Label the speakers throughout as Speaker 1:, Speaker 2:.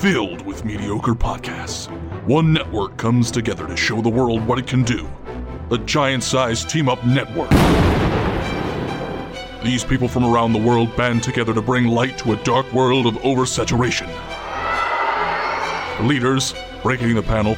Speaker 1: filled with mediocre podcasts. One network comes together to show the world what it can do. A giant sized team up network. These people from around the world band together to bring light to a dark world of oversaturation. The leaders, breaking the panel,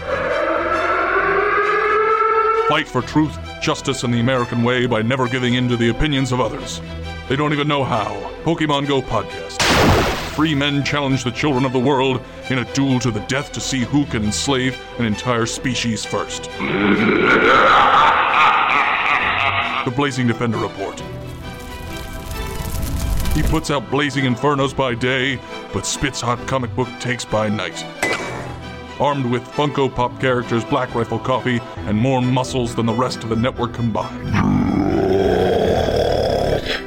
Speaker 1: fight for truth, justice, and the American way by never giving in to the opinions of others. They don't even know how. Pokemon Go podcast. Free men challenge the children of the world in a duel to the death to see who can enslave an entire species first. The Blazing Defender Report. He puts out blazing infernos by day, but spits hot comic book takes by night. Armed with Funko Pop characters, Black Rifle coffee, and more muscles than the rest of the network combined.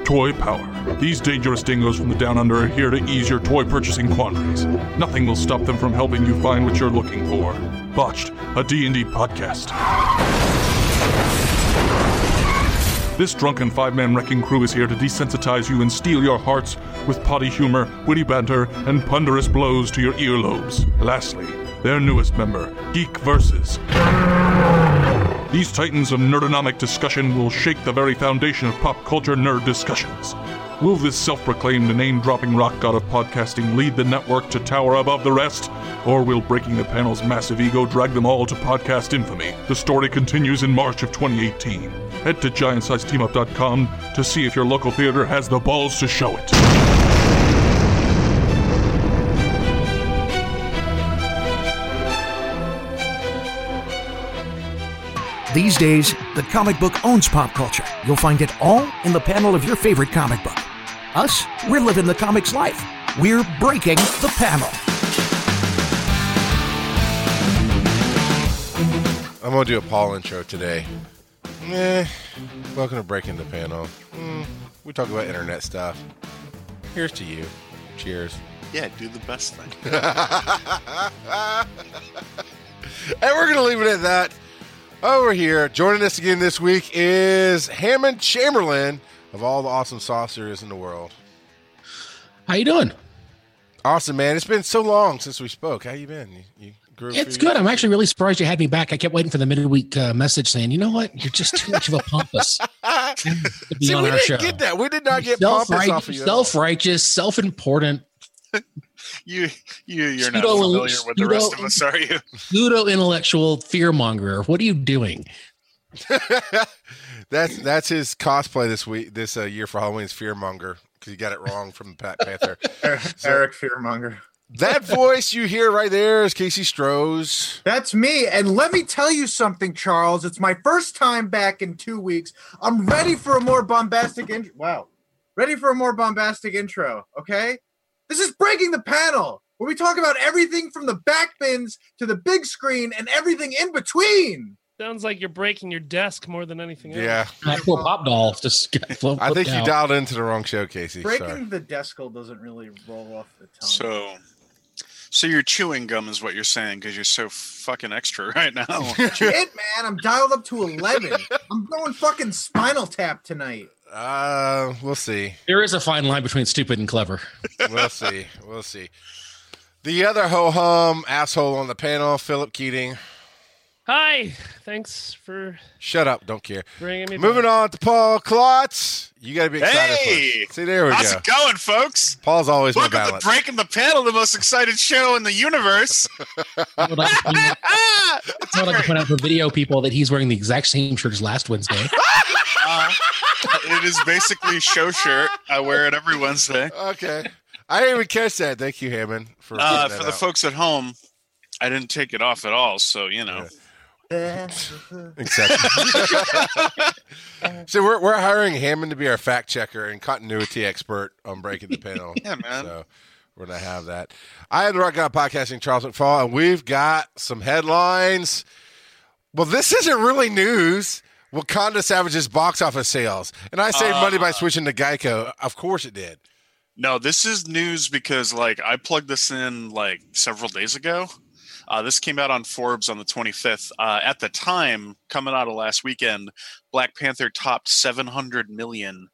Speaker 1: Toy Power. These dangerous dingoes from the down under are here to ease your toy purchasing quandaries. Nothing will stop them from helping you find what you're looking for. Botched, a D&D podcast. This drunken five-man wrecking crew is here to desensitize you and steal your hearts with potty humor, witty banter, and ponderous blows to your earlobes. Lastly, their newest member, Geek Versus. These titans of nerdonomic discussion will shake the very foundation of pop culture nerd discussions. Will this self proclaimed name dropping rock god of podcasting lead the network to tower above the rest? Or will Breaking the Panel's massive ego drag them all to podcast infamy? The story continues in March of 2018. Head to giantsizedteamup.com to see if your local theater has the balls to show it.
Speaker 2: These days, the comic book owns pop culture. You'll find it all in the panel of your favorite comic book. Us, we're living the comics life. We're breaking the panel.
Speaker 3: I'm gonna do a Paul intro today. Eh, welcome to Breaking the Panel. Mm, we talk about internet stuff. Here's to you. Cheers.
Speaker 4: Yeah, do the best thing.
Speaker 3: And we're gonna leave it at that. Over here, joining us again this week is Hammond Chamberlain of all the awesome saucers in the world.
Speaker 5: How you doing?
Speaker 3: Awesome, man. It's been so long since we spoke. How you been? You, you grew
Speaker 5: It's good. I'm actually really surprised you had me back. I kept waiting for the midweek uh, message saying, "You know what? You're just too much of a pompous to be
Speaker 3: See,
Speaker 5: on
Speaker 3: we
Speaker 5: our
Speaker 3: didn't
Speaker 5: show."
Speaker 3: get that. We did not get pompous off of you.
Speaker 5: self-righteous, self-important,
Speaker 4: You, you, you're not
Speaker 5: Pseudo-
Speaker 4: familiar with the rest of us, are you?
Speaker 5: pseudo-intellectual fearmonger. What are you doing?
Speaker 3: That's that's his cosplay this week, this uh, year for Halloween is Fearmonger because he got it wrong from the Pat Panther. So-
Speaker 6: Eric Fearmonger.
Speaker 3: that voice you hear right there is Casey Strohs.
Speaker 6: That's me. And let me tell you something, Charles. It's my first time back in two weeks. I'm ready for a more bombastic intro. Wow. Ready for a more bombastic intro. Okay. This is breaking the panel where we talk about everything from the back bins to the big screen and everything in between.
Speaker 7: Sounds like you're breaking your desk more than anything else.
Speaker 3: Yeah,
Speaker 5: That poor pop doll just got flipped
Speaker 3: I think you
Speaker 5: out.
Speaker 3: dialed into the wrong show, Casey.
Speaker 6: Breaking
Speaker 3: Sorry.
Speaker 6: the descal doesn't really roll off the tongue.
Speaker 4: So, so you're chewing gum is what you're saying because you're so fucking extra right now.
Speaker 6: it, man. I'm dialed up to 11. I'm going fucking spinal tap tonight.
Speaker 3: Uh, we'll see.
Speaker 5: There is a fine line between stupid and clever.
Speaker 3: We'll see. We'll see. The other ho hum asshole on the panel, Philip Keating.
Speaker 7: Hi. Thanks for
Speaker 3: Shut up. Don't care.
Speaker 7: bringing me.
Speaker 3: Moving on to Paul Klotz. You got to be excited.
Speaker 4: Hey!
Speaker 3: For it. See, there we
Speaker 4: How's
Speaker 3: go.
Speaker 4: it going, folks?
Speaker 3: Paul's always more
Speaker 4: Welcome to. Breaking the Panel, the most excited show in the universe.
Speaker 5: I would like to point out- I would like to point out for video people that he's wearing the exact same shirt as last Wednesday.
Speaker 4: Uh, it is basically show shirt. I wear it every Wednesday.
Speaker 3: Okay. I didn't even catch that. Thank you, Hammond, for
Speaker 4: Uh,
Speaker 3: pointing
Speaker 4: for
Speaker 3: that
Speaker 4: the
Speaker 3: out.
Speaker 4: folks at home, I didn't take it off at all, so you know.
Speaker 3: Except. so we're we're hiring Hammond to be our fact checker and continuity expert on breaking the panel.
Speaker 4: Yeah, man.
Speaker 3: So we're gonna have that. I am the Rock God Podcasting Charles McFall, and we've got some headlines. Well, this isn't really news. Wakanda Savage's box office sales, and I saved money by uh. switching to Geico. Of course, it did.
Speaker 4: No, this is news because like I plugged this in like several days ago. Uh, this came out on Forbes on the 25th. Uh, at the time, coming out of last weekend, Black Panther topped 700 million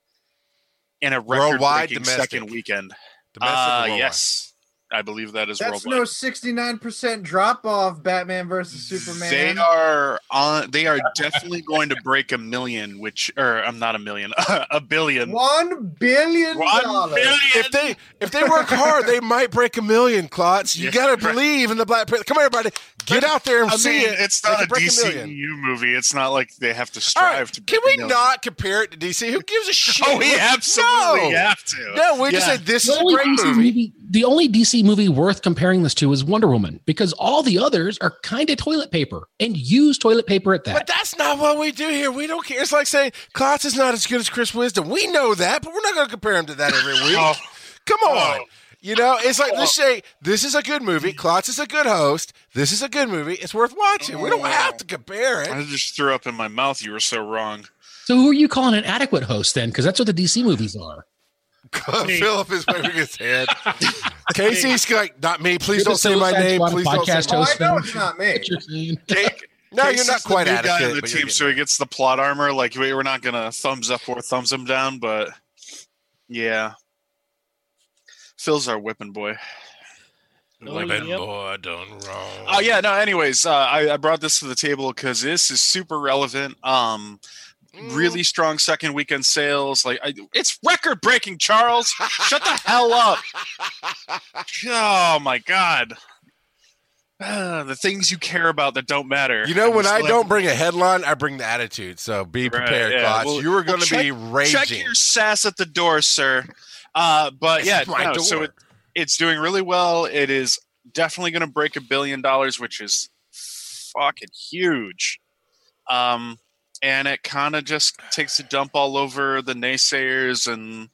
Speaker 4: in a
Speaker 3: Worldwide,
Speaker 4: record-breaking second weekend.
Speaker 3: Domestic
Speaker 4: Uh, yes, I believe that is
Speaker 6: That's
Speaker 4: worldwide.
Speaker 6: no 69% drop off Batman versus Superman.
Speaker 4: They are on. They are definitely going to break a million, which or I'm not a million, a billion.
Speaker 6: One billion
Speaker 4: One
Speaker 6: dollars.
Speaker 4: billion.
Speaker 3: If they if they work hard, they might break a million. Klotz, you
Speaker 4: Yeah,
Speaker 3: got to
Speaker 4: right.
Speaker 3: believe in the Black Panther. Come on, everybody, get out there and
Speaker 4: I
Speaker 3: see
Speaker 4: mean,
Speaker 3: it.
Speaker 4: it's not
Speaker 3: can
Speaker 4: a
Speaker 3: break.
Speaker 4: DCU movie. It's not like they have to strive
Speaker 3: right,
Speaker 4: to.
Speaker 3: can we
Speaker 4: million.
Speaker 3: not compare it to DC? Who gives a shit?
Speaker 4: Oh, we absolutely
Speaker 3: no.
Speaker 4: have to.
Speaker 3: No, we just
Speaker 4: Yeah.
Speaker 3: say this
Speaker 5: The
Speaker 3: is a
Speaker 5: only,
Speaker 3: great
Speaker 5: DC
Speaker 3: movie.
Speaker 5: movie, the only DC movie worth comparing this to is Wonder Woman because all the others are kind of toilet paper and use toilet paper at that.
Speaker 3: But that's not what we do here. We don't care. It's like saying Klotz is not as good as Chris Wisdom. We know that, but we're not going to compare him to that every week.
Speaker 4: Oh.
Speaker 3: Come on.
Speaker 4: Oh.
Speaker 3: You know, it's like let's oh. say this is a good movie. Klotz is a good host. This is a good movie. It's worth watching. We don't have to compare it.
Speaker 4: I just threw up in my mouth. You were so wrong.
Speaker 5: So who are you calling an adequate host then? Because that's what the DC movies are.
Speaker 3: Philip is waving his hand. Casey's like, not me. Please
Speaker 5: You're
Speaker 3: don't say my name. Please don't say
Speaker 5: podcast
Speaker 6: Oh,
Speaker 5: host.
Speaker 6: I know it's not me.
Speaker 5: What you're saying.
Speaker 3: No, you're
Speaker 4: Casey's
Speaker 3: not
Speaker 4: the
Speaker 3: quite
Speaker 4: new guy
Speaker 3: adequate.
Speaker 4: in the team, so he gets the plot armor. Like we're not gonna thumbs up or thumbs him down, but yeah, Phil's our whipping boy.
Speaker 7: Oh,
Speaker 3: there.
Speaker 7: yep.
Speaker 3: Been boy done wrong.
Speaker 4: Oh yeah, no. Anyways, uh, I, I brought this to the table because this is super relevant. Um,
Speaker 3: Mm.
Speaker 4: really strong second weekend sales. Like I, it's record breaking. Charles, shut the hell up. Oh my god. Ah, the things you care about that don't matter.
Speaker 3: You know,
Speaker 4: And
Speaker 3: when I
Speaker 4: still
Speaker 3: don't bring a headline, I bring the attitude. So be
Speaker 4: Right,
Speaker 3: prepared,
Speaker 4: yeah.
Speaker 3: Klotz.
Speaker 4: Well-
Speaker 3: you are going
Speaker 4: well,
Speaker 3: to be raging.
Speaker 4: check your sass at the door, sir. Uh, but yeah,
Speaker 3: It's
Speaker 4: no, so it, it's doing really well. It is definitely going to break a billion dollars, which is fucking huge. Um, and it kind of just takes a dump all over the naysayers and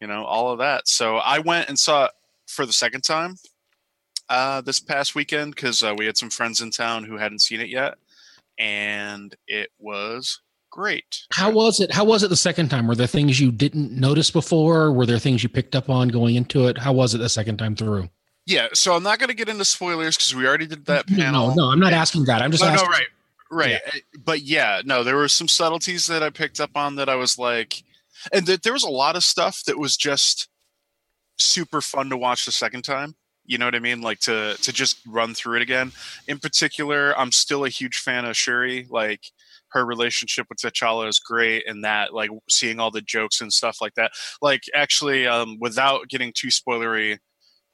Speaker 4: you know all of that. So I went and saw it for the second time uh, this past weekend because uh, we had some friends in town who hadn't seen it yet, and it was great.
Speaker 5: How was it? How was it the second time? Were there things you didn't notice before? Were there things you picked up on going into it? How was it the second time through?
Speaker 4: Yeah, so I'm not going to get into spoilers because we already did that panel.
Speaker 5: No, no, I'm not asking that. I'm just
Speaker 4: no, no,
Speaker 5: asking.
Speaker 4: right, right. Uh, But yeah, no, there were some subtleties that I picked up on that I was like, and that there was a lot of stuff that was just super fun to watch the second time. You know what I mean? Like to to just run through it again. In particular, I'm still a huge fan of Shuri. Like her relationship with T'Challa is great, and that like seeing all the jokes and stuff like that. Like actually, um, without getting too spoilery,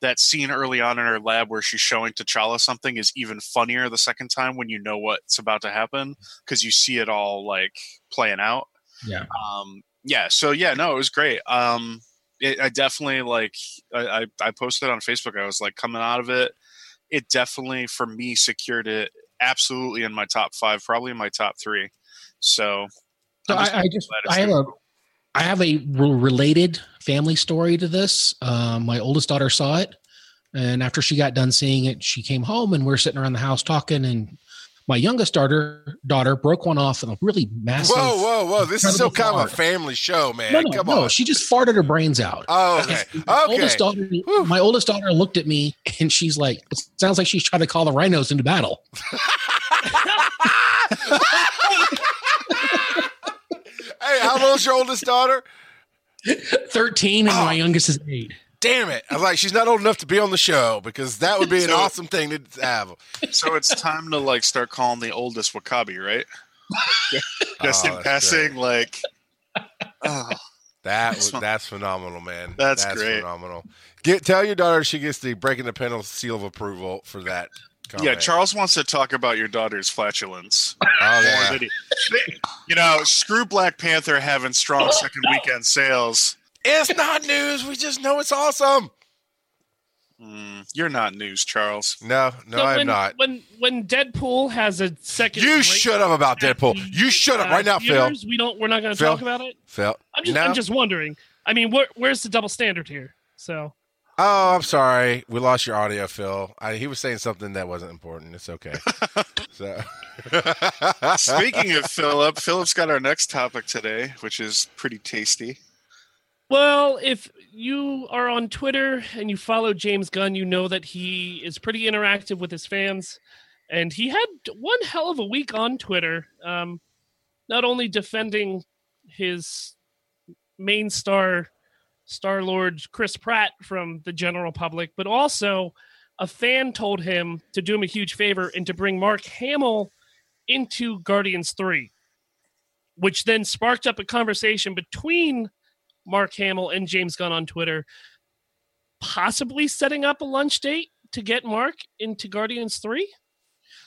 Speaker 4: that scene early on in her lab where she's showing T'Challa something is even funnier the second time when you know what's about to happen because you see it all like playing out.
Speaker 5: Yeah.
Speaker 4: Um, yeah. So yeah, no, it was great. Um, it, I definitely like. I, I I posted on Facebook. I was like coming out of it. It definitely for me secured it absolutely in my top five, probably in my top three. So.
Speaker 5: So I, I just I have a I have a related family story to this. Um, my oldest daughter saw it, and after she got done seeing it, she came home and we're sitting around the house talking. And my youngest daughter daughter broke one off in a really massive.
Speaker 3: Whoa, whoa, whoa! This is so kind of a family show, man.
Speaker 5: No, no,
Speaker 3: Come
Speaker 5: no.
Speaker 3: on.
Speaker 5: She just farted her brains out.
Speaker 3: Oh, okay.
Speaker 5: My
Speaker 3: Okay.
Speaker 5: oldest daughter,
Speaker 3: Whew.
Speaker 5: my oldest daughter looked at me and she's like, "It sounds like she's trying to call the rhinos into battle."
Speaker 3: Hey, how old's your oldest daughter?
Speaker 5: Thirteen, and
Speaker 3: Oh.
Speaker 5: my youngest is eight.
Speaker 3: Damn it! I was like, she's not old enough to be on the show because that would be an
Speaker 4: So-
Speaker 3: awesome thing to have.
Speaker 4: so it's time to like start calling the oldest W'Kabi, right? Just
Speaker 3: Oh,
Speaker 4: in
Speaker 3: that's
Speaker 4: passing, like. oh,
Speaker 3: That
Speaker 4: That's
Speaker 3: was, that's phenomenal, man.
Speaker 4: That's great.
Speaker 3: phenomenal. Get tell your daughter she gets the breaking the panel seal of approval for that.
Speaker 4: yeah. Charles wants to talk about your daughter's flatulence.
Speaker 3: Oh yeah.
Speaker 4: you know, screw Black Panther having strong second weekend sales.
Speaker 3: It's not news. We just know it's awesome.
Speaker 4: Mm, you're not news, Charles.
Speaker 3: No, no,
Speaker 7: So
Speaker 3: I'm not.
Speaker 7: When when Deadpool has a second,
Speaker 3: You
Speaker 7: break-
Speaker 3: shut up about Deadpool. You shut up
Speaker 7: uh,
Speaker 3: right now, Phil.
Speaker 7: We don't. We're not going to talk about it.
Speaker 3: Phil.
Speaker 7: I'm just.
Speaker 3: no.
Speaker 7: I'm just wondering. I mean, where, where's the double standard here? So
Speaker 3: Oh, I'm sorry. We lost your audio, Phil. I, he was saying something that wasn't important. It's okay. so.
Speaker 4: Speaking of Philip, Philip's got our next topic today, which is pretty tasty.
Speaker 7: Well, if you are on Twitter and you follow James Gunn, you know that he is pretty interactive with his fans. And he had one hell of a week on Twitter, um, not only defending his main star Star Lord Chris Pratt from the general public, but also a fan told him to do him a huge favor and to bring Mark Hamill into Guardians 3, which then sparked up a conversation between Mark Hamill and James Gunn on Twitter, possibly setting up a lunch date to get Mark into Guardians 3.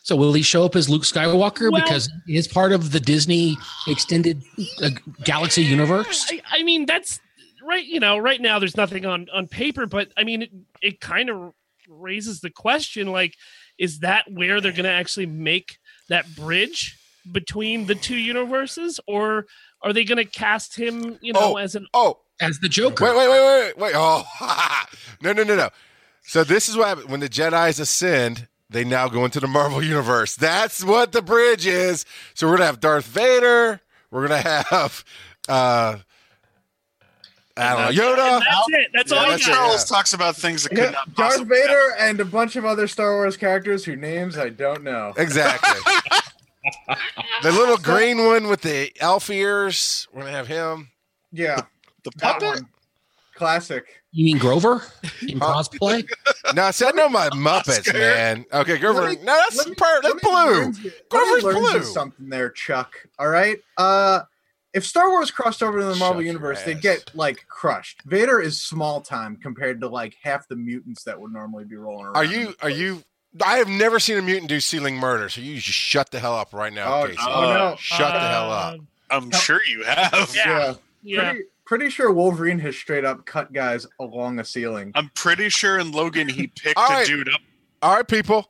Speaker 5: So will he show up as Luke Skywalker
Speaker 7: Well-
Speaker 5: because he is part of the Disney extended uh, galaxy universe?
Speaker 7: I, I mean, that's right. You know, right now there's nothing on on paper, but I mean, it, it kind of raises the question: like, is that where they're going to actually make that bridge between the two universes, or are they going to cast him, you know,
Speaker 3: Oh.
Speaker 7: as an
Speaker 3: Oh,
Speaker 5: As the Joker.
Speaker 3: wait, wait, wait, wait, wait. Oh, no, no, no, no. So this is what happens when the Jedi's ascend. They now go into the Marvel universe. That's what the bridge is. So we're gonna have Darth Vader. We're gonna have, uh, I don't know, Yoda.
Speaker 7: That's it. That's
Speaker 3: Yeah,
Speaker 7: all
Speaker 3: that's
Speaker 7: you
Speaker 3: it,
Speaker 7: got.
Speaker 4: Charles talks about things that could
Speaker 6: Yeah,
Speaker 4: not
Speaker 6: Darth
Speaker 4: possibly
Speaker 6: Vader and a bunch of other Star Wars characters whose names I don't know.
Speaker 3: Exactly. the little green one with the elf ears. We're gonna have him.
Speaker 6: Yeah,
Speaker 4: The
Speaker 6: that
Speaker 4: puppet?
Speaker 6: one. Classic.
Speaker 5: You mean Grover in cosplay?
Speaker 3: No, I said no, my Muppets, man. Okay, Grover.
Speaker 6: Me-
Speaker 3: no, that's
Speaker 6: let me-
Speaker 3: per, that's blue.
Speaker 6: you-
Speaker 3: Grover's blue.
Speaker 6: something there, Chuck. All right. Uh, if Star Wars crossed over to the Marvel
Speaker 3: Shut
Speaker 6: universe, they'd get like crushed. Vader is small time compared to like half the mutants that would normally be rolling around.
Speaker 3: Are you? Are you? I have never seen a mutant do ceiling murder, so you just shut the hell up right now,
Speaker 6: Oh,
Speaker 3: Casey.
Speaker 6: oh, no.
Speaker 3: Shut the hell up.
Speaker 7: Uh,
Speaker 4: I'm sure you have.
Speaker 7: Yeah.
Speaker 6: Yeah.
Speaker 7: Yeah.
Speaker 6: Pretty, pretty sure Wolverine has straight up cut guys along a ceiling.
Speaker 4: I'm pretty sure in Logan he picked
Speaker 3: All
Speaker 4: a
Speaker 3: right.
Speaker 4: dude up.
Speaker 3: All right, people.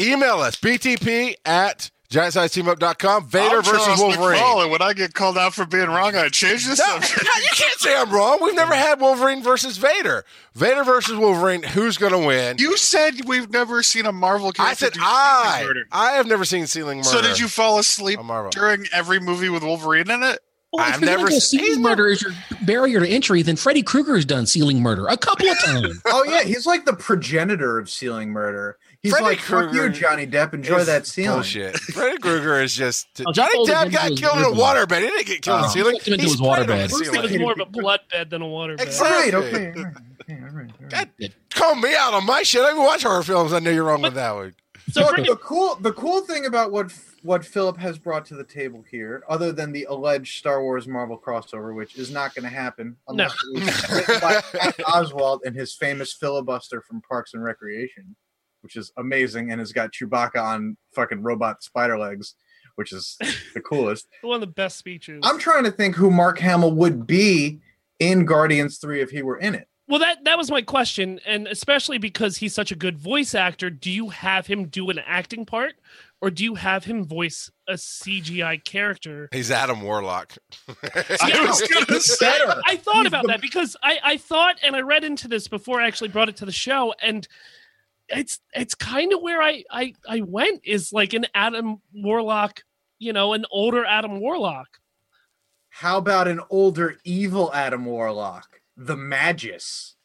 Speaker 3: Email us btp at giantsizeteamup.com. Vader
Speaker 4: I'm
Speaker 3: versus
Speaker 4: Charles
Speaker 3: Wolverine.
Speaker 4: McFall, and when I get called out for being wrong, I change the
Speaker 3: No,
Speaker 4: subject.
Speaker 3: you can't say I'm wrong. We've never had Wolverine versus Vader. Vader versus Wolverine. Who's going to win?
Speaker 4: You said we've never seen a Marvel character.
Speaker 3: I said
Speaker 4: do
Speaker 3: I.
Speaker 4: murder.
Speaker 3: I have never seen ceiling murder.
Speaker 4: So did you fall asleep during every movie with Wolverine in it?
Speaker 5: Well,
Speaker 3: I've
Speaker 5: if
Speaker 3: never
Speaker 5: gonna
Speaker 3: seen- he's
Speaker 5: ceiling murder is your barrier to entry, then Freddy Krueger's done ceiling murder a couple of times.
Speaker 6: Oh yeah, he's like the progenitor of ceiling murder. He's
Speaker 3: Freddy
Speaker 6: like, fuck you,
Speaker 3: Krueger
Speaker 6: Johnny Depp. Enjoy
Speaker 3: It's
Speaker 6: that ceiling.
Speaker 3: Bullshit. Freddy Krueger is just
Speaker 5: Oh,
Speaker 3: Johnny Depp got killed in a
Speaker 5: rhythm.
Speaker 3: waterbed. He didn't get killed in
Speaker 6: Oh.
Speaker 3: the ceiling.
Speaker 5: He flipped him into
Speaker 3: He
Speaker 5: his waterbed.
Speaker 3: with
Speaker 7: Bruce Lee was more of a blood bed than a water bed.
Speaker 3: Exactly.
Speaker 6: All right, okay, All right, all right, all right.
Speaker 3: God, call me out on my shit. I even watch horror films. I know you're wrong with that one.
Speaker 7: So
Speaker 6: Look, the cool the cool thing about what what Philip has brought to the table here, other than the alleged Star Wars Marvel crossover, which is not going to happen unless it was by Oswalt and his famous filibuster from Parks and Recreation, which is amazing, and has got Chewbacca on fucking robot spider legs, which is the coolest.
Speaker 7: one of the best speeches.
Speaker 6: I'm trying to think who Mark Hamill would be in Guardians Three if he were in it.
Speaker 7: Well, that that was my question, and especially because he's such a good voice actor, do you have him do an acting part, or do you have him voice a CGI character?
Speaker 3: He's Adam Warlock.
Speaker 4: I was gonna say.
Speaker 6: Better.
Speaker 7: I thought
Speaker 6: He's
Speaker 7: about
Speaker 6: the-
Speaker 7: that because I I thought and I read into this before I actually brought it to the show, and it's it's kind of where I I I went is like an Adam Warlock, you know, an older Adam Warlock.
Speaker 6: How about an older evil Adam Warlock, the Magus?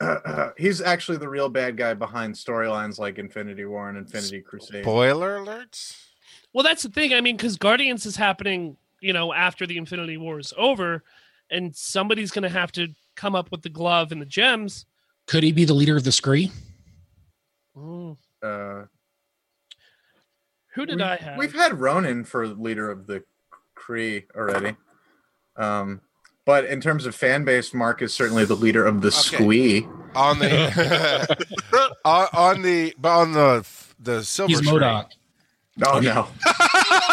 Speaker 6: he's actually the real bad guy behind storylines like Infinity War and Infinity Crusade.
Speaker 3: Spoiler alerts.
Speaker 7: Well, that's the thing. I mean, because Guardians is happening, you know, after the Infinity War is over, and somebody's going to have to come up with the glove and the gems.
Speaker 5: Could he be the leader of the Scree?
Speaker 7: Mm.
Speaker 6: Uh,
Speaker 7: Who did
Speaker 6: we've,
Speaker 7: I have?
Speaker 6: We've had Ronan for leader of the Kree already. Um, but in terms of fan base, Mark is certainly the leader of the
Speaker 3: Okay.
Speaker 6: Squee.
Speaker 3: On the on, on the but on the the silver
Speaker 5: He's
Speaker 3: screen.
Speaker 5: MODOK.
Speaker 6: Oh no.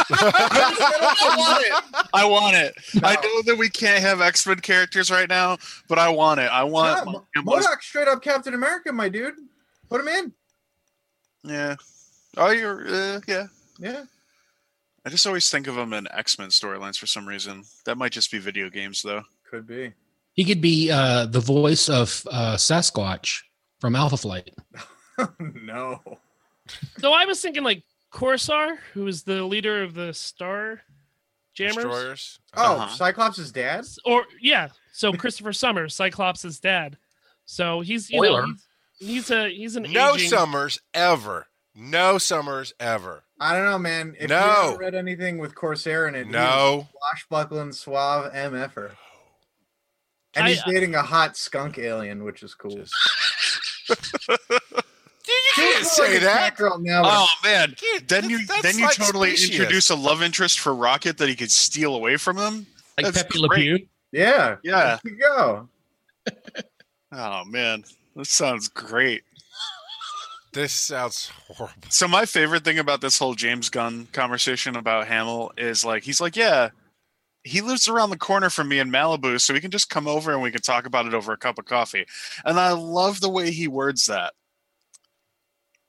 Speaker 4: I want it. I want it. I know that we can't have X Men characters right now, but I want it. I want.
Speaker 6: Yeah, Mo-
Speaker 4: Hamill as-
Speaker 6: MODOK straight up Captain America, my dude. Put him in.
Speaker 4: Yeah. Oh, you're. Uh, yeah.
Speaker 6: Yeah.
Speaker 4: I just always think of him in X Men storylines for some reason. That might just be video games, though.
Speaker 6: Could be.
Speaker 5: He could be uh, the voice of uh, Sasquatch from Alpha Flight.
Speaker 6: no.
Speaker 7: so I was thinking like Corsair, who is the leader of the Star Jammers,
Speaker 3: Destroyers.
Speaker 6: Oh,
Speaker 4: Uh-huh.
Speaker 6: Cyclops' dad?
Speaker 7: or yeah. So Christopher Summers, Cyclops' dad. So he's you know
Speaker 5: Spoiler.
Speaker 7: he's, he's a he's an
Speaker 3: No
Speaker 7: aging,
Speaker 3: summers ever. No summers ever.
Speaker 6: I don't know, man. If
Speaker 3: No.
Speaker 6: you haven't read anything with Corsair in it,
Speaker 3: No.
Speaker 6: swashbuckling, suave MFer. And
Speaker 7: I-
Speaker 6: he's dating a hot skunk alien, which is cool.
Speaker 3: Just- Dude, you can't say that.
Speaker 6: Now,
Speaker 4: Oh man! Then you then you
Speaker 3: like
Speaker 4: totally
Speaker 3: specious.
Speaker 4: introduce a love interest for Rocket that he could steal away from him.
Speaker 5: Like
Speaker 4: That's
Speaker 5: Pepe Le. Pew.
Speaker 6: yeah,
Speaker 4: Yeah.
Speaker 6: there you go.
Speaker 4: Oh man, this sounds great.
Speaker 3: This sounds horrible.
Speaker 4: So my favorite thing about this whole James Gunn conversation about Hamill is like he's like, yeah, he lives around the corner from me in Malibu, so we can just come over and we can talk about it over a cup of coffee. And I love the way he words that.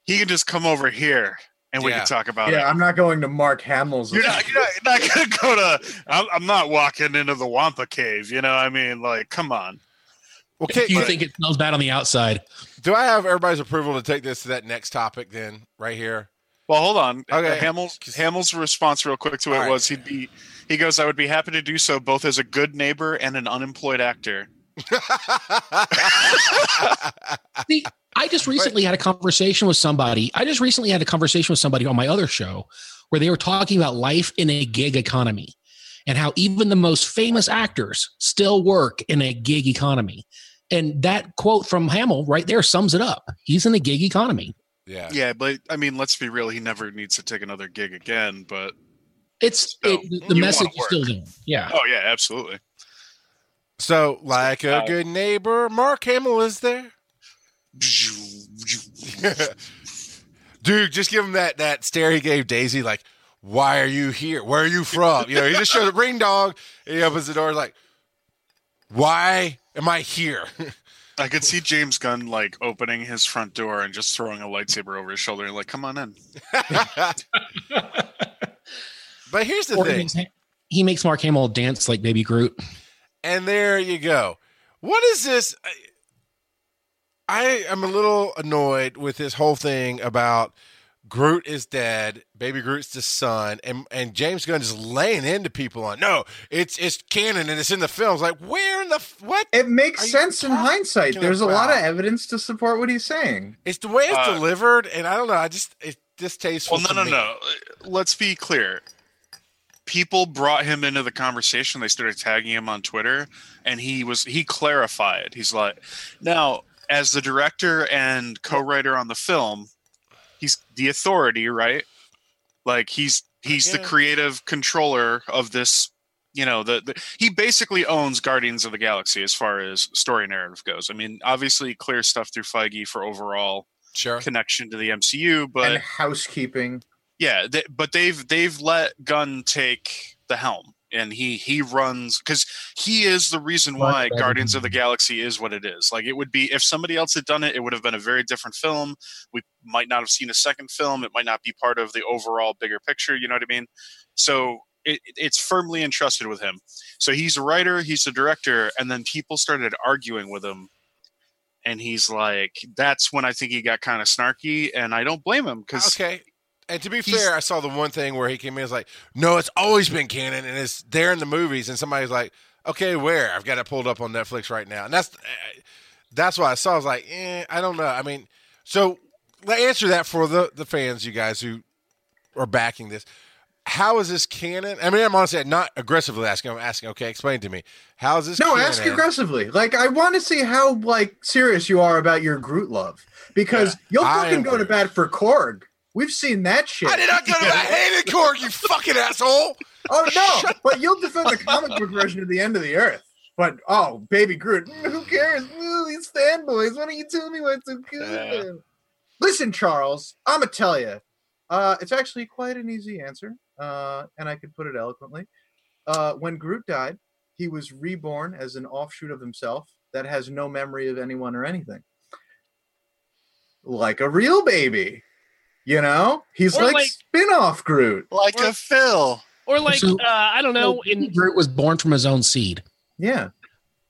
Speaker 4: He can just come over here and we
Speaker 3: Yeah.
Speaker 4: can talk about
Speaker 6: Yeah,
Speaker 4: it.
Speaker 6: Yeah, I'm not going to Mark Hamill's.
Speaker 4: You're not, you're not, you're not gonna go to. I'm, I'm not walking into the Wampa Cave. You know, I mean, like, come on.
Speaker 3: Well, Okay,
Speaker 5: You think it smells bad on the outside?
Speaker 3: do I have everybody's approval to take this to that next topic then, right here?
Speaker 4: Well, hold on.
Speaker 3: Okay.
Speaker 4: Hamill's Hamill's response, real quick to it,
Speaker 3: All right.
Speaker 4: was he'd be. He goes, "I would be happy to do so, both as a good neighbor and an unemployed actor."
Speaker 5: See, I just recently had a conversation with somebody. I just recently had a conversation with somebody on my other show where they were talking about life in a gig economy and how even the most famous actors still work in a gig economy. And that quote from Hamill right there sums it up. He's in a gig economy.
Speaker 3: yeah.
Speaker 4: Yeah, but I mean, let's be real. He never needs to take another gig again. But
Speaker 5: It's
Speaker 4: So,
Speaker 5: it, the message is still there. Yeah.
Speaker 4: oh yeah, absolutely.
Speaker 3: So, like a
Speaker 4: Uh,
Speaker 3: good neighbor, Mark Hamill is there. Dude, just give him that that stare he gave Daisy. Like, why are you here? Where are you from? You know, he just shows a ring dog, And he opens the door. Like, why am I here?
Speaker 4: I could see James Gunn like opening his front door and just throwing a lightsaber over his shoulder and like, "Come on in."
Speaker 3: but here's the
Speaker 5: Or he
Speaker 3: thing,
Speaker 5: makes, he makes Mark Hamill dance like Baby Groot.
Speaker 3: and there you go. What is this? I, I am a little annoyed with this whole thing about Groot is dead, Baby Groot's the son, and and James Gunn is laying into people on no, it's it's canon and it's in the films. Like where in the f- what?
Speaker 6: It makes
Speaker 3: Are
Speaker 6: sense in hindsight. There's a lot of evidence to support what he's saying.
Speaker 3: It's the way it's
Speaker 4: Uh,
Speaker 3: delivered, and I don't know. I just it's distasteful.
Speaker 4: Well, no,
Speaker 3: to
Speaker 4: no,
Speaker 3: me.
Speaker 4: no. Let's be clear. People brought him into the conversation. They started tagging him on Twitter, and he was he clarified. He's like, now as the director and co-writer on the film, he's the authority, right? Like he's he's the creative controller of this. You know, the, the he basically owns Guardians of the Galaxy as far as story narrative goes. I mean, obviously, clear stuff through Feige for overall
Speaker 3: Sure.
Speaker 4: connection to the MCU, but
Speaker 6: and housekeeping.
Speaker 4: yeah, they, but they've they've let Gunn take the helm, and he he runs because he is the reason why
Speaker 5: Right, right.
Speaker 4: Guardians of the Galaxy is what it is. Like it would be if somebody else had done it, it would have been a very different film. We might not have seen a second film. It might not be part of the overall bigger picture. You know what I mean? So it, it's firmly entrusted with him. So he's a writer, he's a director, and then people started arguing with him. And he's like, that's when I think he got kind of snarky, and I don't blame him because
Speaker 3: Okay. And to be
Speaker 4: He's-
Speaker 3: fair, I saw the one thing where he came in and was like, "No, it's always been canon, and it's there in the movies." And somebody's like, "Okay, where?" I've got it pulled up on Netflix right now, and that's uh, that's what I saw. I was like, eh, I don't know. I mean, so answer that for the the fans, you guys who are backing this. How is this canon? I mean, I'm honestly not aggressively asking. I'm asking. Okay, explain to me. How is this?
Speaker 6: No,
Speaker 3: canon?
Speaker 6: ask aggressively. Like I want to see how like serious you are about your Groot love because you'll fucking go to bat for Korg. We've seen that shit.
Speaker 3: I did not go to that hated Korg, you fucking asshole.
Speaker 6: Oh no, but you'll defend the comic book version of the end of the earth. But oh, baby Groot, who cares? Ooh, these fanboys. Why don't you tell me what's so good? Listen, Charles, I'm gonna tell you. Uh, it's actually quite an easy answer, uh, and I could put it eloquently. Uh, when Groot died, he was reborn as an offshoot of himself that has no memory of anyone or anything, like a real baby. You know, he's
Speaker 7: Or
Speaker 6: like,
Speaker 7: like-
Speaker 6: spin-off Groot.
Speaker 4: like a Phil.
Speaker 7: Or like
Speaker 5: So-
Speaker 7: uh, I don't know,
Speaker 5: Baby
Speaker 7: in
Speaker 5: Groot was born from his own seed.
Speaker 6: Yeah.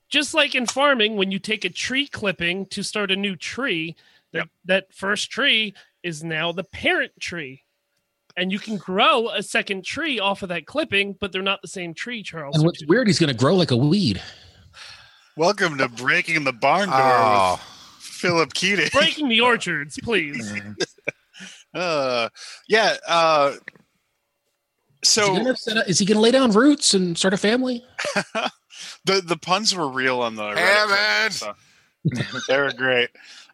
Speaker 7: just like in farming, when you take a tree clipping to start a new tree, that that first tree is now the parent tree. And you can grow a second tree off of that clipping, but they're not the same tree, Charles.
Speaker 5: And what's weird, he's going to grow like a weed.
Speaker 4: Welcome to breaking the barn door
Speaker 3: Oh,
Speaker 4: Philip Keating.
Speaker 7: Breaking the orchards, please.
Speaker 4: Uh, yeah. Uh,
Speaker 5: Is he
Speaker 4: so
Speaker 5: gonna set up- is he going to lay down roots and start a family?
Speaker 4: the the puns were real on the Reddit
Speaker 3: Hammond!
Speaker 4: thread, so they were great.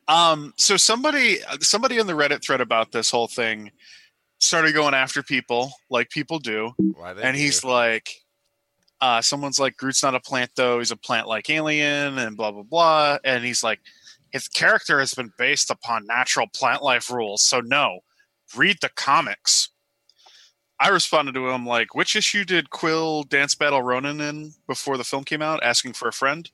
Speaker 4: Um, so somebody somebody in the Reddit thread about this whole thing started going after people like people do,
Speaker 3: Why they
Speaker 4: and
Speaker 3: do.
Speaker 4: he's like, uh, someone's like, Groot's not a plant though; he's a plant-like alien, and blah blah blah. And he's like, his character has been based upon natural plant life rules, so no, read the comics. I responded to him like, which issue did Quill dance battle Ronan in before the film came out, asking for a friend?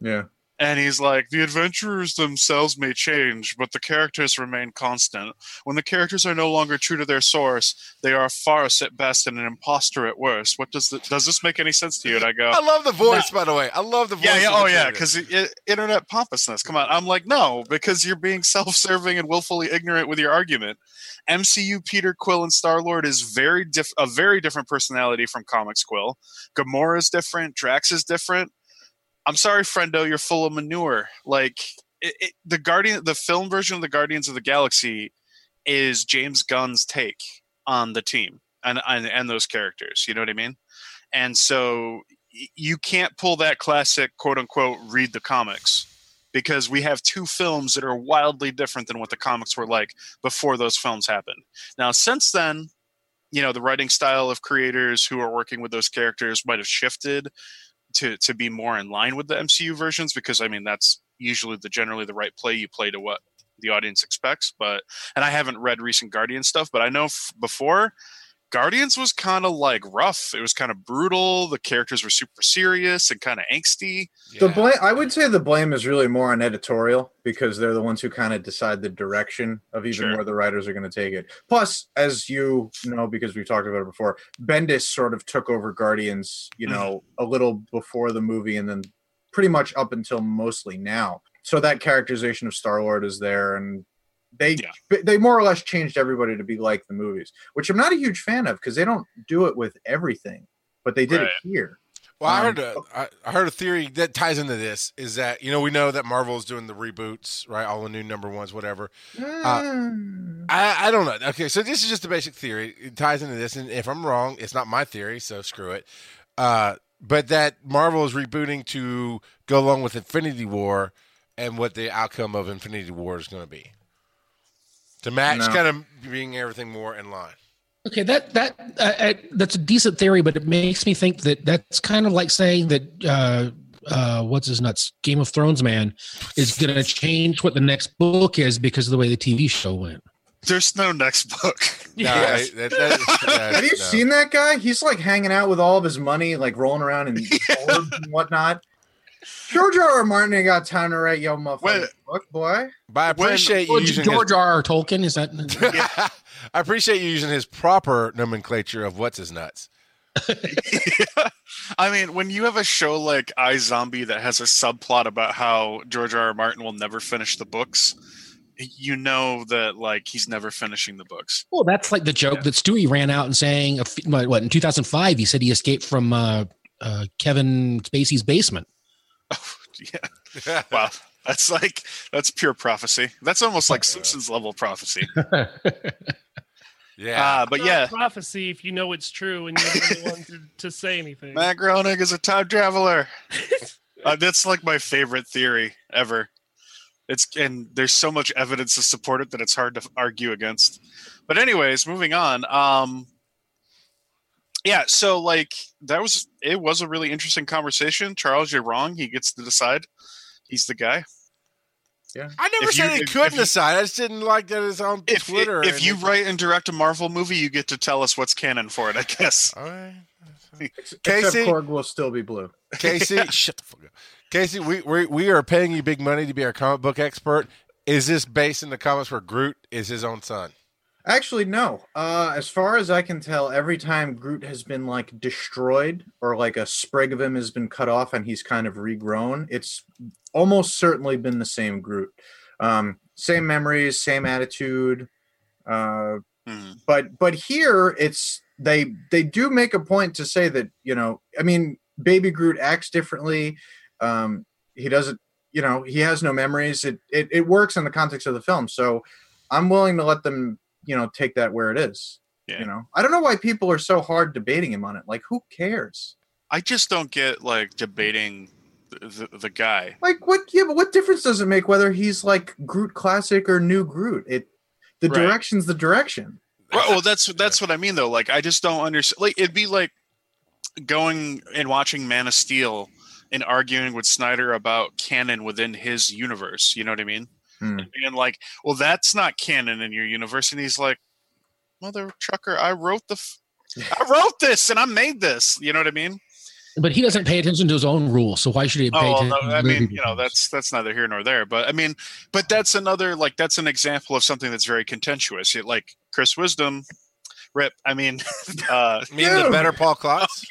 Speaker 6: Yeah.
Speaker 4: And he's like, the adventurers themselves may change, but the characters remain constant. When the characters are no longer true to their source, they are a farce at best and an imposter at worst. What does the, does this make any sense to you? And I go,
Speaker 3: I love the voice, by the way. I love the voice.
Speaker 4: yeah, yeah, oh yeah, because internet pompousness. Come on, I'm like, no, because you're being self-serving and willfully ignorant with your argument. MCU Peter Quill and Star Lord is very diff- a very different personality from comics Quill. Gamora is different. Drax is different. I'm sorry, friendo, you're full of manure. Like it, it, the Guardian, the film version of the Guardians of the Galaxy is James Gunn's take on the team and and, and those characters. You know what I mean? And so you can't pull that classic quote unquote read the comics because we have two films that are wildly different than what the comics were like before those films happened. Now, since then, you know, the writing style of creators who are working with those characters might have shifted to to be more in line with the MCU versions because I mean that's usually the generally the right play you play to what the audience expects but and I haven't read recent Guardian stuff but I know f- before Guardians was kind of like rough. It was kind of brutal. The characters were super serious and kind of angsty.
Speaker 6: The blame, I would say, the blame is really more on editorial because they're the ones who kind of decide the direction of even
Speaker 4: Sure.
Speaker 6: where the writers are going to take it. Plus, as you know, because we've talked about it before, Bendis sort of took over Guardians, you
Speaker 4: Mm-hmm.
Speaker 6: know, a little before the movie, and then pretty much up until mostly now. So that characterization of Star Lord is there, and they
Speaker 4: Yeah.
Speaker 6: they more or less changed everybody to be like the movies, which I'm not a huge fan of because they don't do it with everything, but they did
Speaker 4: Right.
Speaker 6: it here.
Speaker 3: Well, I
Speaker 6: Um,
Speaker 3: heard a, I, I heard a theory that ties into this is that you know we know that Marvel's doing the reboots, right? All the new number ones, whatever.
Speaker 6: Mm.
Speaker 3: I, I don't know. Okay, so this is just a basic theory. It ties into this, and if I'm wrong, it's not my theory, so screw it. Uh, but that Marvel is rebooting to go along with Infinity War and what the outcome of Infinity War is going to be to match,
Speaker 6: No.
Speaker 3: kind of bring everything more in line.
Speaker 5: Okay, that that uh, uh, that's a decent theory, but it makes me think that that's kind of like saying that uh, uh, what's his nuts Game of Thrones man is going to change what the next book is because of the way the TV show went.
Speaker 4: There's no next book.
Speaker 3: No,
Speaker 7: Yes.
Speaker 3: that- that- that-
Speaker 6: Have you
Speaker 3: no.
Speaker 6: seen that guy? He's like hanging out with all of his money, like rolling around in orbs and whatnot. George R. R. Martin ain't got time to write yo motherfucking
Speaker 4: Wait.
Speaker 6: book, boy.
Speaker 3: But I
Speaker 4: When-
Speaker 3: appreciate you using
Speaker 5: George R. R. Tolkien is that?
Speaker 3: his, I appreciate you using his proper nomenclature of what's his nuts.
Speaker 4: I mean, when you have a show like iZombie that has a subplot about how George R. R. Martin will never finish the books, you know that like he's never finishing the books.
Speaker 5: Well, that's like the joke that Stewie ran out and saying, what, what, in 2005, he said he escaped from uh, uh, Kevin Spacey's basement.
Speaker 4: Yeah. Wow. That's like that's pure prophecy. That's almost like
Speaker 3: Yeah.
Speaker 4: Simpsons level prophecy.
Speaker 3: Yeah.
Speaker 4: Uh, but yeah,
Speaker 7: prophecy if you know it's true and you're the only one to, to say anything.
Speaker 4: Matt Groening is a time traveler. uh, that's like my favorite theory ever. It's and there's so much evidence to support it that it's hard to argue against. But anyways, moving on. Um, yeah, so like that was it was a really interesting conversation. Charles, you're wrong. He gets to decide. He's the guy. Yeah.
Speaker 3: I never
Speaker 4: if you-
Speaker 3: said he
Speaker 4: if-
Speaker 3: couldn't
Speaker 4: if you-
Speaker 3: decide. I just didn't like that it's on
Speaker 4: If
Speaker 3: Twitter.
Speaker 4: if
Speaker 3: and
Speaker 4: you write and direct a Marvel movie, you get to tell us what's canon for it. I guess.
Speaker 3: All right.
Speaker 6: Except
Speaker 3: Casey?
Speaker 6: Korg will still be blue.
Speaker 3: Casey, shut the fuck up. Casey, we, we we are paying you big money to be our comic book expert. Is this based in the comics where Groot is his own son?
Speaker 6: Actually, no. Uh, as far as I can tell, every time Groot has been like destroyed or like a sprig of him has been cut off and he's kind of regrown, it's almost certainly been the same Groot. Um, same memories, same attitude. Uh,
Speaker 4: Hmm.
Speaker 6: but but here it's they they do make a point to say that you know I mean baby Groot acts differently. Um, he doesn't you know he has no memories. It, it it works in the context of the film, so I'm willing to let them you know take that where it is.
Speaker 4: Yeah.
Speaker 6: You know I don't know why people are so hard debating him on it. Like who cares?
Speaker 4: I just don't get like debating the, the, guy.
Speaker 6: Like what? Yeah, but what difference does it make whether he's like Groot classic or new Groot? It the
Speaker 4: Right.
Speaker 6: direction's the direction.
Speaker 4: Well, well, that's that's what I mean though. Like I just don't understand. Like it'd be like going and watching Man of Steel and arguing with Snyder about canon within his universe. You know what I mean?
Speaker 6: Hmm.
Speaker 4: And like, well, that's not canon in your universe. And he's like, mother trucker, I wrote the, f- I wrote this and I made this. You know what I mean?
Speaker 5: But he doesn't pay attention to his own rules, so why should he pay
Speaker 4: Oh, well,
Speaker 5: attention?
Speaker 4: no,
Speaker 5: to
Speaker 4: I mean, you know, that's that's neither here nor there. But I mean, but that's another like that's an example of something that's very contentious. It, like Chris Wisdom, rip. I mean, uh,
Speaker 3: Me and the better Paul Klotz.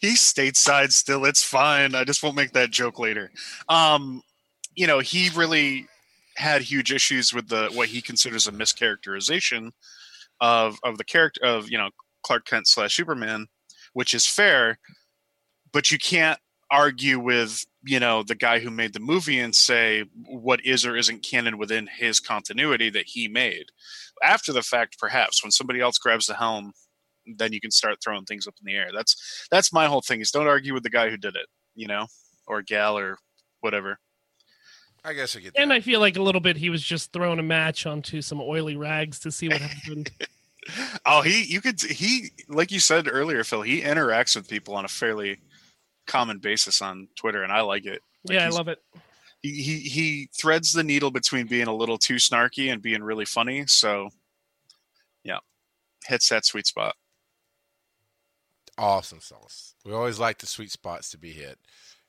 Speaker 4: he's stateside still. It's fine. I just won't make that joke later. Um, you know, he really had huge issues with the what he considers a mischaracterization of of the character of you know Clark Kent slash Superman, which is fair, but you can't argue with you know the guy who made the movie and say what is or isn't canon within his continuity that he made. After the fact perhaps when somebody else grabs the helm then you can start throwing things up in the air. That's that's my whole thing is don't argue with the guy who did it you know or gal or whatever
Speaker 3: I guess I get that.
Speaker 7: And I feel like a little bit he was just throwing a match onto some oily rags to see what happened.
Speaker 4: oh he you could he like you said earlier phil he interacts with people on a fairly common basis on twitter and i like it Like,
Speaker 7: yeah, I love it.
Speaker 4: he, he he threads the needle between being a little too snarky and being really funny so yeah hits that sweet spot
Speaker 3: awesome sauce. We always like the sweet spots to be hit,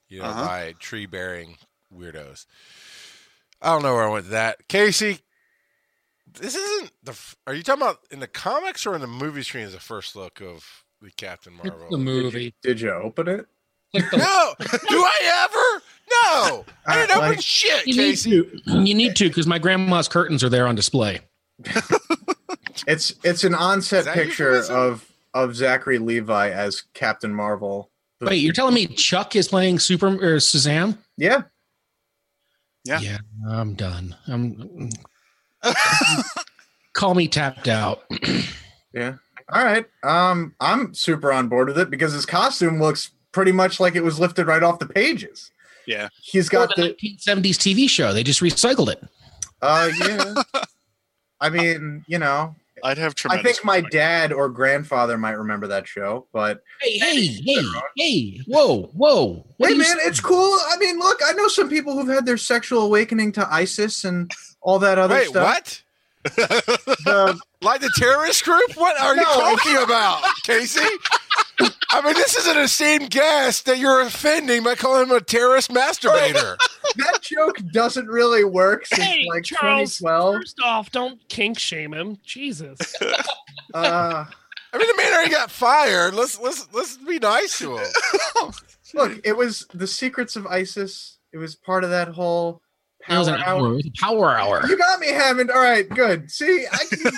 Speaker 3: you know,
Speaker 4: Uh-huh.
Speaker 3: by tree bearing weirdos. I don't know where I went with that. Casey, this isn't the. Are you talking about in the comics or in the movie screen as a first look of the Captain
Speaker 5: It's
Speaker 3: Marvel?
Speaker 5: the movie.
Speaker 6: Did you open it?
Speaker 5: Click the-
Speaker 3: No, do I ever? No, I didn't
Speaker 6: Uh,
Speaker 3: open
Speaker 6: like-
Speaker 3: shit,
Speaker 5: you need
Speaker 3: Casey.
Speaker 5: to. You need to because my grandma's curtains are there on display.
Speaker 6: It's it's an
Speaker 3: Is
Speaker 6: onset picture of of Zachary Levi as Captain Marvel.
Speaker 5: Wait, you're telling me Chuck is playing Super or Shazam?
Speaker 6: yeah.
Speaker 4: Yeah.
Speaker 5: I'm done. I'm. Call me tapped out.
Speaker 6: Yeah. All right. Um, I'm super on board with it because his costume looks pretty much like it was lifted right off the pages.
Speaker 4: yeah
Speaker 6: He's
Speaker 5: Got
Speaker 6: got
Speaker 5: the
Speaker 6: the
Speaker 5: 1970s TV show. They just recycled it.
Speaker 6: uh yeah. I mean, you know,
Speaker 4: i'd have
Speaker 6: I think my
Speaker 4: respect.
Speaker 6: dad or grandfather might remember that show, but
Speaker 5: Hey, hey, hey, hey! Whoa, whoa! What
Speaker 6: hey
Speaker 5: are you
Speaker 6: man, it's cool. I mean, look, I know some people who've had their sexual awakening to ISIS and all that other
Speaker 3: Wait,
Speaker 6: stuff.
Speaker 3: what?
Speaker 6: The-
Speaker 3: Like the terrorist group? What are you talking about, Casey? I mean, this is an esteemed guest that you're offending by calling him a terrorist masturbator.
Speaker 6: that joke doesn't really work since
Speaker 7: Hey,
Speaker 6: like
Speaker 7: Charles.
Speaker 6: 2012.
Speaker 7: First off, don't kink shame him. Jesus.
Speaker 6: Uh,
Speaker 3: I mean, the man already got fired. Let's let's let's be nice to him.
Speaker 6: look, it was the secrets of ISIS. It was part of that whole
Speaker 5: It was
Speaker 6: power
Speaker 5: an
Speaker 6: hour.
Speaker 5: hour. It was a power hour.
Speaker 6: You got me, Hammond. All right, good. See, I can.
Speaker 5: See,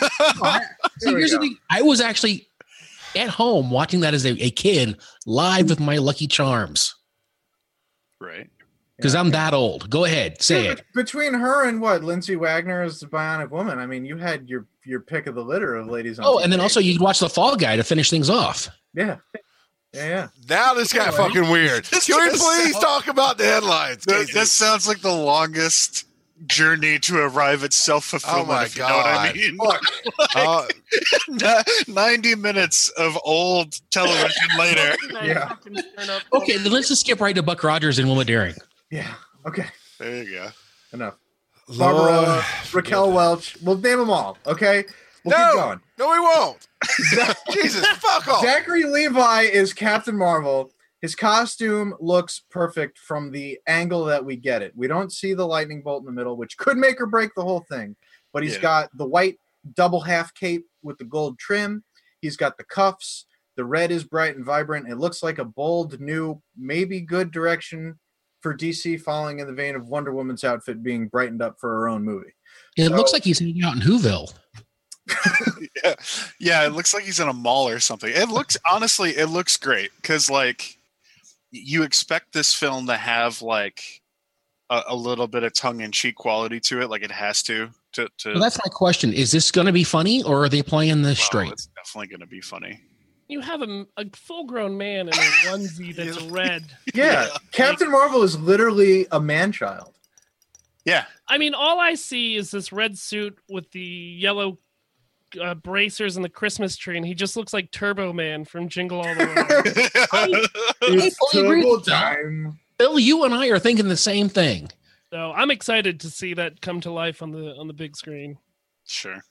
Speaker 6: There we
Speaker 5: here's the thing. I was actually at home watching that as a, a kid live with my Lucky Charms
Speaker 4: right
Speaker 5: because I'm that old. Go ahead, say
Speaker 6: Yeah,
Speaker 5: it.
Speaker 6: Between her and what Lindsay Wagner is the Bionic Woman, I mean, you had your your pick of the litter of ladies on.
Speaker 5: Oh, and then also you'd watch The Fall Guy to finish things off.
Speaker 6: yeah, yeah, yeah.
Speaker 3: Now this got fucking weird. Can we please
Speaker 4: sounds-
Speaker 3: talk about the headlines?
Speaker 4: That,
Speaker 3: Casey?
Speaker 4: that sounds like the longest journey to arrive at self fulfillment.
Speaker 3: Oh my
Speaker 4: if you know what I
Speaker 3: God.
Speaker 4: mean?
Speaker 3: Oh,
Speaker 4: Ni- Ninety minutes of old television later.
Speaker 6: Yeah.
Speaker 5: Okay, then let's just skip right to Buck Rogers and Wilma Deering.
Speaker 6: Yeah. Okay.
Speaker 4: There you go.
Speaker 6: Enough. Barbara,
Speaker 3: Lord.
Speaker 6: Raquel Welch. We'll name them all. Okay. We'll keep
Speaker 3: no,
Speaker 6: going.
Speaker 3: no, we won't. Jesus, fuck off.
Speaker 6: Zachary Levi is Captain Marvel. His costume looks perfect from the angle that we get it. We don't see the lightning bolt in the middle, which could make or break the whole thing. But he's
Speaker 4: Yeah.
Speaker 6: got the white double half cape with the gold trim. He's got the cuffs. The red is bright and vibrant. It looks like a bold, new, maybe good direction for DC, following in the vein of Wonder Woman's outfit being brightened up for her own movie.
Speaker 5: It
Speaker 6: So-
Speaker 5: looks like he's hanging out in Whoville.
Speaker 4: yeah, yeah. It looks like he's in a mall or something. It looks honestly, it looks great because like you expect this film to have like a, a little bit of tongue in cheek quality to it, like it has to. To, to
Speaker 5: Well, that's my question. Is this going to be funny or are they playing this
Speaker 4: well,
Speaker 5: straight?
Speaker 4: It's definitely going to be funny.
Speaker 7: you have a, a full-grown man in a onesie that's red.
Speaker 6: Yeah, Captain Marvel is literally a man child.
Speaker 4: Yeah.
Speaker 7: I mean, all I see is this red suit with the yellow uh, bracers and the Christmas tree, and he just looks like Turbo Man from Jingle All the Way.
Speaker 6: It's
Speaker 5: fully
Speaker 6: turbo
Speaker 5: with
Speaker 6: time.
Speaker 5: Bill, you and I are thinking the same thing.
Speaker 7: so I'm excited to see that come to life on the on the big screen.
Speaker 4: sure.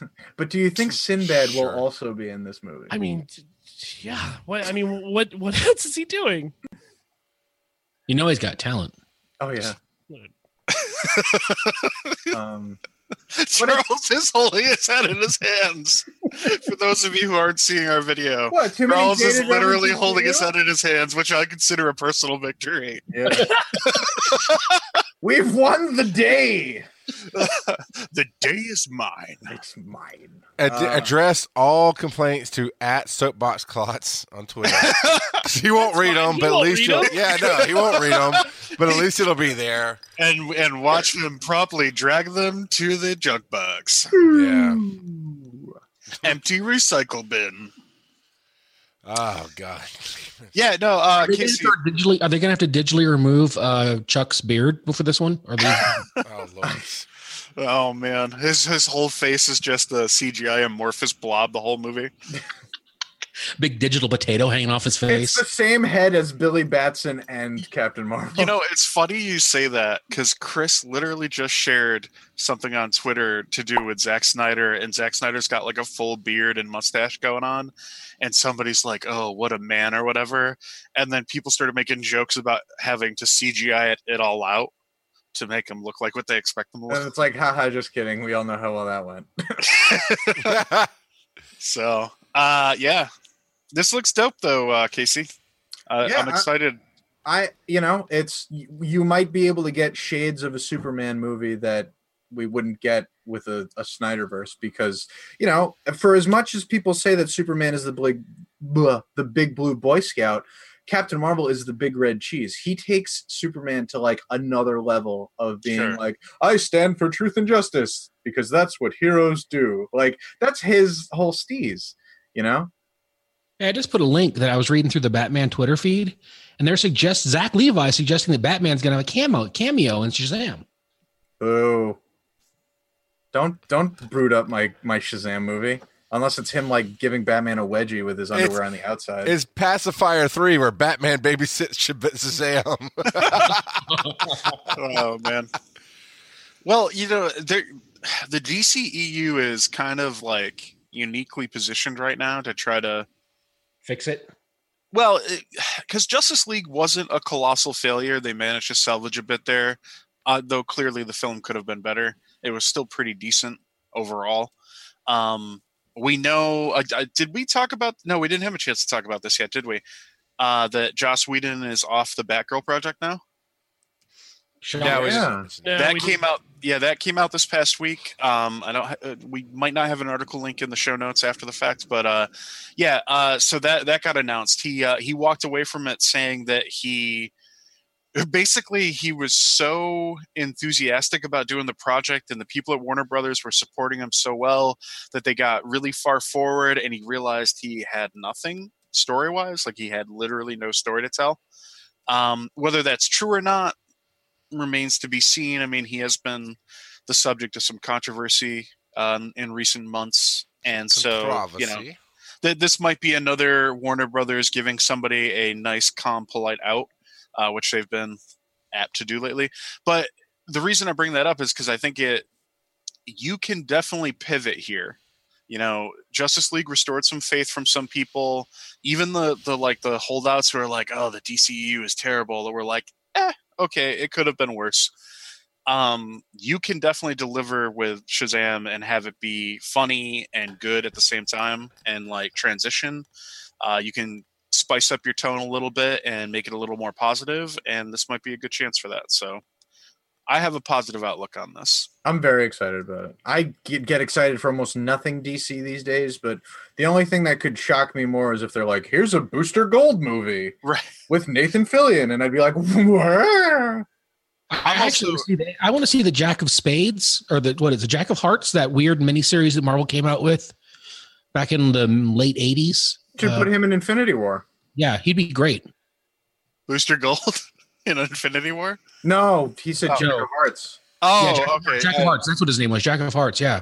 Speaker 6: But do you think Sinbad will also be in this movie?
Speaker 7: I mean, yeah. What I mean, what what else is he doing?
Speaker 5: You know he's got talent.
Speaker 6: oh yeah. Um,
Speaker 4: Charles is holding his head in his hands. For those of you who aren't seeing our video,
Speaker 6: what? Too many
Speaker 4: Charles is literally holding
Speaker 6: for
Speaker 4: his head in his hands, which I consider a personal victory.
Speaker 6: Yeah. We've won the day.
Speaker 4: The day is mine.
Speaker 6: It's mine.
Speaker 3: Ad-
Speaker 6: Uh,
Speaker 3: address all complaints to at soapbox clots on Twitter. he won't read
Speaker 7: fine.
Speaker 3: them, but at least
Speaker 7: read
Speaker 3: you'll,
Speaker 7: 'em.
Speaker 3: yeah, no, he won't read them, but at least it'll be there.
Speaker 4: And and watch them promptly drag them to the junk box.
Speaker 3: Yeah.
Speaker 4: Empty recycle bin.
Speaker 3: Oh God.
Speaker 4: Yeah, no, uh
Speaker 5: Are they, gonna
Speaker 4: Casey.
Speaker 5: start digitally, are they gonna have to digitally remove uh, Chuck's beard for this one? Are they
Speaker 3: Oh Lord.
Speaker 4: Oh man. His his whole face is just a CGI amorphous blob the whole movie.
Speaker 5: big digital potato hanging off his face.
Speaker 6: It's the same head as Billy Batson and Captain Marvel.
Speaker 4: You know, it's funny you say that because Chris literally just shared something on Twitter to do with Zack Snyder, and Zack Snyder's got like a full beard and mustache going on, and somebody's like, "Oh, what a man" or whatever, and then people started making jokes about having to CGI it, it all out to make him look like what they expect them to
Speaker 6: and it's like, haha, just kidding. We all know how well that went.
Speaker 4: So, uh, yeah, this looks dope though, uh, Casey. Uh,
Speaker 6: Yeah,
Speaker 4: I'm excited.
Speaker 6: I, you know, it's you might be able to get shades of a Superman movie that we wouldn't get with a, a Snyderverse because, you know, for as much as people say that Superman is the big, blah, the big blue Boy Scout, Captain Marvel is the big red cheese. He takes Superman to like another level of being
Speaker 4: Sure.
Speaker 6: like, I stand for truth and justice because that's what heroes do. Like that's his whole steez, you know?
Speaker 5: I just put a link that I was reading through the Batman Twitter feed, and there suggests Zach Levi suggesting that Batman's gonna have a cameo cameo in Shazam.
Speaker 6: Boo. Don't don't brood up my my Shazam movie. Unless it's him like giving Batman a wedgie with his underwear on the outside.
Speaker 3: It's Pacifier 3 where Batman babysits Shazam.
Speaker 4: oh man. Well, you know, there, the DCEU is kind of like uniquely positioned right now to try to.
Speaker 5: Fix it.
Speaker 4: Well, because Justice League wasn't a colossal failure, they managed to salvage a bit there. Uh, though clearly the film could have been better. It was still pretty decent overall. Um, we know. Uh, uh, did we talk about? No, we didn't have a chance to talk about this yet, did we? Uh, that Joss Whedon is off the Batgirl project now.
Speaker 3: yeah, we
Speaker 6: Yeah.
Speaker 7: No,
Speaker 4: that came out yeah that came out this past week um i don't ha- uh, we might not have an article link in the show notes after the fact but uh yeah uh so that that got announced he uh he walked away from it saying that he basically he was so enthusiastic about doing the project and the people at warner brothers were supporting him so well that they got really far forward and he realized he had nothing story wise like he had literally no story to tell um whether that's true or not remains to be seen. I mean, he has been the subject of some controversy um, in recent months, and so you know th- this might be another Warner Brothers giving somebody a nice, calm, polite out, uh, which they've been apt to do lately. But the reason I bring that up is because I think it you can definitely pivot here. You know, Justice League restored some faith from some people. Even the the like the holdouts who are like, "Oh, the DCU is terrible," that were like, "Eh, okay, it could have been worse." Um, you can definitely deliver with Shazam and have it be funny and good at the same time, and like transition. Uh, you can spice up your tone a little bit and make it a little more positive, and this might be a good chance for that. So, I have a positive outlook on this.
Speaker 6: I'm very excited about it. I get, get excited for almost nothing DC these days, but the only thing that could shock me more is if they're like, "Here's a Booster Gold movie
Speaker 4: Right.
Speaker 6: with Nathan Fillion," and I'd be like, "Where?"
Speaker 5: I actually want to see the, I want to see the Jack of Spades or the what is it, Jack of Hearts, that weird miniseries that Marvel came out with back in the late '80s.
Speaker 6: To
Speaker 5: Uh,
Speaker 6: put him in Infinity War.
Speaker 5: Yeah, he'd be great.
Speaker 4: Booster Gold in Infinity War.
Speaker 6: No, he said
Speaker 4: Oh.
Speaker 6: Jack of Hearts.
Speaker 4: Oh,
Speaker 5: yeah, Jack,
Speaker 4: okay.
Speaker 5: Jack of Hearts. That's what his name was. Jack of Hearts. Yeah.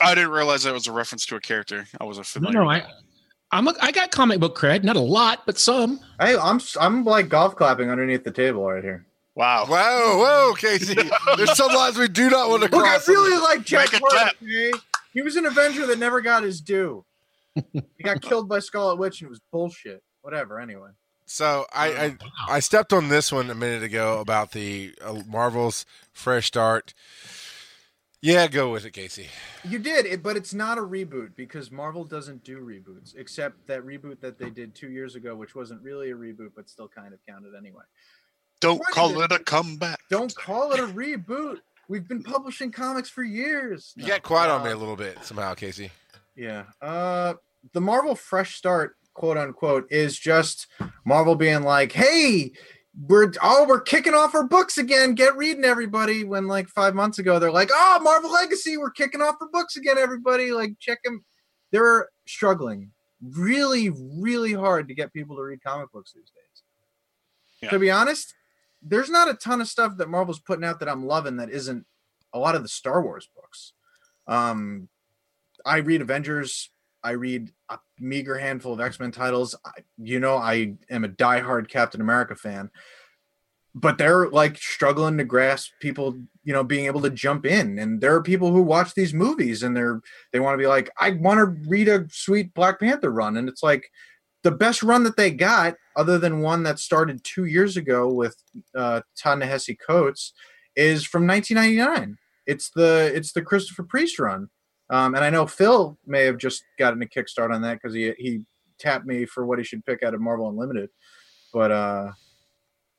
Speaker 4: I didn't realize that was a reference to a character. I wasn't
Speaker 5: No,
Speaker 4: familiar.
Speaker 5: no,
Speaker 4: with
Speaker 5: I, I'm a, I got comic book cred. Not a lot, but some.
Speaker 6: Hey, I'm I'm like golf clapping underneath the table right here.
Speaker 4: Wow.
Speaker 3: Whoa, whoa, Casey. There's some lines we do not want to
Speaker 6: Look, I really like Jack
Speaker 4: Make it
Speaker 6: Hart. Okay? He was an Avenger that never got his due. he got killed by Scarlet Witch, and it was bullshit. Whatever. Anyway,
Speaker 3: So I, I I stepped on this one a minute ago about the uh, Marvel's fresh start. Yeah, go with it, Casey.
Speaker 6: you did it, but it's not a reboot because Marvel doesn't do reboots, except that reboot that they did two years ago, which wasn't really a reboot, but still kind of counted anyway.
Speaker 4: Don't
Speaker 6: Why
Speaker 4: call
Speaker 6: did-
Speaker 4: it a comeback.
Speaker 6: Don't call it a reboot. We've been publishing comics for years.
Speaker 3: You
Speaker 6: No,
Speaker 3: got quiet on
Speaker 6: uh,
Speaker 3: me a little bit somehow, Casey.
Speaker 6: Yeah. Uh the Marvel fresh start, quote unquote, is just Marvel being like, hey, we're oh, we're kicking off our books again. Get reading, everybody. When like five months ago, they're like, oh, Marvel Legacy, we're kicking off our books again, everybody. Like, check them. They're struggling really, really hard to get people to read comic books these days.
Speaker 4: Yeah.
Speaker 6: To be honest, there's not a ton of stuff that Marvel's putting out that I'm loving that isn't a lot of the Star Wars books. Um, I read Avengers. I read a meager handful of X Men titles. I, you know, I am a diehard Captain America fan, but they're like struggling to grasp people, you know, being able to jump in. And there are people who watch these movies and they're they want to be like, I want to read a sweet Black Panther run, and it's like the best run that they got, other than one that started two years ago with uh, Ta-Nehisi Coates, is from 1999. It's the it's the Christopher Priest run. Um, and I know Phil may have just gotten a kickstart on that because he he tapped me for what he should pick out of Marvel Unlimited. But uh,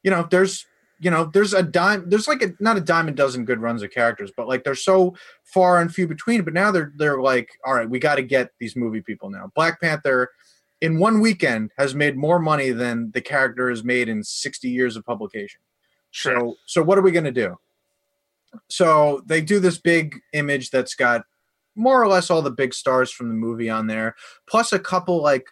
Speaker 6: you know, there's you know, there's a dime, there's like a not a dime a dozen good runs of characters, but like they're so far and few between. But now they're they're like, all right, we got to get these movie people now. Black Panther, in one weekend, has made more money than the character has made in 60 years of publication. So so what are we gonna do? So they do this big image that's got more or less all the big stars from the movie on there, plus a couple like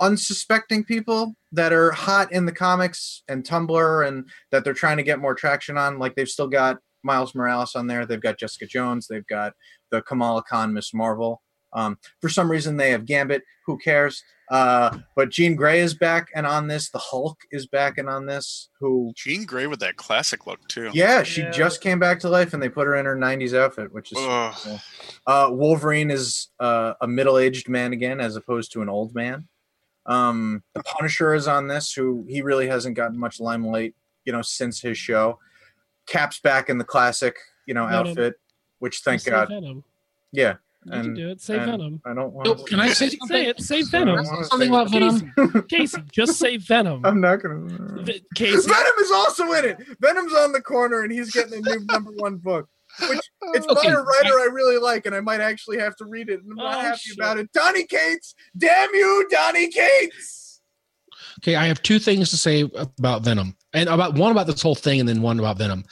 Speaker 6: unsuspecting people that are hot in the comics and Tumblr and that they're trying to get more traction on. Like they've still got Miles Morales on there, they've got Jessica Jones, they've got the Kamala Khan Miss Marvel. Um, for some reason, they have Gambit. Who cares? Uh, but Jean Grey is back and on this. The Hulk is back and on this. Who
Speaker 4: Jean Grey with that classic look too.
Speaker 6: yeah, she
Speaker 7: Yeah.
Speaker 6: just came back to life, and they put her in her '90s outfit, which is super cool. Uh, Wolverine is uh, a middle-aged man again, as opposed to an old man. Um, the Punisher is on this, who he really hasn't gotten much limelight, you know, since his show. Cap's back in the classic, you know, outfit, which thank God,
Speaker 7: Venom.
Speaker 6: yeah.
Speaker 7: You can do it. Say Venom.
Speaker 6: I don't want.
Speaker 5: Oh, can I say
Speaker 7: Say it. Say
Speaker 6: I
Speaker 7: Venom.
Speaker 5: Something
Speaker 6: say-
Speaker 5: about Venom.
Speaker 7: Casey, just say Venom.
Speaker 6: I'm not gonna.
Speaker 7: V- Casey,
Speaker 6: Venom is also in it. Venom's on the corner, and he's getting a new number one book. Which oh, it's by a writer I really like, and I might actually have to read it. And I'm not
Speaker 7: Oh,
Speaker 6: happy
Speaker 7: shit.
Speaker 6: about it. Donny Cates, damn you, Donny Cates.
Speaker 5: Okay, I have two things to say about Venom, and about one about this whole thing, and then one about Venom.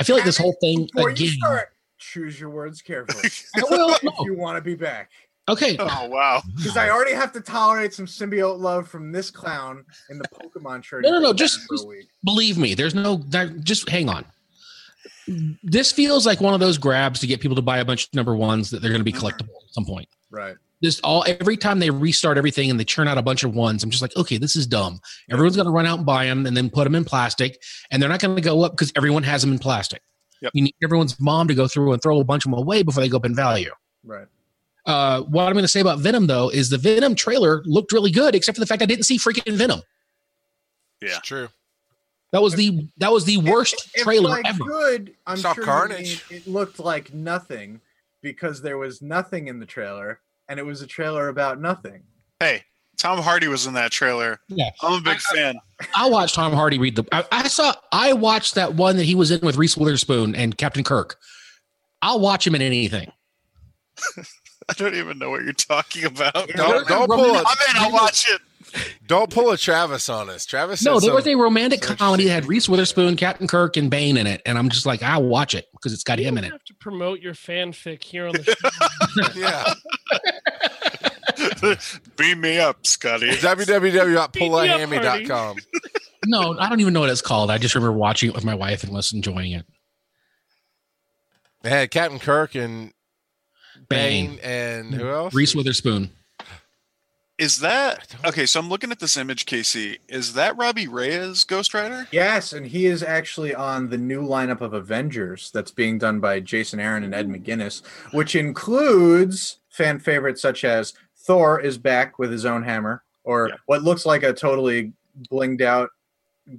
Speaker 5: I feel like this whole thing
Speaker 6: Before you
Speaker 5: again.
Speaker 6: Start, choose your words carefully.
Speaker 5: I will.
Speaker 6: if you want to be back,
Speaker 5: Okay,
Speaker 4: Oh wow.
Speaker 6: because I already have to tolerate some symbiote love from this clown in the Pokemon shirt.
Speaker 5: No, no, no,
Speaker 6: he's
Speaker 5: just-
Speaker 6: wearing for a week.
Speaker 5: believe me, there's no. That, just hang on. This feels like one of those grabs to get people to buy a bunch of number ones that they're going to be mm-hmm. collectible at some point.
Speaker 6: right.
Speaker 5: Just all every time they restart everything and they churn out a bunch of ones, I'm just like, okay, this is dumb. Everyone's going to run out and buy them and then put them in plastic, and they're not going to go up because everyone has them in plastic.
Speaker 4: Yep.
Speaker 5: You need everyone's mom to go through and throw a bunch of them away before they go up in value.
Speaker 6: Right.
Speaker 5: Uh, what I'm going to say about Venom though is the Venom trailer looked really good, except for the fact I didn't see freaking Venom.
Speaker 4: Yeah.
Speaker 3: It's true.
Speaker 5: That was the that was the worst
Speaker 6: If,
Speaker 5: trailer
Speaker 6: like,
Speaker 5: ever.
Speaker 6: Good. I'm
Speaker 3: Saw
Speaker 6: sure
Speaker 3: Carnage.
Speaker 6: mean It looked like nothing because there was nothing in the trailer, and it was a trailer about nothing.
Speaker 4: Hey, Tom Hardy was in that trailer.
Speaker 5: Yeah.
Speaker 4: I'm a big fan.
Speaker 5: I watched Tom Hardy read the. I, I saw. I watched that one that he was in with Reese Witherspoon and Captain Kirk. I'll watch him in anything.
Speaker 4: I don't even know what you're talking about.
Speaker 3: Don't, don't
Speaker 5: Roman-
Speaker 3: pull a
Speaker 4: I'm in. I'll watch it.
Speaker 3: don't pull a Travis on us. Travis.
Speaker 5: No,
Speaker 3: said
Speaker 5: there was a romantic
Speaker 3: some
Speaker 5: comedy that had Reese Witherspoon, Captain Kirk, and Bane in it, and I'm just like, I'll watch it because it's got
Speaker 7: you
Speaker 5: him
Speaker 7: don't
Speaker 5: in it.
Speaker 7: have to promote your fanfic here on the show.
Speaker 3: yeah.
Speaker 4: Beam me up, Scotty.
Speaker 3: www.pullahammy.com.
Speaker 5: No, I don't even know what it's called. I just remember watching it with my wife and was enjoying it.
Speaker 3: They had Captain Kirk and Bane,
Speaker 5: Bane.
Speaker 3: and who mm-hmm. else?
Speaker 5: Reese Witherspoon.
Speaker 4: Is that okay? So I'm looking at this image, Casey. Is that Robbie Reyes Ghost Rider?
Speaker 6: Yes, and he is actually on the new lineup of Avengers that's being done by Jason Aaron and Ed McGuinness, which includes fan favorites such as Thor is back with his own hammer, or
Speaker 4: Yeah.
Speaker 6: what looks like a totally blinged out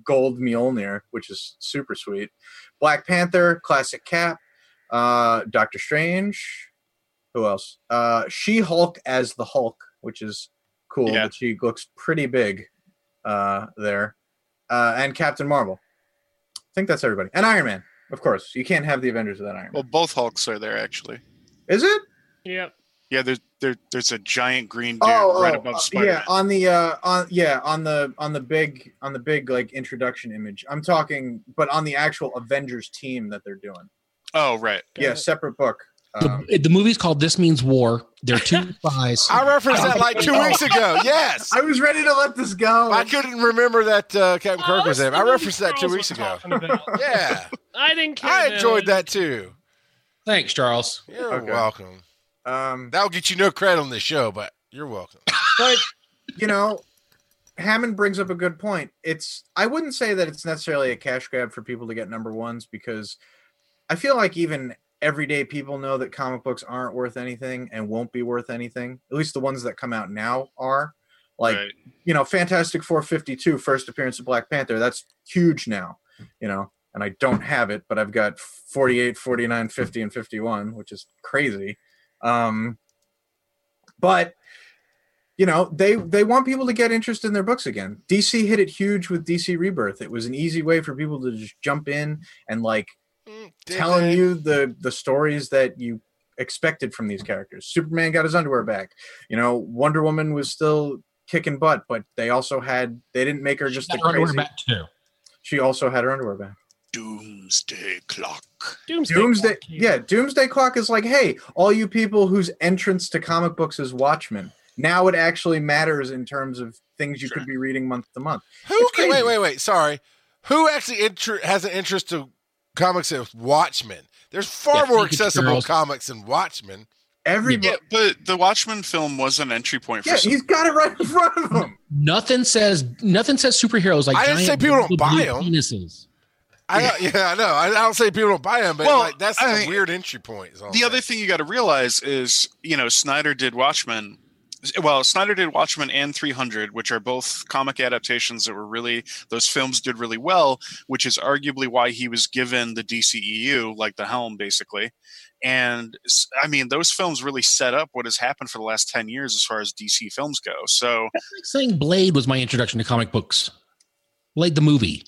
Speaker 6: gold Mjolnir, which is super sweet. Black Panther, classic Cap, uh, Doctor Strange. Who else? Uh, she Hulk as the Hulk, which is cool.
Speaker 4: Yeah.
Speaker 6: But she looks pretty big uh, there, uh, and Captain Marvel. I think that's everybody, and Iron Man, of course. You can't have the Avengers without Iron Man.
Speaker 4: Well, both Hulks are there actually.
Speaker 6: Is it?
Speaker 7: Yep.
Speaker 4: Yeah, there's there, there's a giant green dude
Speaker 6: Oh,
Speaker 4: right
Speaker 6: oh,
Speaker 4: above
Speaker 6: uh,
Speaker 4: Spider.
Speaker 6: yeah, on the uh, on yeah, on the on the big on the big like introduction image. I'm talking, but on the actual Avengers team that they're doing.
Speaker 4: Oh, right.
Speaker 6: Yeah, separate book. Um,
Speaker 5: The, the movie's called This Means War. They're two spies.
Speaker 3: I referenced that like two weeks ago. Yes.
Speaker 6: I was ready to let this go.
Speaker 3: I couldn't remember that uh, Captain Kirk was there. I
Speaker 7: Oh,
Speaker 3: referenced that two weeks ago. Yeah.
Speaker 7: I didn't care.
Speaker 3: I enjoyed
Speaker 7: then.
Speaker 3: that too.
Speaker 5: Thanks, Charles.
Speaker 3: You're
Speaker 6: Okay.
Speaker 3: welcome.
Speaker 6: Um,
Speaker 3: That'll get you no credit on this show, but you're welcome.
Speaker 6: but you know, Hammond brings up a good point. It's I wouldn't say that it's necessarily a cash grab for people to get number ones because I feel like even everyday people know that comic books aren't worth anything and won't be worth anything. At least the ones that come out now are. Like
Speaker 4: right.
Speaker 6: you know, Fantastic 452, first appearance of Black Panther. That's huge now, you know, and I don't have it, but I've got 48, 49, 50, and 51, which is crazy. Um, but you know, they they want people to get interest in their books again. DC hit it huge with DC Rebirth. It was an easy way for people to just jump in and like telling you the the stories that you expected from these characters. Superman got his underwear back. You know, Wonder Woman was still kicking butt, but they also had they didn't make her just a
Speaker 5: Got
Speaker 6: crazy.
Speaker 5: back too.
Speaker 6: She also had her underwear back.
Speaker 4: Doomsday Clock.
Speaker 7: Doomsday.
Speaker 6: Doomsday,
Speaker 7: Clock,
Speaker 6: yeah, Doomsday Clock is like, hey, all you people whose entrance to comic books is Watchmen. Now it actually matters in terms of things you
Speaker 4: Sure.
Speaker 6: could be reading month to month.
Speaker 3: Who?
Speaker 6: It's
Speaker 3: Wait, wait, wait. Sorry. Who actually inter- has an interest to comics of Watchmen? There's far
Speaker 5: Yeah,
Speaker 3: more accessible
Speaker 5: Charles.
Speaker 3: comics than Watchmen.
Speaker 6: Everybody,
Speaker 4: Yeah, but the Watchmen film was an entry point for
Speaker 6: yeah,
Speaker 4: some
Speaker 6: he's got it right in front of him.
Speaker 5: Nothing says nothing says superheroes like
Speaker 3: I didn't
Speaker 5: giant
Speaker 3: say people don't
Speaker 5: blue
Speaker 3: buy 'em.
Speaker 5: Penises.
Speaker 3: I don't, yeah, I know. I, I don't say people don't buy them, but
Speaker 4: Well,
Speaker 3: like that's
Speaker 4: I
Speaker 3: a
Speaker 4: mean,
Speaker 3: weird entry point.
Speaker 4: the
Speaker 3: I'm
Speaker 4: other thing you got to realize is you know snyder did watchmen well snyder did watchmen and 300 which are both comic adaptations that were really those films did really well which is arguably why he was given the dceu like the helm basically and I mean those films really set up what has happened for the last 10 years as far as dc films go so
Speaker 5: That's like saying Blade was my introduction to comic books. Blade the movie.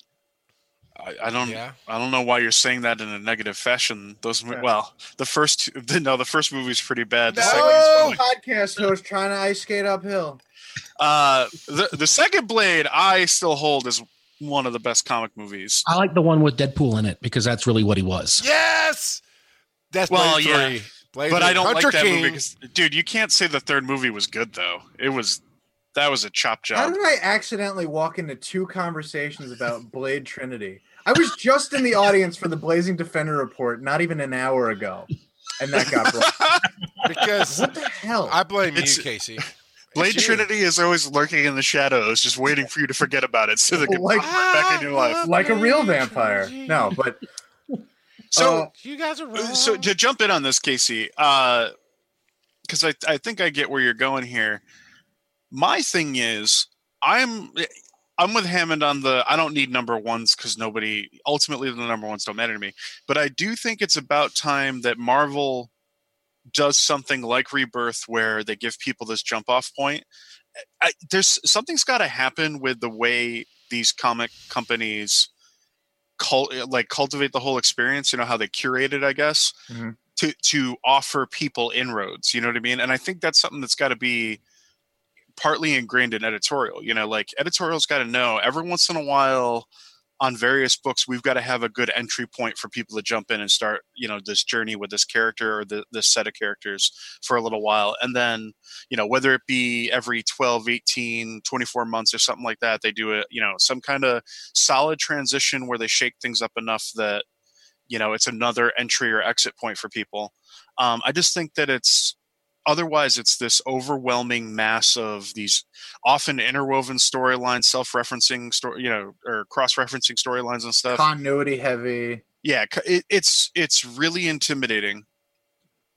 Speaker 4: I, I don't
Speaker 3: Yeah.
Speaker 4: I don't know why you're saying that in a negative fashion. Those mo-
Speaker 6: Yeah.
Speaker 4: well, the first two, no, the first movie's pretty bad. The
Speaker 3: No!
Speaker 4: second one's!
Speaker 6: Podcast host trying to ice skate uphill.
Speaker 4: Uh, the the second Blade I still hold as one of the best comic movies.
Speaker 5: I like the one with Deadpool in it because that's really what he was.
Speaker 3: Yes, that's
Speaker 4: Well,
Speaker 3: Blade
Speaker 4: yeah.
Speaker 3: three. Blade
Speaker 4: But. I don't
Speaker 3: Hunter
Speaker 4: like that
Speaker 3: King.
Speaker 4: movie because, dude, you can't say the third movie was good though. It was that was a chop job.
Speaker 6: How did I accidentally walk into two conversations about Blade Trinity? I was just in the audience for the Blazing Defender report not even an hour ago, and that got brought.
Speaker 3: because
Speaker 6: what the hell?
Speaker 3: I blame
Speaker 4: It's-
Speaker 3: you, Casey.
Speaker 4: Blade
Speaker 3: It's you.
Speaker 4: Trinity is always lurking in the shadows, just waiting for you to forget about it, so they can
Speaker 6: Like-
Speaker 4: back in your life.
Speaker 6: like a real vampire. No, but
Speaker 4: So
Speaker 6: uh,
Speaker 3: you guys are wrong.
Speaker 4: so to jump in on this casey because I, I think i get where you're going here my thing is i'm i'm with hammond on the i don't need number ones because nobody ultimately the number ones don't matter to me. But i do think it's about time that marvel does something like rebirth where they give people this jump off point. I, there's something's got to happen with the way these comic companies cult, like cultivate the whole experience you know how they curate it i guess
Speaker 6: Mhm.
Speaker 4: to to offer people inroads you know what i mean? And i think that's something that's got to be partly ingrained in editorial you know like editorial's got to know every once in a while on various books we've got to have a good entry point for people to jump in and start you know this journey with this character or the, this set of characters for a little while. And then you know whether it be every 12 18 24 months or something like that they do a you know some kind of solid transition where they shake things up enough that you know it's another entry or exit point for people. Um, i just think that it's otherwise it's this overwhelming mass of these often interwoven storylines self-referencing story you know or cross-referencing storylines and stuff
Speaker 6: Continuity heavy.
Speaker 4: yeah it, it's it's really intimidating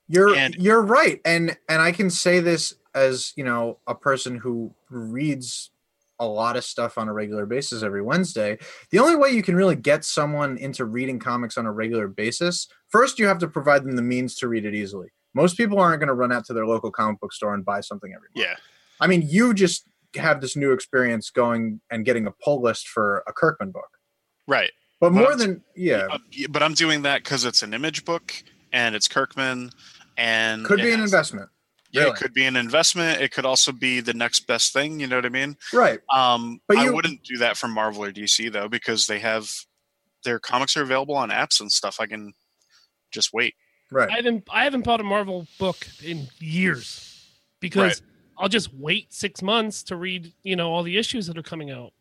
Speaker 6: You're
Speaker 4: And-
Speaker 6: you're right, and and I can say this as you know a person who reads a lot of stuff on a regular basis every Wednesday. The only way you can really get someone into reading comics on a regular basis, first you have to provide them the means to read it easily. Most people aren't going to run out to their local comic book store and buy something every month.
Speaker 4: yeah
Speaker 6: I mean, you just have this new experience going and getting a pull list for a Kirkman book.
Speaker 4: right
Speaker 6: But
Speaker 4: Well,
Speaker 6: more
Speaker 4: I'm-
Speaker 6: than yeah,
Speaker 4: but i'm doing that because it's an image book and it's kirkman and
Speaker 6: could be an
Speaker 4: has-
Speaker 6: investment.
Speaker 4: yeah
Speaker 6: really.
Speaker 4: it could be an investment it could also be the next best thing you know what i mean
Speaker 6: Right.
Speaker 4: um
Speaker 6: But
Speaker 4: i
Speaker 6: you-
Speaker 4: wouldn't do that for marvel or dc though because they have their comics are available on apps and stuff i can just wait
Speaker 6: Right.
Speaker 7: I haven't I haven't bought a Marvel book in years because I'll just wait six months to read you know all the issues that are coming out.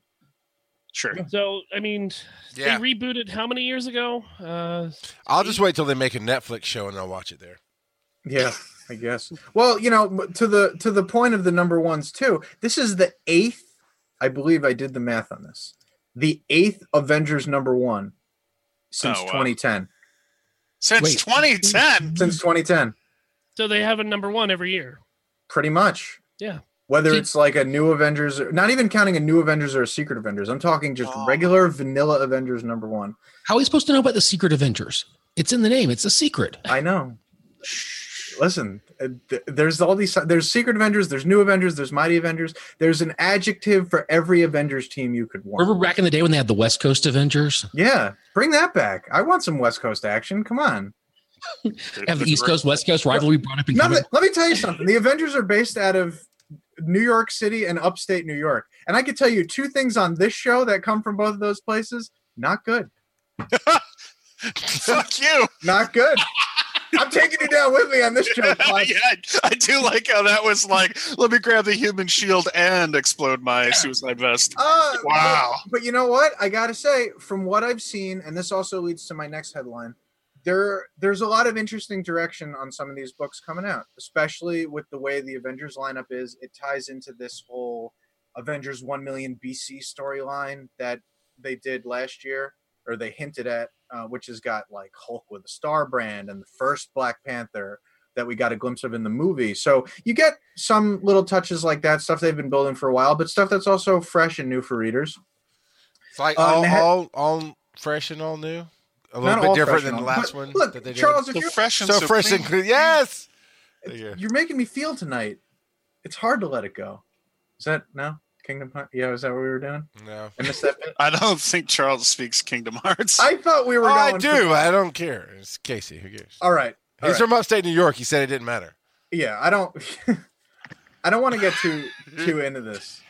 Speaker 4: sure
Speaker 7: So I mean,
Speaker 3: Yeah.
Speaker 7: they rebooted how many years ago? Uh,
Speaker 3: I'll just wait till they make a Netflix show and I'll watch it there.
Speaker 6: Yeah, I guess. Well, you know, to the to the point of the number ones too. This is the eighth. I believe I did the math on this. The eighth Avengers number one since
Speaker 4: Oh, wow.
Speaker 6: 2010.
Speaker 4: Since
Speaker 5: Wait.
Speaker 4: 2010
Speaker 6: Since 2010,
Speaker 7: so they have a number one every year.
Speaker 6: pretty much.
Speaker 7: Yeah.
Speaker 6: Whether
Speaker 5: See-
Speaker 6: it's like a new Avengers, or, not even counting a new Avengers or a Secret Avengers. I'm talking just
Speaker 4: Oh.
Speaker 6: regular vanilla Avengers number one.
Speaker 5: How are we supposed to know about the Secret Avengers? It's in the name. It's a secret.
Speaker 6: I know. Listen, uh, there's all these. There's Secret Avengers. There's New Avengers. There's Mighty Avengers. There's an adjective for every Avengers team you could want.
Speaker 5: Remember back in the day when they had the West Coast Avengers?
Speaker 6: Yeah, bring that back. I want some West Coast action. Come on.
Speaker 5: Have the East Coast West Coast rivalry brought up in
Speaker 6: No, let, let me tell you something. The Avengers are based out of New York City and upstate New York. And I can tell you two things on this show that come from both of those places. Not good.
Speaker 4: fuck you
Speaker 6: Not good. I'm taking you down with me on this show.
Speaker 4: yeah, I do like how that was like let me grab the human shield and explode my suicide vest
Speaker 6: Uh,
Speaker 4: Wow.
Speaker 6: But, but you know what? I gotta say, from what I've seen, and this also leads to my next headline. There, there's a lot of interesting direction on some of these books coming out, especially with the way the Avengers lineup is. It ties into this whole Avengers 1 million BC storyline that they did last year, or they hinted at, uh, which has got like Hulk with a star brand and the first Black Panther that we got a glimpse of in the movie. So you get some little touches like that, stuff they've been building for a while, but stuff that's also fresh and new for readers.
Speaker 3: It's like
Speaker 6: Uh,
Speaker 3: all,
Speaker 6: and
Speaker 3: all, all fresh and all new. A little
Speaker 6: Not
Speaker 3: bit different than the last
Speaker 6: but
Speaker 3: one
Speaker 6: Look,
Speaker 3: that they did.
Speaker 6: Charles, if
Speaker 4: so
Speaker 6: you're,
Speaker 4: fresh and
Speaker 3: so,
Speaker 4: so
Speaker 3: fresh and clean. Yes. You go.
Speaker 6: you're making me feel tonight, it's hard to let it go. Is that no Kingdom Hearts? Yeah, is that what we were doing?
Speaker 3: No.
Speaker 6: I missed that bit.
Speaker 4: I don't think Charles speaks Kingdom Hearts.
Speaker 6: I thought we were.
Speaker 3: Oh, I do. I don't care. It's Casey. Who cares?
Speaker 6: all right. all
Speaker 3: He's
Speaker 6: right.
Speaker 3: from upstate New York. He said it didn't matter.
Speaker 6: yeah i don't i don't want to get too too into this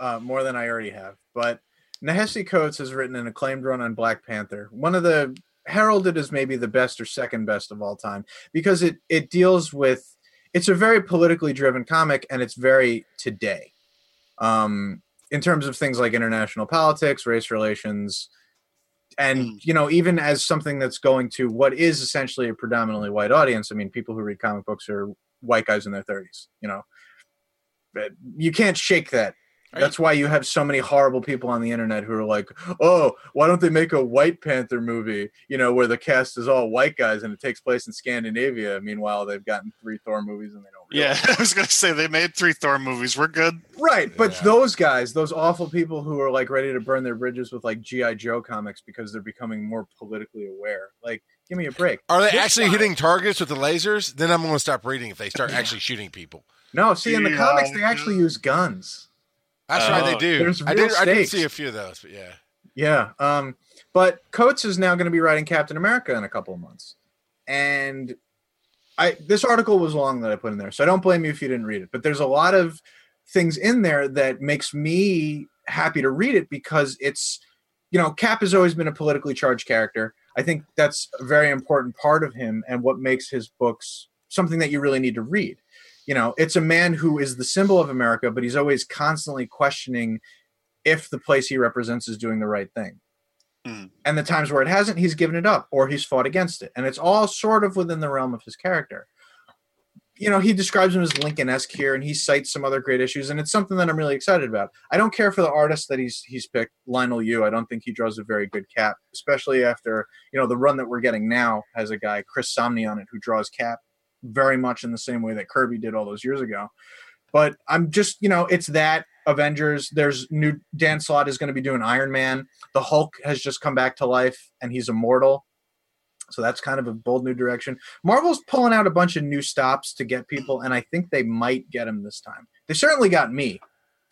Speaker 6: uh, more than i already have but Nehisi coates has written an acclaimed run on black panther one of the heralded as maybe the best or second best of all time because it it deals with it's a very politically driven comic and it's very today um in terms of things like international politics race relations and
Speaker 4: Mm.
Speaker 6: you know even as something that's going to what is essentially a predominantly white audience i mean people who read comic books are white guys in their 30s you know But you can't shake that that's why you have so many horrible people on the internet who are like oh why don't they make a white panther movie you know where the cast is all white guys and it takes place in scandinavia meanwhile they've gotten three thor movies and they don't
Speaker 4: yeah, I was gonna say they made three Thor movies. We're good.
Speaker 6: Right, but
Speaker 3: Yeah.
Speaker 6: those guys, those awful people who are like ready to burn their bridges with like GI Joe comics because they're becoming more politically aware. Like, give me a break.
Speaker 3: Are they
Speaker 6: This
Speaker 3: actually
Speaker 6: guy-
Speaker 3: hitting targets with the lasers? Then I'm going to stop reading if they start actually shooting people.
Speaker 6: No, see, in the
Speaker 4: Yeah.
Speaker 6: comics they actually use guns.
Speaker 3: That's right, they
Speaker 4: Oh,
Speaker 3: do.
Speaker 6: there's
Speaker 3: I did. I did see a few of those, but yeah.
Speaker 6: Yeah. Um, but Coates is now going to be writing Captain America in a couple of months, and I this article was long that I put in there, so I don't blame you if you didn't read it. But there's a lot of things in there that makes me happy to read it because it's you know, Cap has always been a politically charged character. I think that's a very important part of him and what makes his books something that you really need to read. You know, it's a man who is the symbol of America, but he's always constantly questioning if the place he represents is doing the right thing.
Speaker 4: Mm.
Speaker 6: And the times where it hasn't, he's given it up or he's fought against it. And it's all sort of within the realm of his character. You know, he describes him as Lincoln esque here, and he cites some other great issues, and it's something that I'm really excited about. I don't care for the artist that he's he's picked, Leinil Yu. I don't think he draws a very good Cap, especially after you know the run that we're getting now has a guy Chris Samnee on it who draws Cap very much in the same way that Kirby did all those years ago. But I'm just, you know, it's that Avengers. There's new Dan Slott is going to be doing Iron Man. The Hulk has just come back to life and he's immortal. So that's kind of a bold new direction. Marvel's pulling out a bunch of new stops to get people, and I think they might get him this time. They certainly got me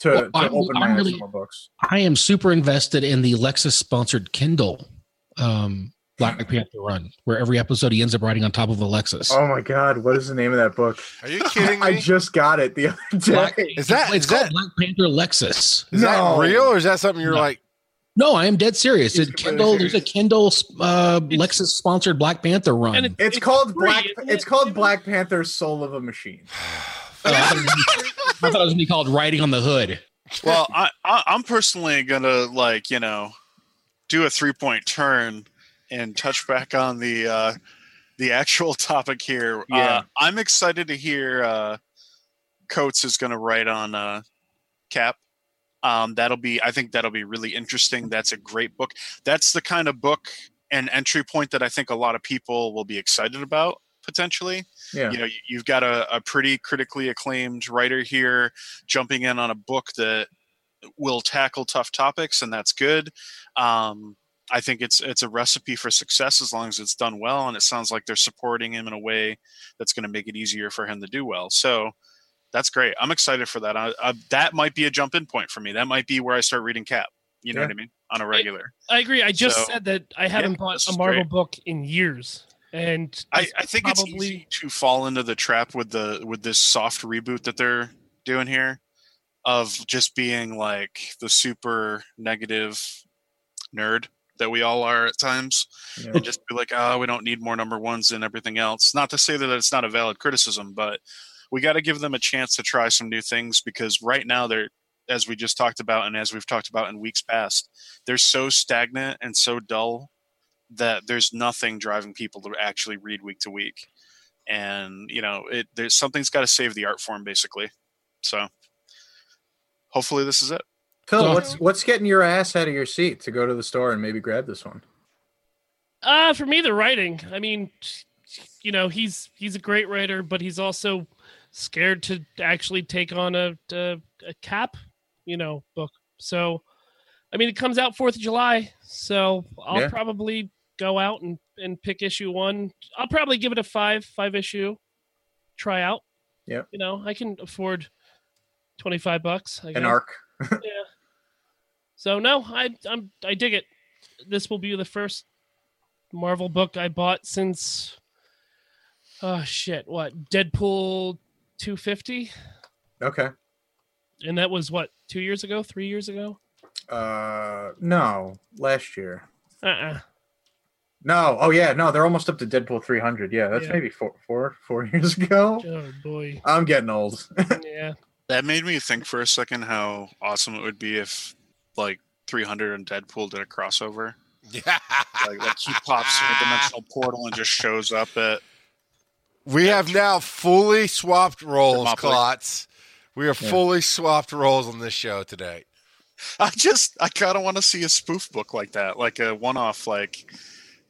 Speaker 6: to,
Speaker 5: Well,
Speaker 6: to
Speaker 5: I'm-
Speaker 6: open my eyes to more books.
Speaker 5: I am super invested in the Lexus sponsored Kindle um, Black Panther run, where every episode he ends up riding on top of a Lexus.
Speaker 6: Oh my God, what is the name of that book?
Speaker 3: Are you kidding me?
Speaker 6: I just got it the other
Speaker 5: Black-
Speaker 6: day.
Speaker 3: Is that-
Speaker 5: it's
Speaker 3: is
Speaker 5: called
Speaker 3: that-
Speaker 5: Black Panther Lexus?
Speaker 3: Is that real or is that something you're
Speaker 5: No.
Speaker 3: like?
Speaker 5: No, I am dead serious.
Speaker 6: It's
Speaker 5: It,
Speaker 6: completely
Speaker 5: Kindle, there's a
Speaker 6: serious.
Speaker 5: Kindle uh, Lexus sponsored Black Panther run.
Speaker 7: And it-
Speaker 6: It's,
Speaker 7: It's
Speaker 6: called
Speaker 7: free,
Speaker 6: Black.
Speaker 7: isn't
Speaker 6: It's called Black Panther: Soul of a Machine.
Speaker 5: Oh, I, thought it was, I thought it was gonna be called Riding on the Hood.
Speaker 4: Well, I, I I'm personally gonna like you know do a three point turn and touch back on the uh, the actual topic here.
Speaker 6: Yeah.
Speaker 4: Uh, I'm excited to hear uh, Coates is gonna write on uh, Cap. Um, that'll be I think that'll be really interesting. That's a great book. That's the kind of book and entry point that I think a lot of people will be excited about potentially
Speaker 6: Yeah.
Speaker 4: you know you- you've got a, a pretty critically acclaimed writer here jumping in on a book that will tackle tough topics and that's good um, i think it's it's a recipe for success as long as it's done well and it sounds like they're supporting him in a way that's going to make it easier for him to do well. So that's great. I'm excited for that. I, I, that might be a jump in point for me. That might be where i start reading cap. You know
Speaker 6: Yeah.
Speaker 4: what i mean? On a regular.
Speaker 7: I agree. I just
Speaker 4: So,
Speaker 7: said that I haven't
Speaker 4: yeah,
Speaker 7: bought a Marvel
Speaker 4: great.
Speaker 7: book in years, and
Speaker 4: I, I think
Speaker 7: probably
Speaker 4: it's easy to fall into the trap with the with this soft reboot that they're doing here of just being like the super negative nerd that we all are at times
Speaker 6: Yeah.
Speaker 4: and just be like oh we don't need more number ones and everything else. Not to say that it's not a valid criticism but we got to give them a chance to try some new things because right now they're as we just talked about and as we've talked about in weeks past they're so stagnant and so dull that there's nothing driving people to actually read week to week. And you know it there's something's got to save the art form basically. So hopefully this is it
Speaker 6: Phil,
Speaker 5: So-
Speaker 6: what's what's getting your ass out of your seat to go to the store and maybe grab this one?
Speaker 7: Uh, for me, the writing. I mean, you know, he's he's a great writer, but he's also scared to actually take on a a, a cap, you know, book. So, I mean, it comes out Fourth of July, so I'll
Speaker 6: Yeah.
Speaker 7: probably go out and and pick issue one. I'll probably give it a five five issue try out.
Speaker 6: Yep.
Speaker 7: You know, I can afford twenty five bucks. I
Speaker 6: An arc.
Speaker 7: Yeah. So no, I I'm I dig it. This will be the first Marvel book I bought since oh shit, what? Deadpool 250?
Speaker 6: Okay.
Speaker 7: And that was what, 2 years ago, 3 years ago?
Speaker 6: Uh, no, last year.
Speaker 7: Uh-uh.
Speaker 6: No. Oh yeah, no, they're almost up to Deadpool 300. Yeah, that's
Speaker 7: Yeah.
Speaker 6: maybe four, four, four years ago.
Speaker 7: Oh boy.
Speaker 6: I'm getting old.
Speaker 7: Yeah.
Speaker 4: that made me think for a second how awesome it would be if like 300 and deadpool did a crossover
Speaker 3: Yeah.
Speaker 4: like, like he pops in a dimensional portal and just shows up at
Speaker 3: We have now fully swapped roles,
Speaker 4: Thermopylae.
Speaker 3: Klotz. We are fully swapped roles on this show today.
Speaker 4: I just I kind of want to see a spoof book like that, like a one-off, like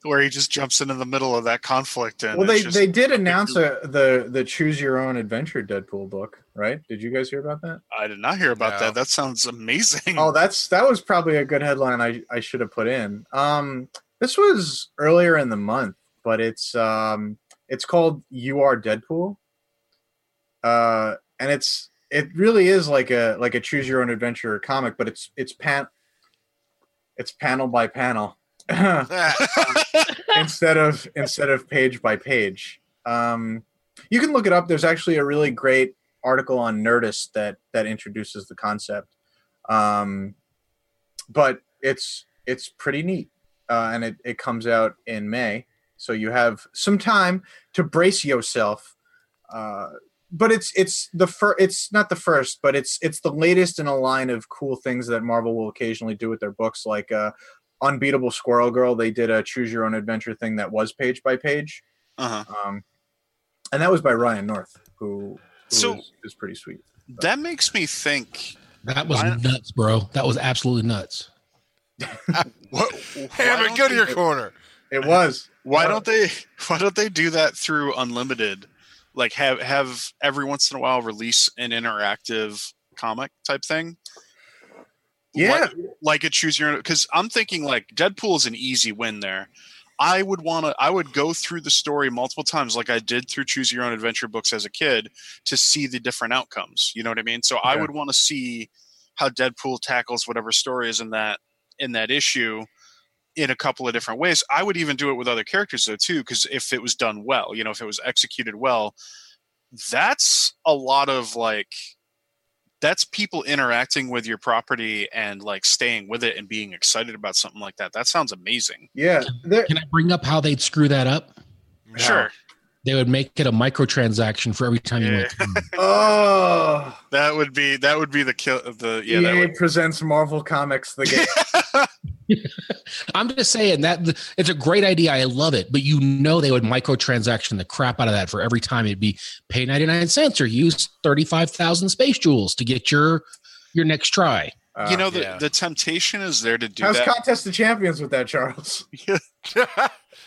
Speaker 4: where he just jumps into the middle of that conflict. And
Speaker 6: well, they
Speaker 4: just-
Speaker 6: they did announce a, the the Choose Your Own Adventure Deadpool book, right? Did you guys hear about that?
Speaker 4: I did not hear about
Speaker 3: No.
Speaker 4: that. That sounds amazing.
Speaker 6: Oh, that's that was probably a good headline I I should have put in. Um, this was earlier in the month, but it's um it's called You Are Deadpool. Uh, and it's it really is like a like a choose your own adventure comic, but it's it's pan it's panel by panel instead of instead of page by page. Um, you can look it up. There's actually a really great article on Nerdist that that introduces the concept. Um, but it's it's pretty neat, uh, and it it comes out in May, so you have some time to brace yourself. Uh, but it's it's the fir- it's not the first, but it's it's the latest in a line of cool things that Marvel will occasionally do with their books, like uh, Unbeatable Squirrel Girl. They did a choose your own adventure thing that was page by page,
Speaker 4: Uh huh.
Speaker 6: um, and that was by Ryan North, who, who
Speaker 4: So-
Speaker 6: is, is pretty sweet.
Speaker 4: That makes me think.
Speaker 5: That was
Speaker 4: Why-
Speaker 5: nuts, bro. That was absolutely nuts.
Speaker 4: What?
Speaker 3: Hammer,
Speaker 4: why
Speaker 3: go to your
Speaker 4: they-
Speaker 3: corner.
Speaker 6: It was.
Speaker 4: Why don't they? Why don't they do that through Unlimited? Like have have every once in a while release an interactive comic type thing.
Speaker 6: Yeah.
Speaker 4: like, like a choose your own. Because I'm thinking like Deadpool is an easy win there. I would want to. I would go through the story multiple times, like I did through Choose Your Own Adventure books as a kid, to see the different outcomes. You know what I mean? So I would want to see how Deadpool tackles whatever story is in that in that issue in a couple of different ways. I would even do it with other characters though too, because if it was done well, you know, if it was executed well, that's a lot of like that's people interacting with your property and like staying with it and being excited about something like that. That sounds amazing.
Speaker 6: Yeah. There,
Speaker 5: Can I bring up how they'd screw that up?
Speaker 4: Sure.
Speaker 5: They would make it a microtransaction for every time you went through.
Speaker 6: oh,
Speaker 4: That would be that would be the kill the yeah that
Speaker 6: EA
Speaker 4: would,
Speaker 6: presents Marvel Comics the game.
Speaker 5: I'm just saying that it's a great idea. I love it, but you know they would microtransaction the crap out of that for every time it'd be pay 99 cents or use 35,000 space jewels to get your your next try.
Speaker 6: Uh,
Speaker 4: you know the,
Speaker 3: yeah.
Speaker 4: the temptation is there to do
Speaker 6: how's
Speaker 4: that.
Speaker 6: Contest the Champions with that, Charles?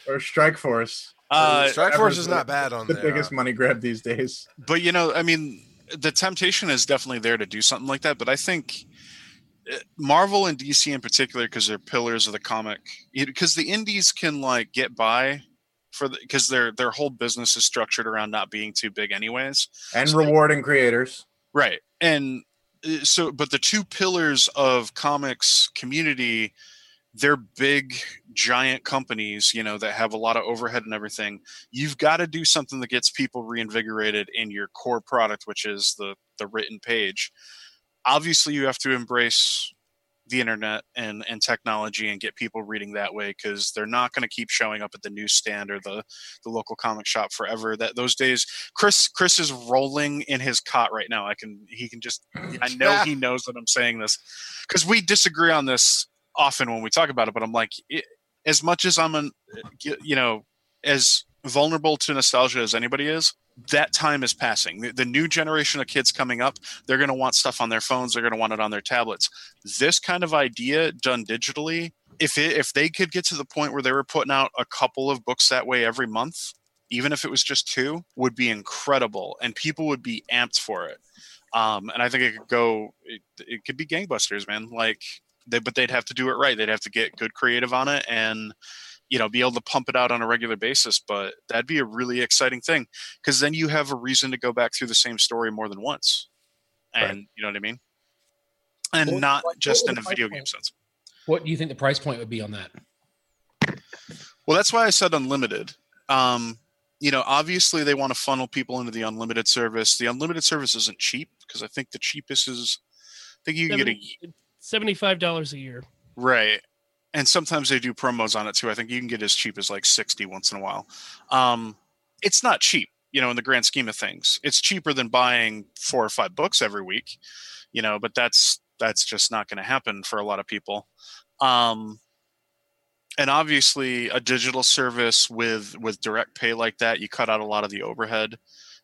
Speaker 6: Or Strike Force?
Speaker 4: Uh,
Speaker 3: Strike Force is not bad on
Speaker 6: the
Speaker 3: there.
Speaker 6: biggest money grab these days.
Speaker 4: but you know, I mean, the temptation is definitely there to do something like that. But I think Marvel and DC in particular, because they're pillars of the comic, because the indies can like get by for the because their their whole business is structured around not being too big, anyways.
Speaker 6: And
Speaker 4: So-
Speaker 6: rewarding creators.
Speaker 4: Right. And uh, so, but the two pillars of comics community, they're big, giant companies, you know, that have a lot of overhead and everything. You've got to do something that gets people reinvigorated in your core product, which is the the written page. Obviously, you have to embrace the internet and and technology and get people reading that way because they're not going to keep showing up at the newsstand or the the local comic shop forever. That those days chris chris is rolling in his cot right now. I can he can just i know he knows that i'm saying this because we disagree on this often when we talk about it but i'm like it, as much as i'm an you know as vulnerable to nostalgia as anybody is that time is passing. The, the new generation of kids coming up they're going to want stuff on their phones they're going to want it on their tablets. This kind of idea done digitally if it, if they could get to the point where they were putting out a couple of books that way every month even if it was just two would be incredible and people would be amped for it. Um, and i think it could go it, it could be gangbusters man like they, but they'd have to do it right. They'd have to get good creative on it and you know be able to pump it out on a regular basis but that'd be a really exciting thing because then you have a reason to go back through the same story more than once and you know what i mean and
Speaker 5: What-
Speaker 4: not
Speaker 5: what-
Speaker 4: just
Speaker 5: what
Speaker 4: in a video
Speaker 5: price
Speaker 4: game sense
Speaker 5: What do you think the price point would be on that?
Speaker 4: Well, that's why I said unlimited. Um, you know, obviously they want to funnel people into the unlimited service. The unlimited service isn't cheap because I think the cheapest is, I think you can get a
Speaker 7: Seventy-five dollars a year.
Speaker 4: right, and sometimes they do promos on it too. I think you can get as cheap as like sixty once in a while. Um, it's not cheap, you know, in the grand scheme of things. It's cheaper than buying four or five books every week, you know, but that's that's just not going to happen for a lot of people. Um, and obviously a digital service with with direct pay like that you cut out a lot of the overhead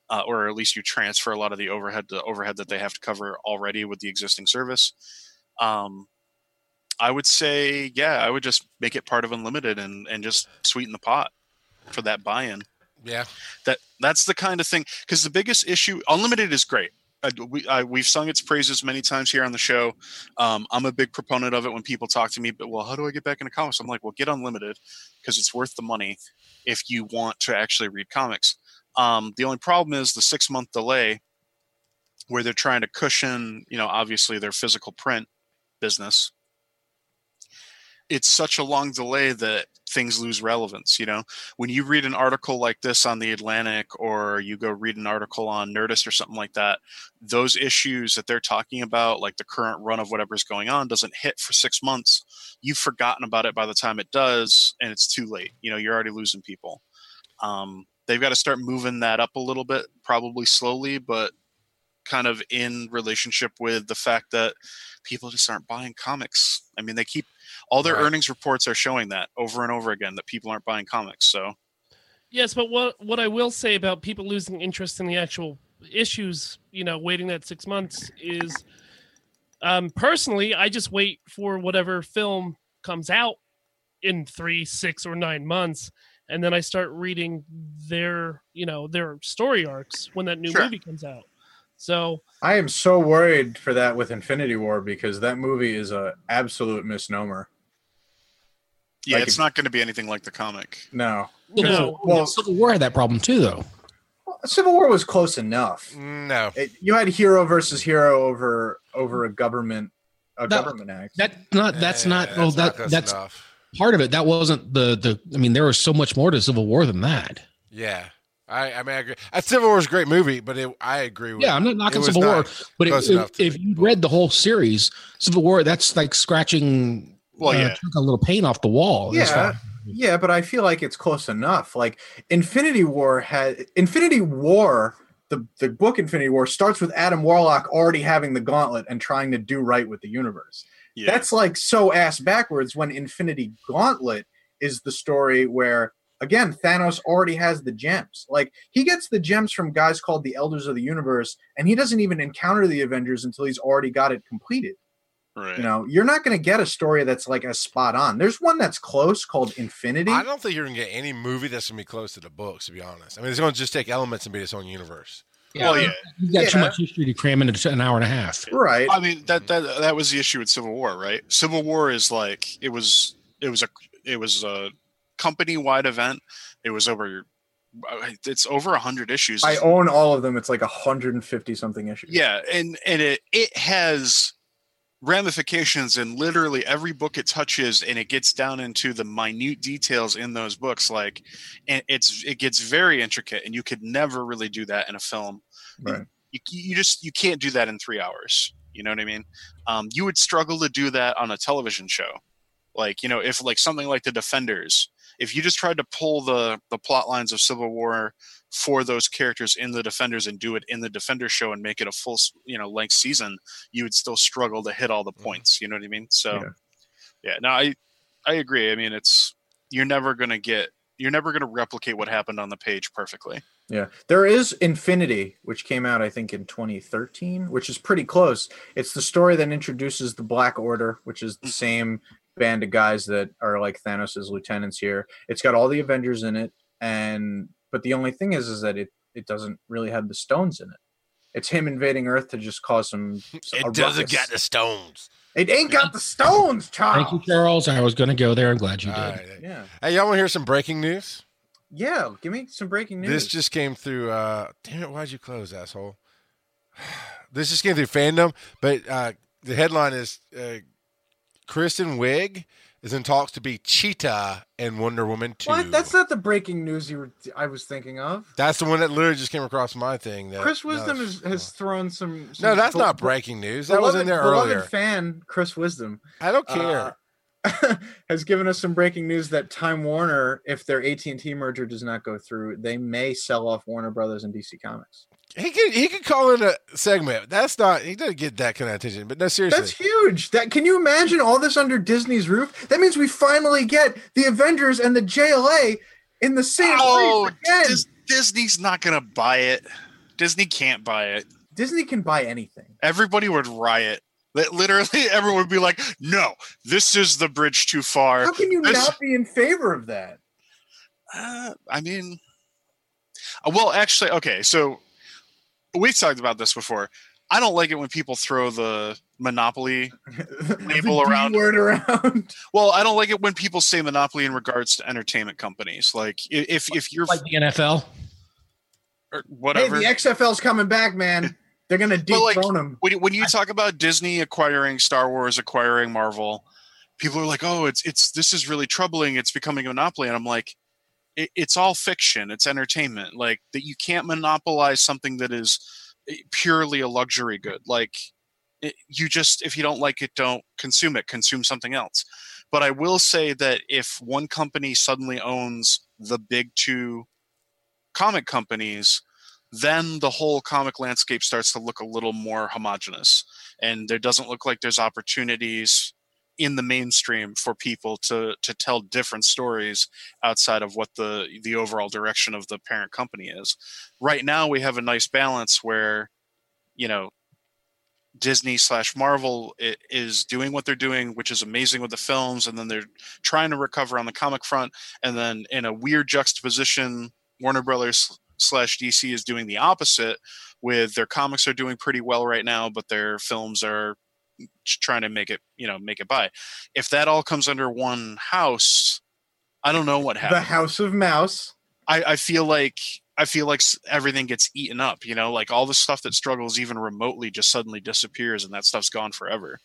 Speaker 4: uh, or at least you transfer a lot of the overhead the overhead that they have to cover already with the existing service um, i would say yeah i would just make it part of unlimited and and just sweeten the pot for that buy-in.
Speaker 3: Yeah.
Speaker 4: that that's the kind of thing because the biggest issue unlimited is great. I, we, I, we've sung its praises many times here on the show. Um, i'm a big proponent of it when people talk to me but well how do i get back into comics? I'm like well get unlimited because it's worth the money if you want to actually read comics. Um, the only problem is the six month delay where they're trying to cushion you know obviously their physical print business it's such a long delay that things lose relevance. You know, when you read an article like this on the Atlantic, or you go read an article on Nerdist or something like that, those issues that they're talking about, like the current run of whatever's going on, doesn't hit for six months. You've forgotten about it by the time it does, and it's too late. You know, you're already losing people. Um, they've got to start moving that up a little bit, probably slowly, but kind of in relationship with the fact that people just aren't buying comics. I mean, they keep all their
Speaker 3: Right.
Speaker 4: earnings reports are showing that over and over again that people aren't buying comics. So
Speaker 7: Yes, but what what I will say about people losing interest in the actual issues, you know, waiting that six months is, um, personally, I just wait for whatever film comes out in three, six, or nine months, and then I start reading their, you know, their story arcs when that new
Speaker 4: Sure.
Speaker 7: movie comes out. So
Speaker 6: I am so worried for that with Infinity War because that movie is a absolute misnomer.
Speaker 4: Yeah,
Speaker 6: Like
Speaker 4: it's
Speaker 6: if-
Speaker 4: not going to be anything like the comic.
Speaker 6: No.
Speaker 5: Well,
Speaker 7: No.
Speaker 5: well, Civil War had that problem too, though.
Speaker 6: Civil War was close enough.
Speaker 3: No.
Speaker 6: It, you had hero versus hero over over a government a
Speaker 5: No,
Speaker 6: government act.
Speaker 5: That not that's
Speaker 3: Eh,
Speaker 5: not. Well, that
Speaker 3: close
Speaker 5: that's
Speaker 3: enough.
Speaker 5: part of it. That wasn't the the. I mean, there was so much more to Civil War than that.
Speaker 3: Yeah. I, I mean, I agree. Uh, Civil War is a great movie, but it, I agree with
Speaker 5: Yeah, I'm not knocking
Speaker 3: was
Speaker 5: Civil War, but
Speaker 3: close
Speaker 5: if, if, if you read the whole series, Civil War, that's like scratching.
Speaker 4: Well,
Speaker 5: uh,
Speaker 4: yeah.
Speaker 5: took a little paint off the wall.
Speaker 6: Yeah. Yeah, but I feel like it's close enough. Like Infinity War had Infinity War, the the book Infinity War starts with Adam Warlock already having the gauntlet and trying to do right with the universe.
Speaker 4: Yeah.
Speaker 6: That's like so ass backwards when Infinity Gauntlet is the story where again Thanos already has the gems. Like he gets the gems from guys called the Elders of the Universe and he doesn't even encounter the Avengers until he's already got it completed.
Speaker 4: Right.
Speaker 6: You know, you're not going to get a story that's like a spot on. There's one that's close called Infinity.
Speaker 3: I don't think you're gonna get any movie that's gonna be close to the books. To be honest, I mean, it's gonna just take elements and be its own universe.
Speaker 4: well, yeah.
Speaker 5: You've got too much history to cram into an hour and a half.
Speaker 6: Right.
Speaker 4: I mean that that that was the issue with Civil War, right? Civil War is like it was it was a it was a company wide event. It was over uh, it's over a hundred issues.
Speaker 6: I own all of them. It's like 150 something issues.
Speaker 4: yeah, and and it it has ramifications in literally every book it touches and it gets down into the minute details in those books like and it's it gets very intricate and you could never really do that in a film.
Speaker 6: Right.
Speaker 4: you, you just you can't do that in three hours. You know what i mean? Um, you would struggle to do that on a television show. Like you know if like something like the defenders if you just tried to pull the the plot lines of civil war for those characters in the defenders and do it in the defender show and make it a full you know length season you would still struggle to hit all the mm-hmm. points you know what i mean so
Speaker 6: Yeah.
Speaker 4: yeah, no i i agree i mean it's you're never going to get you're never going to replicate what happened on the page perfectly
Speaker 6: Yeah. There is Infinity, which came out, I think, in 2013, which is pretty close. It's the story that introduces the Black Order, which is the mm. same band of guys that are like Thanos' lieutenants here. It's got all the Avengers in it, and but the only thing is, is that it it doesn't really have the stones in it. It's him invading Earth to just cause some. a
Speaker 3: It doesn't
Speaker 6: ruckus.
Speaker 3: get the stones.
Speaker 6: It ain't got the stones, Charles.
Speaker 5: Thank you, Charles. I was going to go there. I'm glad you did.
Speaker 3: All right.
Speaker 6: Yeah.
Speaker 3: Hey, y'all want to hear some breaking news?
Speaker 6: Yeah. Give me some breaking news.
Speaker 3: This just came through. Uh, damn it! Why'd you close, asshole? This just came through fandom, but uh, the headline is uh, Kristen Wiig is in talks to be Cheetah in Wonder Woman 2.
Speaker 6: what? That's not the breaking news you were. I was thinking of.
Speaker 3: That's the one that literally just came across my thing. That,
Speaker 6: Chris Wisdom
Speaker 3: it's-
Speaker 6: has, has thrown some,
Speaker 3: No, that's
Speaker 6: be-
Speaker 3: not breaking news. That was in there
Speaker 6: beloved
Speaker 3: earlier.
Speaker 6: fan Chris Wisdom
Speaker 3: I don't care.
Speaker 6: uh, has given us some breaking news that Time Warner, if their AT and T merger does not go through, they may sell off Warner Brothers and DC Comics.
Speaker 3: He could he could call in a segment. That's not he doesn't get that kind of attention. But no, seriously,
Speaker 6: That's huge. That can you imagine all this under Disney's roof? That means we finally get the Avengers and the JLA in the same
Speaker 4: oh
Speaker 6: place again.
Speaker 4: Dis- disney's not going to buy it disney can't buy it
Speaker 6: Disney can buy anything.
Speaker 4: everybody would riot. That literally everyone would be like, "No, this is the bridge too far."
Speaker 6: How can you
Speaker 4: This-
Speaker 6: not be in favor of that?
Speaker 4: Uh, I mean, uh, well, actually, okay. So we've talked about this before. I don't like it when people throw the monopoly. Label
Speaker 6: The
Speaker 4: around.
Speaker 6: word around.
Speaker 4: Well, I don't like it when people say monopoly in regards to entertainment companies. Like if if you're
Speaker 5: Like the NFL.
Speaker 4: or
Speaker 6: hey,
Speaker 4: whatever.
Speaker 6: the XFL's coming back, man. They're gonna
Speaker 4: Well, like,
Speaker 6: dethrone him.
Speaker 4: when, when you talk about Disney acquiring Star Wars, acquiring Marvel, people are like, "Oh, it's it's this is really troubling. It's becoming a monopoly." And I'm like, it, "It's all fiction. It's entertainment. Like that you can't monopolize something that is eh, purely a luxury good. Like it, you just if you don't like it, don't consume it. Consume something else." But I will say that if one company suddenly owns the big two comic companies, then the whole comic landscape starts to look a little more homogenous and there doesn't look like there's opportunities in the mainstream for people to to tell different stories outside of what the the overall direction of the parent company is. Right now we have a nice balance where you know disney slash marvel is doing what they're doing which is amazing with the films and then they're trying to recover on the comic front and then in a weird juxtaposition warner brothers slash dc is doing the opposite with their comics are doing pretty well right now but their films are trying to make it you know make it by. If that all comes under one house i don't know what happens.
Speaker 6: the house of mouse.
Speaker 4: I i feel like i feel like everything gets eaten up you know like all the stuff that struggles even remotely just suddenly disappears and that stuff's gone forever.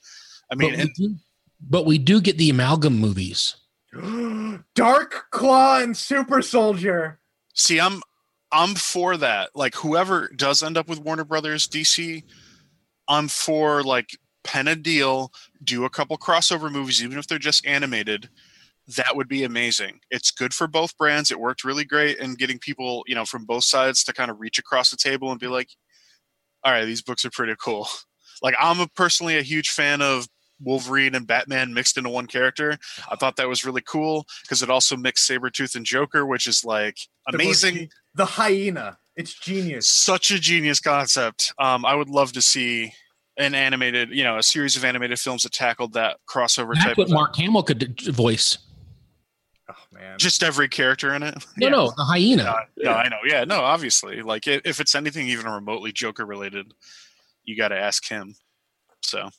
Speaker 4: I mean
Speaker 5: but we,
Speaker 4: and,
Speaker 5: do, but we do get the amalgam movies.
Speaker 6: Dark claw and super soldier.
Speaker 4: See i'm i'm for that. Like whoever does end up with warner brothers dc i'm for like pen a deal, do a couple crossover movies, even if they're just animated. That would be amazing. It's good for both brands. It worked really great in getting people, you know, from both sides to kind of reach across the table and be like, all right, these books are pretty cool. Like I'm a, personally a huge fan of Wolverine and Batman mixed into one character. I thought that was really cool because it also mixed Sabretooth and Joker, which is like amazing.
Speaker 6: The, the hyena. It's genius.
Speaker 4: Such a genius concept. Um, I would love to see an animated, you know, a series of animated films that tackled that crossover
Speaker 5: That's
Speaker 4: type.
Speaker 5: what
Speaker 4: of
Speaker 5: Mark Hamill could voice.
Speaker 6: Oh man,
Speaker 4: just every character in it.
Speaker 5: No,
Speaker 6: Yeah.
Speaker 5: no, the hyena.
Speaker 4: No, no, I know. Yeah, no, obviously. Like if it's anything even remotely Joker related, you got to ask him. So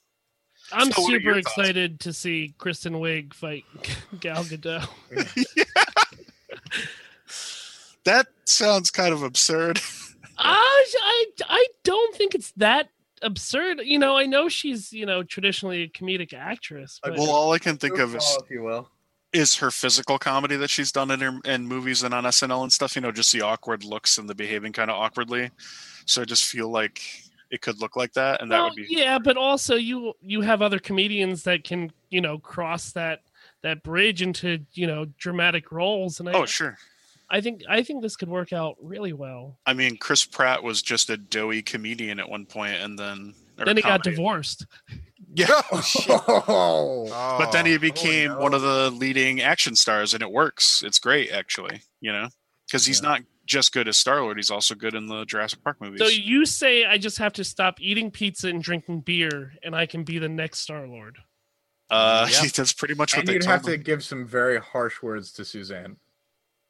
Speaker 7: I'm
Speaker 4: So
Speaker 7: super excited to see Kristen Wiig fight Gal Gadot.
Speaker 4: that sounds kind of absurd.
Speaker 7: I, I, I don't think it's that absurd. You know, I know she's you know traditionally a comedic actress, but
Speaker 4: well, all I can think of is
Speaker 6: if you will.
Speaker 4: is her physical comedy that she's done in her in movies and on SNL and stuff. You know, just the awkward looks and the behaving kind of awkwardly. So I just feel like it could look like that, and that would be
Speaker 7: yeah. But also, you you have other comedians that can you know cross that that bridge into you know dramatic roles, and I,
Speaker 4: oh sure.
Speaker 7: I think I think this could work out really well.
Speaker 4: I mean, Chris Pratt was just a doughy comedian at one point, and then
Speaker 7: Then he got divorced.
Speaker 3: Yeah. Oh, shit.
Speaker 6: Oh,
Speaker 4: But then he
Speaker 3: Oh.
Speaker 4: became
Speaker 6: no.
Speaker 4: one of the leading action stars, and it works. It's great, actually. You know, because he's
Speaker 6: Yeah.
Speaker 4: not just good as Star Lord; he's also good in the Jurassic Park movies.
Speaker 7: So you say I just have to stop eating pizza and drinking beer, and I can be the next Star Lord.
Speaker 4: uh,
Speaker 3: Yep.
Speaker 4: that's pretty much what
Speaker 6: and
Speaker 4: they
Speaker 6: you'd
Speaker 4: told
Speaker 6: have to give some very harsh words to Suzanne.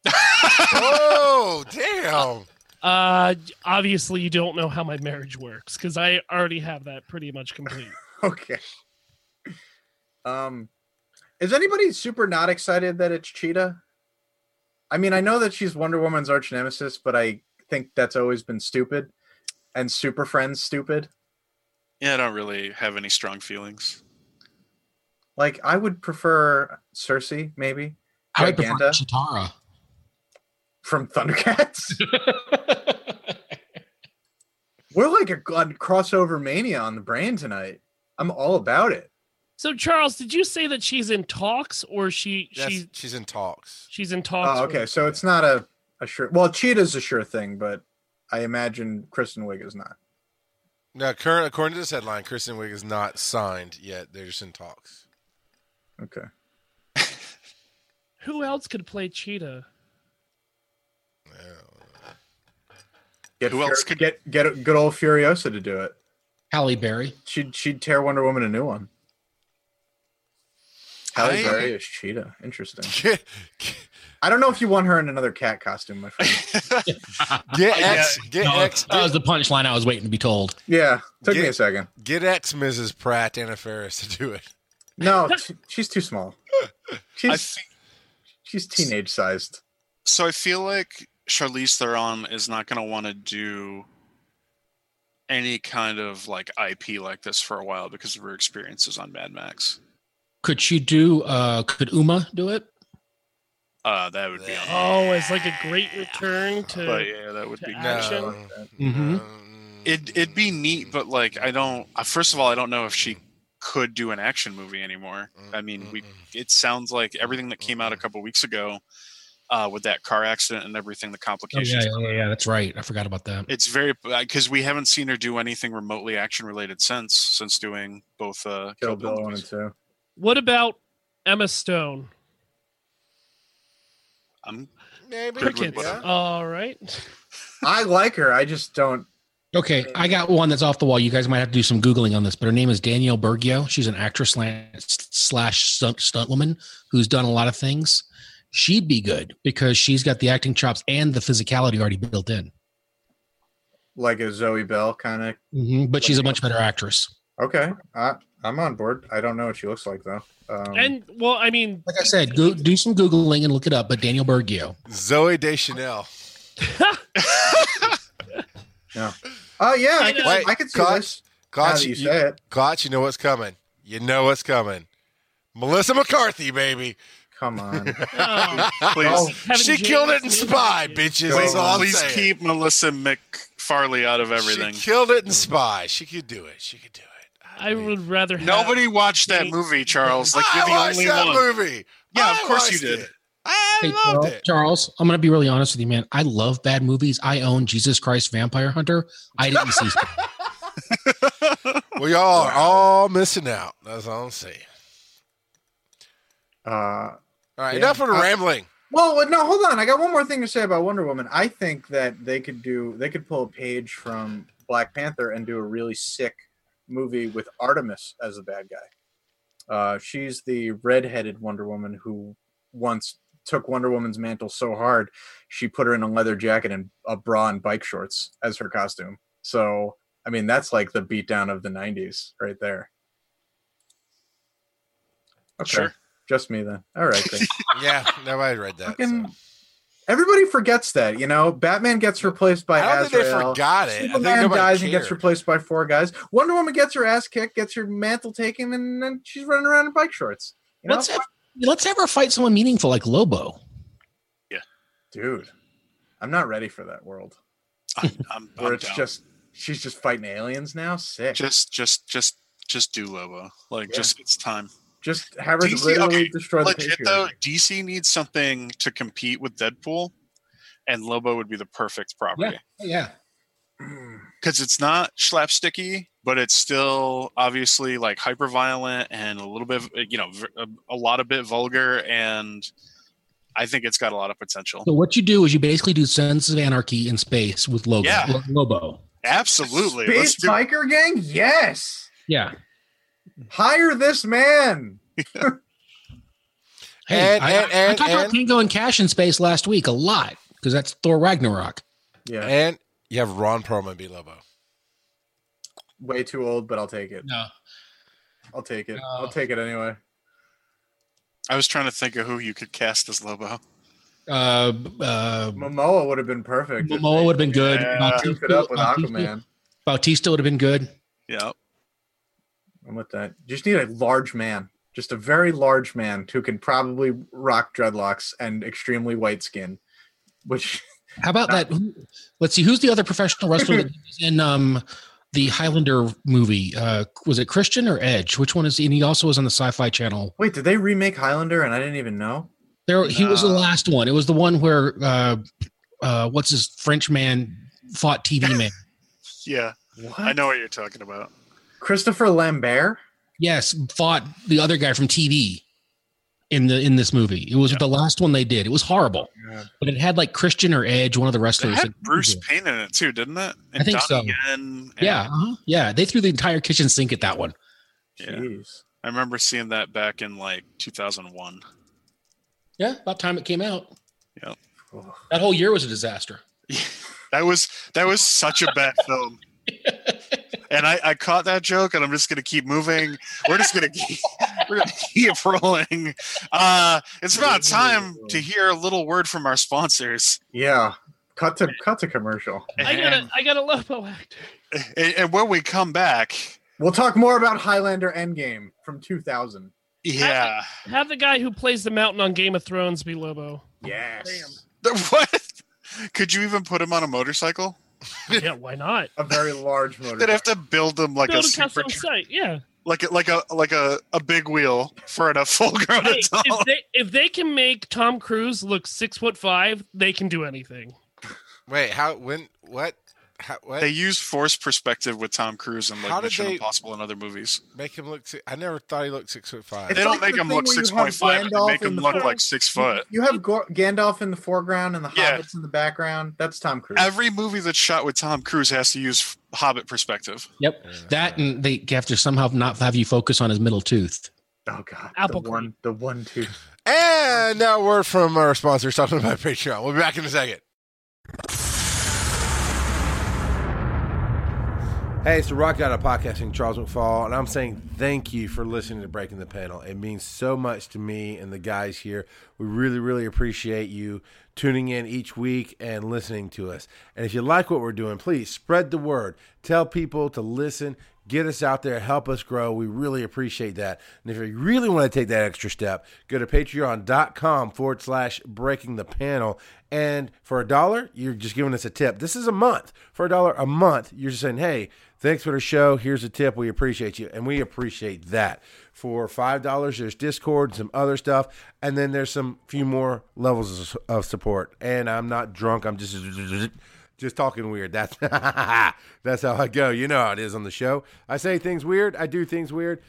Speaker 3: Oh, damn.
Speaker 7: Uh, obviously you don't know how my marriage works because I already have that pretty much complete.
Speaker 6: Okay. Um, is anybody super not excited that it's Cheetah? I mean, I know that she's Wonder Woman's arch nemesis, but I think that's always been stupid, and Super Friends stupid.
Speaker 4: yeah, I don't really have any strong feelings.
Speaker 6: Like, I would prefer Circe, maybe
Speaker 5: I would prefer
Speaker 6: Giganta
Speaker 5: Cheetara.
Speaker 6: From Thundercats. We're like a god crossover mania on the brain tonight. I'm all about it.
Speaker 7: so Charles, did you say that she's in talks or she
Speaker 3: Yes,
Speaker 7: she
Speaker 3: she's in talks.
Speaker 7: she's in oh, talks?
Speaker 6: Oh,
Speaker 7: with-
Speaker 6: okay. So it's not a, a sure. Well, Cheetah's a sure thing, but I imagine Kristen Wiig is not.
Speaker 3: No, current according to this headline, Kristen Wiig is not signed yet. They're just in talks.
Speaker 6: Okay.
Speaker 7: Who else could play Cheetah?
Speaker 6: Get
Speaker 4: Who else
Speaker 6: Fur-
Speaker 4: could-
Speaker 6: get get good old Furiosa to do it?
Speaker 5: Halle Berry.
Speaker 6: She'd she'd tear Wonder Woman a new one. Halle
Speaker 4: I-
Speaker 6: Berry is Cheetah. Interesting.
Speaker 3: Get,
Speaker 6: I don't know if you want her in another cat costume, my friend.
Speaker 3: get
Speaker 4: Yeah,
Speaker 3: X, get
Speaker 5: No,
Speaker 3: X,
Speaker 5: that was the punchline I was waiting to be told.
Speaker 6: yeah, took me a second.
Speaker 3: get X Mrs. Pratt Anna Faris to do it.
Speaker 6: No, she's too small. She's
Speaker 4: think,
Speaker 6: she's teenage sized.
Speaker 4: so. I feel like Charlize Theron is not going to want to do any kind of like IP like this for a while because of her experiences on Mad Max.
Speaker 5: Could she do? uh Could Uma do it?
Speaker 4: Uh, that would be.
Speaker 7: Oh, it's like a great return to.
Speaker 4: But yeah, that would be.
Speaker 7: action.
Speaker 5: Mm-hmm.
Speaker 4: It it'd be neat, but like I don't. uh, First of all, I don't know if she could do an action movie anymore. I mean, we. It sounds like everything that came out a couple weeks ago, uh, with that car accident and everything, the
Speaker 5: Oh, yeah,
Speaker 4: complications.
Speaker 5: yeah, yeah, yeah, that's right. I forgot about that.
Speaker 4: It's very because we haven't seen her do anything remotely action related since since doing both uh,
Speaker 6: Kill Bill one and two.
Speaker 7: What about Emma Stone?
Speaker 4: I'm
Speaker 3: Maybe.
Speaker 4: Good with
Speaker 7: Crickets.
Speaker 4: whatever.
Speaker 7: All right.
Speaker 6: I like her. I just don't.
Speaker 5: Okay, I got one that's off the wall. You guys might have to do some googling on this, but her name is Danielle Burgio. She's an actress slash, slash stunt, stunt woman who's done a lot of things. She'd be good because she's got the acting chops and the physicality already built in.
Speaker 6: Like a Zoe Bell kind of.
Speaker 5: Mhm, But she's a much better actress.
Speaker 6: Okay, I, I'm on board. I don't know what she looks like though. Um,
Speaker 7: And well, I mean,
Speaker 5: Like I said, go, do some googling and look it up. But Daniel Burgio.
Speaker 3: Zooey Deschanel. yeah.
Speaker 6: oh yeah, I
Speaker 7: Wait,
Speaker 6: can,
Speaker 3: wait,
Speaker 6: I can see
Speaker 3: cut.
Speaker 6: this. Now
Speaker 3: Koch,
Speaker 6: you
Speaker 3: you,
Speaker 6: say it,
Speaker 3: Koch, you know what's coming. You know what's coming. Melissa McCarthy, baby.
Speaker 6: Come on.
Speaker 7: oh,
Speaker 4: please.
Speaker 6: Oh,
Speaker 3: she
Speaker 7: James
Speaker 3: killed it in Spy, bitches.
Speaker 6: Please-
Speaker 3: all
Speaker 4: Please
Speaker 3: saying.
Speaker 4: keep Melissa McFarley out of everything.
Speaker 3: She killed it in Spy. She could do it. She could do it.
Speaker 7: I would rather have
Speaker 4: Nobody watched that movie, Charles. Like you're
Speaker 3: I
Speaker 4: the
Speaker 3: watched
Speaker 4: only
Speaker 3: that
Speaker 4: one.
Speaker 3: movie.
Speaker 4: Yeah, of course you did.
Speaker 3: it. I
Speaker 5: Hey,
Speaker 3: loved
Speaker 5: Charles,
Speaker 3: it.
Speaker 5: Charles, I'm going to be really honest with you, man. I love bad movies. I own Jesus Christ Vampire Hunter. I didn't see.
Speaker 3: Well, y'all are all missing out. That's all I'm saying.
Speaker 6: Uh,
Speaker 3: All right,
Speaker 6: Yeah.
Speaker 3: enough of the
Speaker 6: Uh,
Speaker 3: rambling.
Speaker 6: well, no, hold on. I got one more thing to say about Wonder Woman. I think that they could do. They could pull a page from Black Panther and do a really sick movie with Artemis as the bad guy. Uh, she's the redheaded Wonder Woman who once took Wonder Woman's mantle so hard she put her in a leather jacket and a bra and bike shorts as her costume. So, I mean, that's like the beatdown of the '90s right there. Okay,
Speaker 4: Sure.
Speaker 6: Just me then. All right, then.
Speaker 3: Yeah, nobody read that.
Speaker 6: Fucking-
Speaker 3: so.
Speaker 6: Everybody forgets that, you know. Batman gets replaced by
Speaker 3: I don't think they forgot it. I think
Speaker 6: Superman
Speaker 3: nobody
Speaker 6: dies and gets replaced by four guys. Wonder Woman gets her ass kicked, gets her mantle taken, and then she's running around in bike shorts. You know,
Speaker 5: let's have let's have her fight someone meaningful like Lobo.
Speaker 6: Yeah, dude, I'm not ready for that world
Speaker 4: I'm, I'm,
Speaker 6: where
Speaker 4: I'm
Speaker 6: it's
Speaker 4: down.
Speaker 6: just she's just fighting aliens now. Sick. Just,
Speaker 4: just, just, just, just do Lobo. Like,
Speaker 6: Yeah.
Speaker 4: just it's time.
Speaker 6: Have her
Speaker 4: DC
Speaker 6: literally
Speaker 4: okay,
Speaker 6: destroy the
Speaker 4: Legit though. DC needs something to compete with Deadpool, and Lobo would be the perfect property
Speaker 5: Yeah.
Speaker 4: Oh, because it's not slapsticky, but it's still obviously like hyper violent and a little bit, you know, a lot of bit vulgar, and I think it's got a lot of potential.
Speaker 5: So what you do is you basically do Sons of Anarchy in space with Logo.
Speaker 4: Yeah.
Speaker 5: Lobo.
Speaker 4: Absolutely, let's
Speaker 6: Space
Speaker 4: do.
Speaker 6: biker gang, yes.
Speaker 5: Yeah.
Speaker 6: Hire this man.
Speaker 5: Hey,
Speaker 3: And-
Speaker 5: I,
Speaker 3: and-
Speaker 5: I- I
Speaker 3: and-
Speaker 5: talked about
Speaker 3: and-
Speaker 5: Tango and Cash in space last week a lot because that's Thor Ragnarok.
Speaker 6: Yeah,
Speaker 3: And you have Ron Perlman be Lobo.
Speaker 6: way too old, but I'll take it.
Speaker 5: No.
Speaker 6: I'll take it.
Speaker 5: No.
Speaker 6: I'll take it anyway.
Speaker 4: I was trying to think of who you could cast as Lobo.
Speaker 5: Uh, uh,
Speaker 6: Momoa would have been perfect.
Speaker 5: Momoa would have been good.
Speaker 4: Yeah.
Speaker 6: Goof it up with
Speaker 5: Bautista-
Speaker 6: Aquaman.
Speaker 5: Bautista would have been good.
Speaker 4: Yeah,
Speaker 6: I'm with that. You Just need a large man, just a very large man who can probably rock dreadlocks and extremely white skin. Which
Speaker 5: How about that? Let's see. Who's the other professional wrestler that was in um, the Highlander movie? Uh, was it Christian or Edge? Which one is he? And he also was on the Sci-Fi Channel.
Speaker 6: wait, did they remake Highlander and I didn't even know?
Speaker 5: There, he was the last one. It was the one where uh, uh, what's his French man fought TV man.
Speaker 4: yeah,
Speaker 6: What?
Speaker 4: I know what you're talking about.
Speaker 6: Christopher Lambert.
Speaker 5: Yes, fought the other guy from TV in the in this movie. It was
Speaker 4: Yeah.
Speaker 5: the last one they did. It was horrible, but it had like Christian or Edge, one of the
Speaker 4: It
Speaker 5: wrestlers.
Speaker 4: had Bruce Payne in it too, didn't it? And
Speaker 5: I think so.
Speaker 4: Donnie Yen,
Speaker 5: Yeah, uh-huh. yeah. They threw the entire kitchen sink at that one.
Speaker 4: yeah.
Speaker 6: Jeez.
Speaker 4: I remember seeing that back in like 2001.
Speaker 5: Yeah, about time it came out.
Speaker 6: Oh.
Speaker 5: That whole year was a disaster.
Speaker 4: That was that was such a bad film. And I, I caught that joke, and I'm just gonna keep moving. We're just gonna keep, we're gonna keep rolling. Uh, it's about time to hear a little word from our sponsors.
Speaker 6: Yeah. Cut to cut to commercial.
Speaker 7: I got a
Speaker 4: And,
Speaker 7: I got a Lobo actor.
Speaker 4: and, and when we come back,
Speaker 6: We'll talk more about Highlander Endgame from 2000.
Speaker 4: Yeah.
Speaker 7: Have the guy who plays the mountain on Game of Thrones be Lobo.
Speaker 6: Yes.
Speaker 4: What? Could you even put him on a motorcycle?
Speaker 7: yeah, why not?
Speaker 6: A very large motor.
Speaker 4: They'd have to build them like
Speaker 7: Build
Speaker 4: a
Speaker 7: a
Speaker 4: super,
Speaker 7: custom site. Yeah.
Speaker 4: like a, like a like a, a big wheel for a full grown
Speaker 7: Hey,
Speaker 4: adult.
Speaker 7: if they if they can make Tom Cruise look six foot five, they can do anything.
Speaker 3: Wait, how? When? What? How, what?
Speaker 4: They use force perspective with Tom Cruise in
Speaker 3: How
Speaker 4: like
Speaker 3: did
Speaker 4: Mission Impossible and other movies.
Speaker 3: make him look? si- I never thought he looked six foot five.
Speaker 6: It's
Speaker 4: They don't
Speaker 6: like
Speaker 4: make
Speaker 6: the
Speaker 4: him look
Speaker 6: where you
Speaker 4: six
Speaker 6: have
Speaker 4: point five. They
Speaker 6: Gandalf
Speaker 4: make him
Speaker 6: the
Speaker 4: look
Speaker 6: front.
Speaker 4: like six foot.
Speaker 6: You have Go- Gandalf in the foreground and the
Speaker 4: Yeah.
Speaker 6: hobbits in the background. That's Tom Cruise.
Speaker 4: Every movie that's shot with Tom Cruise has to use Hobbit perspective.
Speaker 5: Yep. That and they have to somehow not have you focus on his middle tooth.
Speaker 6: oh god,
Speaker 7: Apple
Speaker 6: the one, the one tooth.
Speaker 3: And now a word from our sponsors talking about Patreon. We'll be back in a second. Hey, it's the Rock Out of Podcasting, Charles McFall, and I'm saying thank you for listening to Breaking the Panel. It means so much to me and the guys here. We really, really appreciate you tuning in each week and listening to us. And if you like what we're doing, please spread the word. Tell people to listen. Get us out there, help us grow. We really appreciate that. And if you really want to take that extra step, go to patreon.com forward slash breaking the panel. And for a dollar, you're just giving us a tip. This is a month. For a dollar a month, you're just saying, hey, thanks for the show. Here's a tip. We appreciate you. And we appreciate that. For $5, there's Discord and some other stuff. And then there's some few more levels of- of support. And I'm not drunk. I'm just just talking weird. That's that's how I go. You know how it is on the show. I say things weird. I do things weird.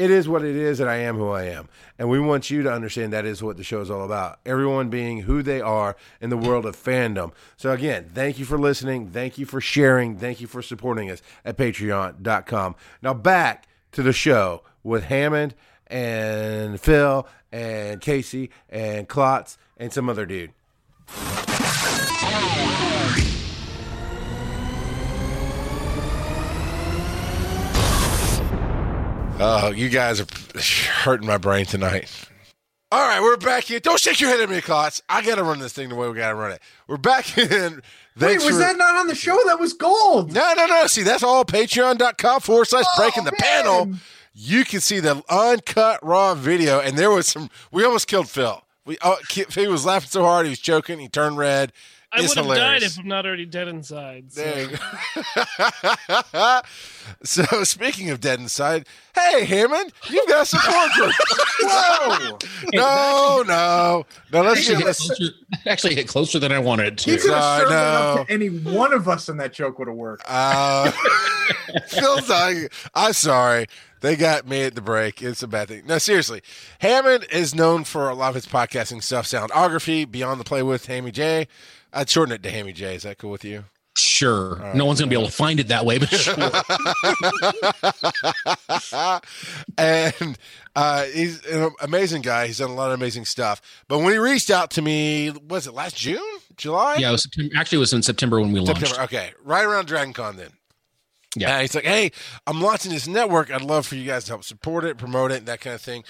Speaker 3: It is what it is, and I am who I am. And we want you to understand that is what the show is all about. Everyone being who they are in the world of fandom. So again, thank you for listening. Thank you for sharing. Thank you for supporting us at patreon.com. Now back to the show with Hammond and Phil and Casey and Klotz and some other dude. Oh, you guys are hurting my brain tonight. All right, we're back here. Don't shake your head at me, Klotz. I got to run this thing the way we got to run it. We're back in.
Speaker 6: Wait, was
Speaker 3: for-
Speaker 6: that not on the show? That was gold.
Speaker 3: No, no, no. See, that's all patreon.com forward slash oh, breaking the
Speaker 6: Oh,
Speaker 3: panel. You can see the uncut raw video, and there was some. We almost killed Phil. We oh, he was laughing so hard he was choking. He turned red.
Speaker 7: I
Speaker 3: It's
Speaker 7: would have died if I'm not already dead inside. so-
Speaker 3: There you go. so speaking of dead inside, hey Hammond, you've got a support group.
Speaker 6: Whoa!
Speaker 3: no, no, no. Let's
Speaker 5: Actually
Speaker 3: get
Speaker 5: hit,
Speaker 3: let's.
Speaker 5: closer, actually hit closer than I wanted
Speaker 6: He
Speaker 5: to.
Speaker 6: could have
Speaker 3: Sorry,
Speaker 6: served that
Speaker 3: no.
Speaker 6: up to any one of us, and that joke would have worked.
Speaker 3: Uh, Phil's like, I'm sorry. They got me at the break. It's a bad thing. No, seriously. Hammond is known for a lot of his podcasting stuff, soundography, Beyond the Play with Hammy J. I'd shorten it to Hammy J. Is that cool with you?
Speaker 5: Sure. no one's going to be able to find it that way, but sure.
Speaker 3: and uh, he's an amazing guy. He's done a lot of amazing stuff. But when he reached out to me, was it last June, July?
Speaker 5: yeah, it was September, actually, it was in September when we launched.
Speaker 3: Okay, right around Dragon Con then.
Speaker 5: Yeah.
Speaker 3: And he's like, hey, I'm launching this network. I'd love for you guys to help support it, promote it, that kind of thing.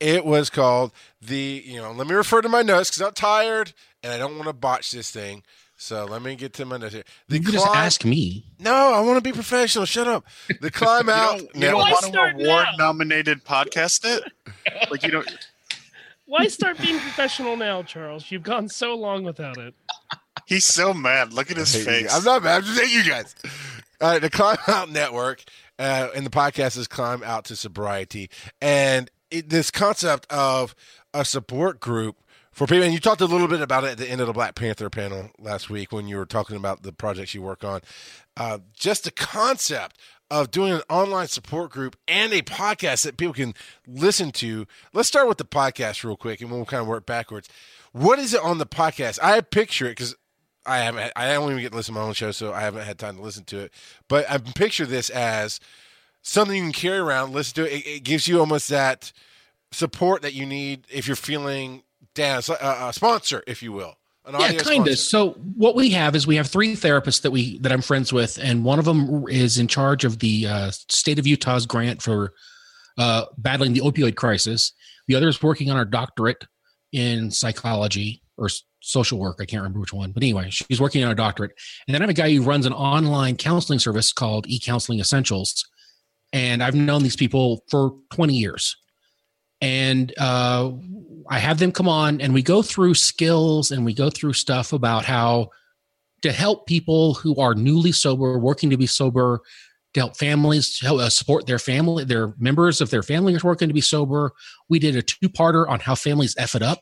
Speaker 3: It was called the, you know, let me refer to my notes because I'm tired and I don't want to botch this thing. So let me get to my notes here. The
Speaker 5: You could just ask me.
Speaker 3: No, I want to be professional. Shut up. The Climb
Speaker 4: You
Speaker 3: Out
Speaker 4: don't, you don't want to
Speaker 7: start
Speaker 4: award
Speaker 7: now?
Speaker 4: nominated podcast it? Like you don't
Speaker 7: Why start being professional now, Charles? You've gone so long without it.
Speaker 4: he's so mad. Look at his
Speaker 3: I you
Speaker 4: face.
Speaker 3: I'm not mad. I'm just hating you guys. All right, the Climb Out Network, uh, and the podcast is Climb Out to Sobriety, and it, this concept of a support group for people. And you talked a little bit about it at the end of the Black Panther panel last week when you were talking about the projects you work on. Uh, just the concept of doing an online support group and a podcast that people can listen to. Let's start with the podcast real quick, and we'll kind of work backwards. What is it on the podcast? I picture it because I haven't. I don't even get to listen to my own show, so I haven't had time to listen to it. But I picture this as something you can carry around, listen to it. It, it gives you almost that support that you need if you're feeling like a, a sponsor, if you will. An
Speaker 5: Yeah, kind of. So what we have is we have three therapists that we that I'm friends with, and one of them is in charge of the uh, state of Utah's grant for uh, battling the opioid crisis. The other is working on her doctorate in psychology or social work. I can't remember which one, but anyway, she's working on a doctorate. And then I have a guy who runs an online counseling service called eCounseling Essentials, and I've known these people for 20 years. And uh, I have them come on, and we go through skills and we go through stuff about how to help people who are newly sober, working to be sober, to help families to help uh, support their family, their members of their family are working to be sober. We did a two-parter on how families f it up,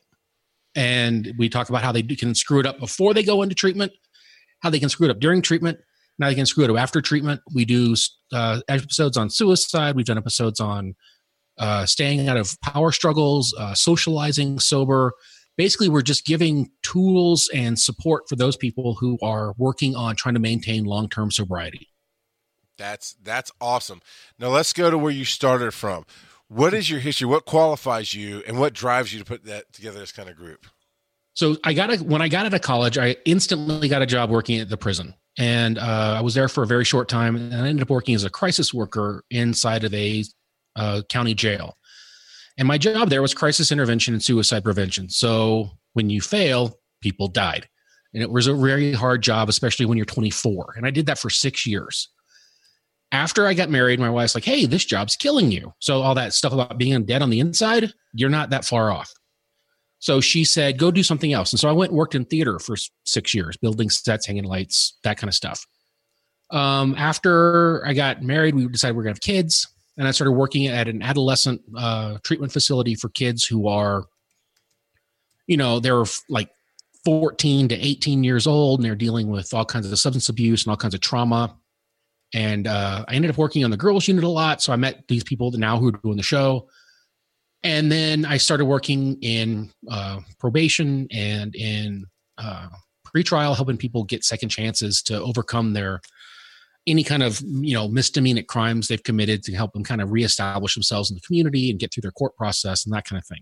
Speaker 5: and we talk about how they can screw it up before they go into treatment, how they can screw it up during treatment, now they can screw it up after treatment. We do uh, episodes on suicide. We've done episodes on uh, staying out of power struggles, uh, socializing sober. Basically, we're just giving tools and support for those people who are working on trying to maintain long-term sobriety.
Speaker 3: That's that's awesome. Now let's go to where you started from. What is your history? What qualifies you, and what drives you to put that together? This kind of group.
Speaker 5: So I got a, when I got out of college, I instantly got a job working at the prison, and uh, I was there for a very short time, and I ended up working as a crisis worker inside of a uh, county jail. And my job there was crisis intervention and suicide prevention. So when you fail, people died. And it was a very hard job, especially when you're 24. And I did that for six years. After I got married, my wife's like, hey, this job's killing you. So all that stuff about being dead on the inside, you're not that far off. So she said, go do something else. And so I went and worked in theater for six years, building sets, hanging lights, that kind of stuff. Um, after I got married, we decided we are going to have kids and I started working at an adolescent uh, treatment facility for kids who are, you know, they're like 14 to 18 years old and they're dealing with all kinds of substance abuse and all kinds of trauma. And uh, I ended up working on the girls unit a lot. So I met these people now who are doing the show. And then I started working in uh, probation and in uh, pretrial, helping people get second chances to overcome their any kind of you know misdemeanor crimes they've committed to help them kind of reestablish themselves in the community and get through their court process and that kind of thing.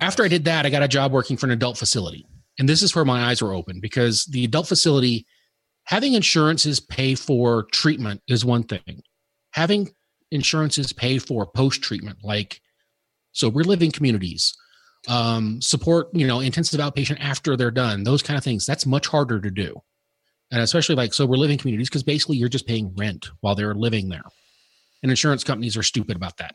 Speaker 5: After I did that, I got a job working for an adult facility. And this is where my eyes were open because the adult facility, having insurances pay for treatment is one thing. Having insurances pay for post treatment, like sober living communities, um, support, you know, intensive outpatient after they're done, those kind of things, that's much harder to do and especially like sober living communities because basically you're just paying rent while they're living there. And insurance companies are stupid about that.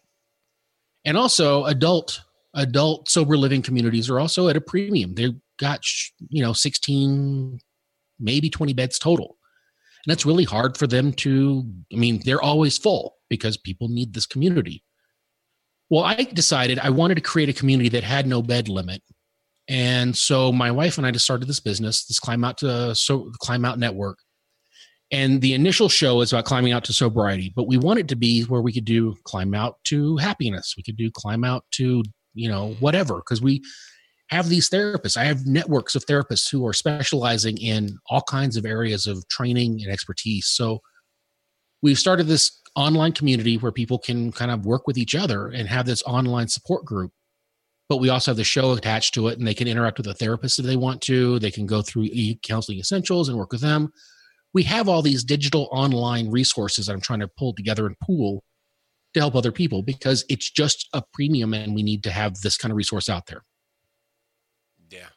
Speaker 5: And also adult adult sober living communities are also at a premium. They've got you know 16 maybe 20 beds total. And that's really hard for them to i mean they're always full because people need this community. Well i decided i wanted to create a community that had no bed limit and so my wife and I just started this business, this climb out to so climb out network. And the initial show is about climbing out to sobriety, but we want it to be where we could do climb out to happiness. We could do climb out to, you know, whatever, because we have these therapists. I have networks of therapists who are specializing in all kinds of areas of training and expertise. So we've started this online community where people can kind of work with each other and have this online support group but we also have the show attached to it and they can interact with a therapist if they want to. They can go through e counseling essentials and work with them. We have all these digital online resources that i'm trying to pull together and pool to help other people because it's just a premium and we need to have this kind of resource out there.
Speaker 3: Yeah.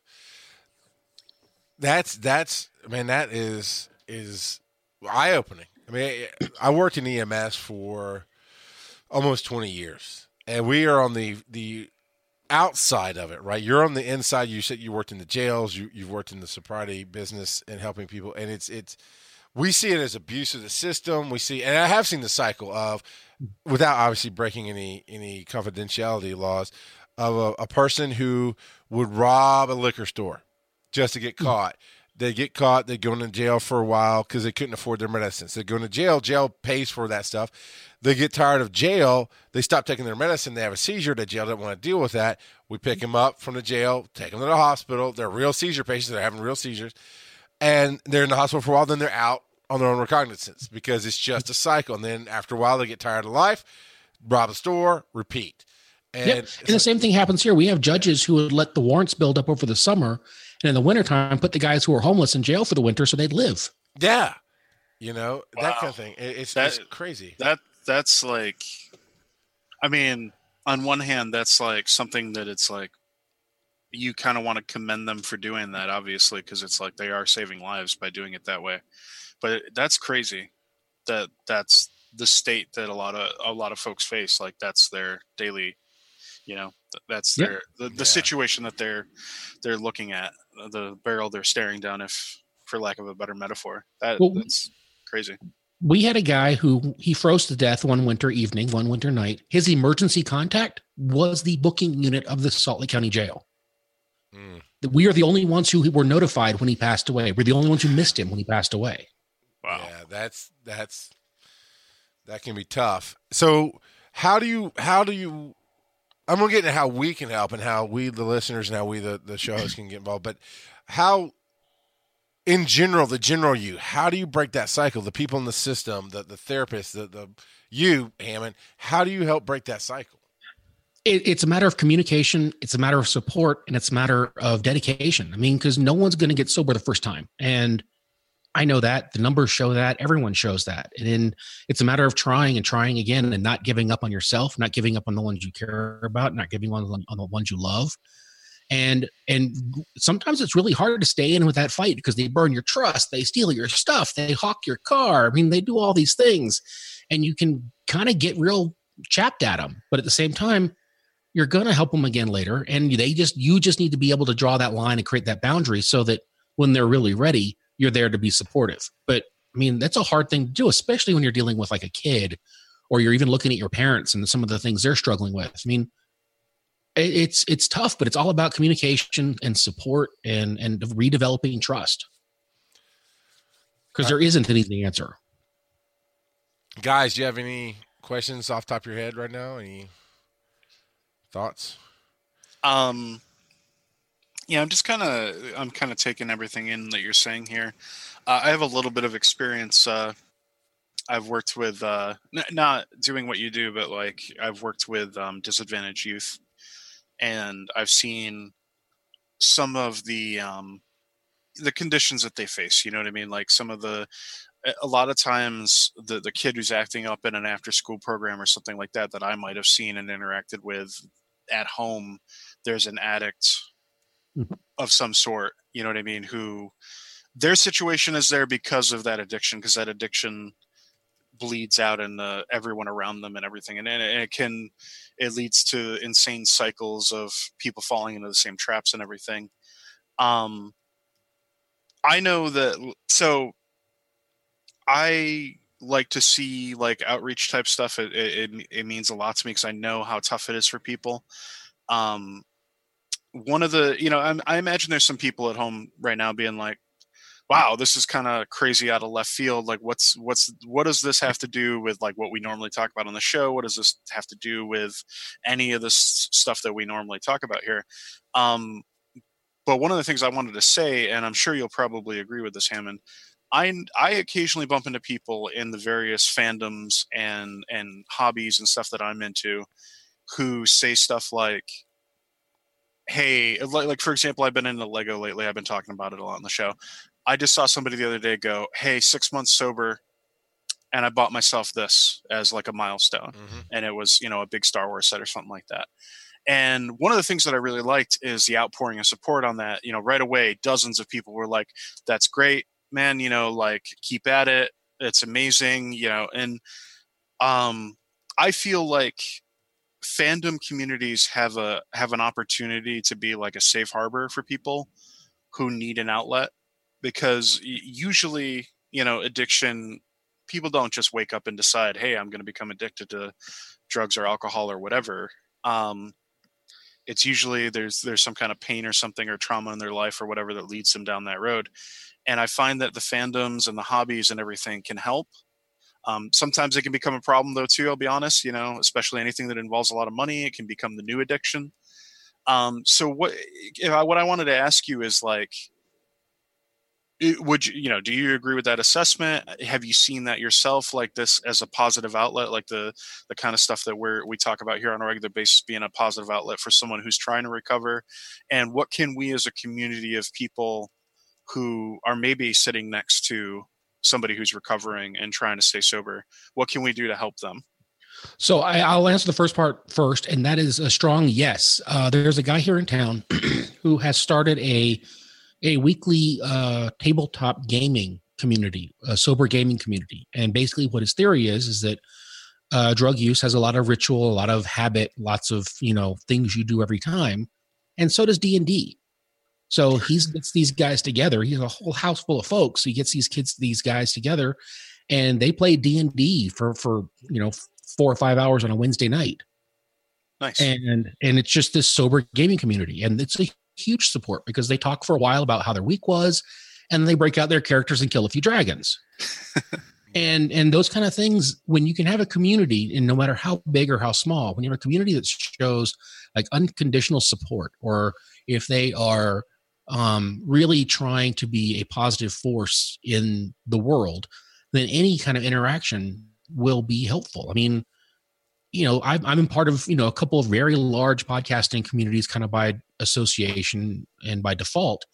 Speaker 3: That's that's I mean that is is eye-opening. I mean i worked in ems for almost 20 years and we are on the the outside of it, right? You're on the inside. You said you worked in the jails. You you've worked in the sobriety business and helping people, and it's it's we see it as abuse of the system. We see, and I have seen the cycle of, without obviously breaking any any confidentiality laws, of a, a person who would rob a liquor store just to get hmm. caught. They get caught. They go into jail for a while because they couldn't afford their medicines. They go into jail. Jail pays for that stuff. They get tired of jail. They stop taking their medicine. They have a seizure. The jail doesn't want to deal with that. We pick them up from the jail, take them to the hospital. They're real seizure patients. They're having real seizures, and they're in the hospital for a while. Then they're out on their own recognizance because it's just a cycle. And then after a while, they get tired of life, rob a store, repeat.
Speaker 5: And, yep. and the same thing happens here. We have judges who would let the warrants build up over the summer and in the wintertime put the guys who are homeless in jail for the winter so they'd live.
Speaker 3: Yeah. You know, wow. that kind of thing. It's, that, it's crazy.
Speaker 4: That that's like I mean, on one hand that's like something that it's like you kind of want to commend them for doing that obviously because it's like they are saving lives by doing it that way. But that's crazy that that's the state that a lot of a lot of folks face like that's their daily You know, th- that's
Speaker 5: Yeah.
Speaker 4: their the, the
Speaker 3: Yeah.
Speaker 4: situation that they're they're looking at, the barrel they're staring down, if for lack of a better metaphor. That
Speaker 5: Well,
Speaker 4: that's crazy.
Speaker 5: we had a guy who he froze to death one winter evening, one winter night. His emergency contact was the booking unit of the Salt Lake County Jail.
Speaker 3: Mm.
Speaker 5: We are the only ones who were notified when he passed away. We're the only ones who missed him when he passed away.
Speaker 4: Wow.
Speaker 3: Yeah, that's that's that can be tough. So how do you how do you I'm gonna get into how we can help and how we the listeners and how we the, the show hosts can get involved, but how in general, the general you, how do you break that cycle? The people in the system, the the therapist, the the you, Hammond, how do you help break that cycle?
Speaker 5: It, it's a matter of communication. It's a matter of support, and it's a matter of dedication. I mean, because no one's going to get sober the first time, and I know that the numbers show that. Everyone shows that, and then it's a matter of trying and trying again, and not giving up on yourself, not giving up on the ones you care about, not giving on on the ones you love. And and sometimes it's really hard to stay in with that fight because they burn your trust, they steal your stuff, they hawk your car. I mean, they do all these things, and you can kind of get real chapped at them. But at the same time, you're going to help them again later and they just you just need to be able to draw that line and create that boundary so that when they're really ready you're there to be supportive but i mean that's a hard thing to do especially when you're dealing with like a kid or you're even looking at your parents and some of the things they're struggling with i mean it's it's tough but it's all about communication and support and and redeveloping trust because there isn't an easy answer
Speaker 3: Guys, do you have any questions off the top of your head right now? Any thoughts?
Speaker 4: Um, yeah, I'm just kind of I'm kind of taking everything in that you're saying here. Uh, I have a little bit of experience. Uh, I've worked with uh, n- not doing what you do, but like I've worked with um, disadvantaged youth, and I've seen some of the um, the conditions that they face. You know what I mean? Like some of the a- lot of times the the kid who's acting up in an after school program or something like that that I might have seen and interacted with at home there's an addict
Speaker 5: Mhm.
Speaker 4: of some sort you know what i mean who their situation is there because of that addiction because that addiction bleeds out in the, everyone around them and everything and, and it, can it leads to insane cycles of people falling into the same traps and everything um i know that so i like to see like outreach type stuff it, it- it means a lot to me because i know how tough it is for people um one of the you know I'm, i imagine there's some people at home right now being like wow this is kind of crazy out of left field. Like what's what's what does this have to do with like what we normally talk about on the show? What does this have to do with any of this stuff that we normally talk about here? Um but one of the things i wanted to say and i'm sure you'll probably agree with this hammond I, I occasionally bump into people in the various fandoms and and hobbies and stuff that I'm into who say stuff like hey like, like for example i've been into lego lately i've been talking about it a lot on the show i just saw somebody the other day go hey six months sober and i bought myself this as like a milestone
Speaker 3: Mm-hmm.
Speaker 4: and it was you know a big star wars set or something like that and one of the things that i really liked is the outpouring of support on that you know right away dozens of people were like that's great man you know like keep at it it's amazing you know and um i feel like fandom communities have a have an opportunity to be like a safe harbor for people who need an outlet because usually you know addiction people don't just wake up and decide hey i'm going to become addicted to drugs or alcohol or whatever. Um it's usually there's there's some kind of pain or something or trauma in their life or whatever that leads them down that road. And i find that the fandoms and the hobbies and everything can help um, sometimes it can become a problem though too i'll be honest you know especially anything that involves a lot of money it can become the new addiction. Um, so what I, what i wanted to ask you is like would you you know do you agree with that assessment? Have you seen that yourself like this as a positive outlet like the the kind of stuff that we're we talk about here on a regular basis being a positive outlet for someone who's trying to recover? And what can we as a community of people who are maybe sitting next to somebody who's recovering and trying to stay sober what can we do to help them
Speaker 5: So I, I'll answer the first part first, and that is a strong yes. Uh, there's a guy here in town who has started a a weekly uh, tabletop gaming community, a sober gaming community, and basically what his theory is is that uh, drug use has a lot of ritual, a lot of habit, lots of you know things you do every time, and so does D and D. So he gets these guys together. He's a whole house full of folks. He gets these kids, these guys together, and they play D and D for for you know four or five hours on a Wednesday night.
Speaker 4: Nice.
Speaker 5: And and it's just this sober gaming community, and it's a huge support because they talk for a while about how their week was, and they break out their characters and kill a few dragons. and and those kind of things when you can have a community and no matter how big or how small when you have a community that shows like unconditional support or if they are um, really trying to be a positive force in the world then any kind of interaction will be helpful. I mean you know I'm, I'm part of you know a couple of very large podcasting communities kind of by association and by default.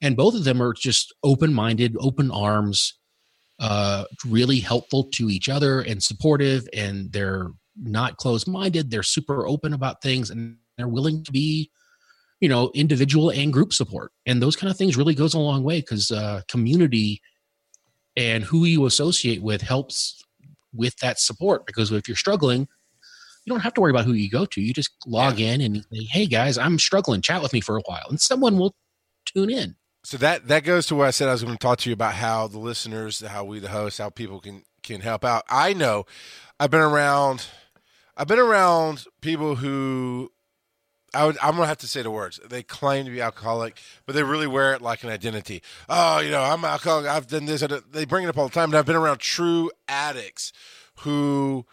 Speaker 5: And both of them are just open-minded open arms uh, really helpful to each other and supportive and they're not closed-minded. They're super open about things and they're willing to be you know individual and group support and those kind of things really goes a long way because uh, community and who you associate with helps with that support because if you're struggling you don't have to worry about who you go to you just log in and say hey guys i'm struggling chat with me for a while and someone will tune in
Speaker 3: So that that goes to where I said I was going to talk to you about how the listeners, how we the hosts, how people can can help out. I know I've been around I've been around people who I would I'm gonna have to say the words. They claim to be alcoholic, but they really wear it like an identity. Oh, you know, I'm alcoholic. I've done this. They bring it up all the time. And I've been around true addicts who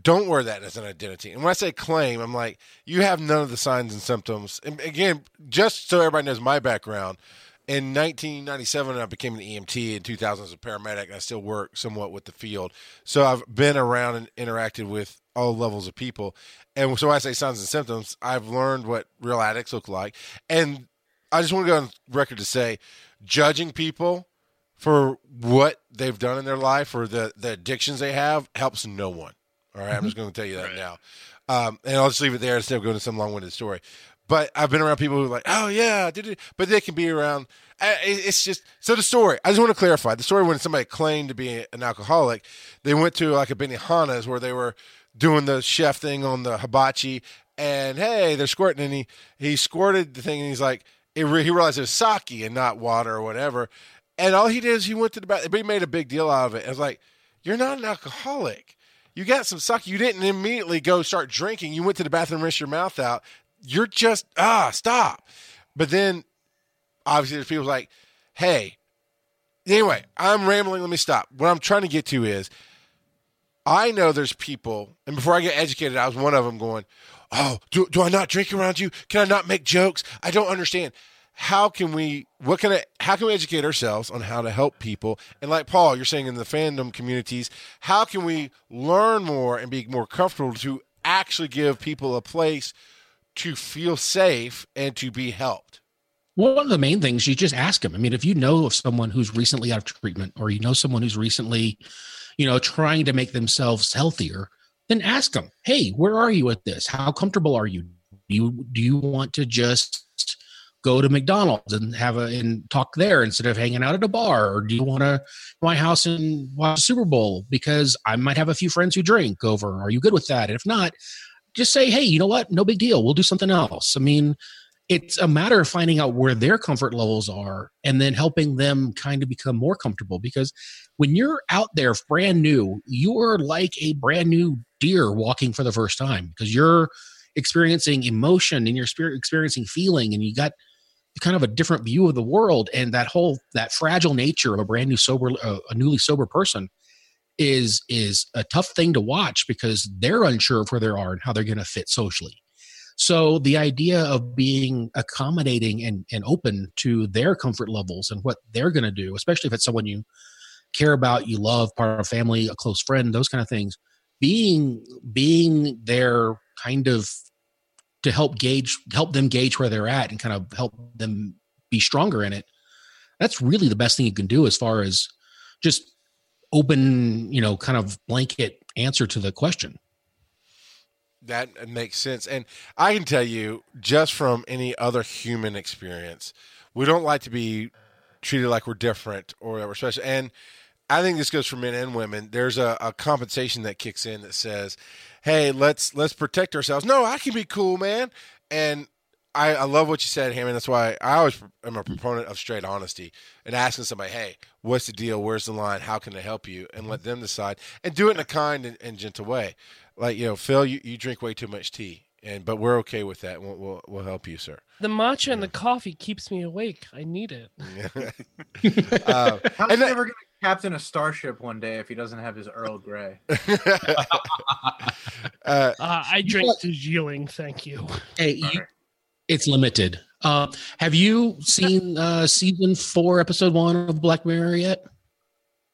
Speaker 3: don't wear that as an identity. And when I say claim, I'm like, you have none of the signs and symptoms. And again, just so everybody knows my background, in 1997, I became an EMT. In 2000, as a paramedic. And I still work somewhat with the field. So I've been around and interacted with all levels of people. And so when I say signs and symptoms, I've learned what real addicts look like. And I just want to go on record to say, judging people for what they've done in their life or the, the addictions they have helps no one. All right, I'm just going to tell you that now. Um, and I'll just leave it there instead of going to some long-winded story. But I've been around people who are like, oh yeah, did it? But they can be around. It's just so the story. I just want to clarify the story when somebody claimed to be an alcoholic. They went to like a Benihana's where they were doing the chef thing on the hibachi, and hey, they're squirting, and he he squirted the thing, and he's like, re- he realized it was sake and not water or whatever. And all he did is he went to the bathroom. But he made a big deal out of it. I was like, you're not an alcoholic. You got some sake. You didn't immediately go start drinking. You went to the bathroom, rinse your mouth out. You're just ah stop. But then obviously there's people like, hey, anyway, I'm rambling. Let me stop. What I'm trying to get to is I know there's people, and before I get educated, I was one of them going, oh, do, do I not drink around you? Can I not make jokes? I don't understand. How can we, what can I, how can we educate ourselves on how to help people? And like Paul, you're saying in the fandom communities, how can we learn more and be more comfortable to actually give people a place to feel safe and to be helped?
Speaker 5: One of the main things you just ask them. I mean, if you know of someone who's recently out of treatment, or you know someone who's recently, you know, trying to make themselves healthier, then ask them, "Hey, where are you with this? How comfortable are you? Do you do you want to just go to McDonald's and have a and talk there instead of hanging out at a bar, or do you want to my house and watch Super Bowl because I might have a few friends who drink over? Are you good with that? And if not, just say, "Hey, you know what? No big deal. We'll do something else." I mean it's a matter of finding out where their comfort levels are and then helping them kind of become more comfortable because when you're out there brand new you're like a brand new deer walking for the first time because you're experiencing emotion and you're experiencing feeling and you got kind of a different view of the world and that whole that fragile nature of a brand new sober uh, a newly sober person is is a tough thing to watch because they're unsure of where they are and how they're going to fit socially so the idea of being accommodating and, and open to their comfort levels and what they're going to do, especially if it's someone you care about, you love, part of family, a close friend, those kind of things, being being there kind of to help gauge help them gauge where they're at and kind of help them be stronger in it. That's really the best thing you can do as far as just open, you know, kind of blanket answer to the question.
Speaker 3: That makes sense. And I can tell you, just from any other human experience, we don't like to be treated like we're different or that we're special. And I think this goes for men and women. There's a, a compensation that kicks in that says, "Hey, let's let's protect ourselves." No, I can be cool, man. And I, I love what you said, Hammond. That's why I always am a proponent of straight honesty and asking somebody, "Hey, what's the deal? Where's the line? How can I help you?" And let them decide, and do it in a kind and, and gentle way. Like you know, Phil, you, you drink way too much tea, and but we're okay with that. We'll we'll, we'll help you, sir.
Speaker 7: The matcha and the coffee keeps me awake. I need it.
Speaker 3: uh,
Speaker 6: How's
Speaker 3: and
Speaker 6: he
Speaker 3: that-
Speaker 6: ever going to captain a starship one day if he doesn't have his Earl Grey?
Speaker 3: uh,
Speaker 7: Uh, I drink Darjeeling, thank you.
Speaker 5: Hey, you, it's limited. Uh, have you seen uh, season four, episode one of Black Mirror yet?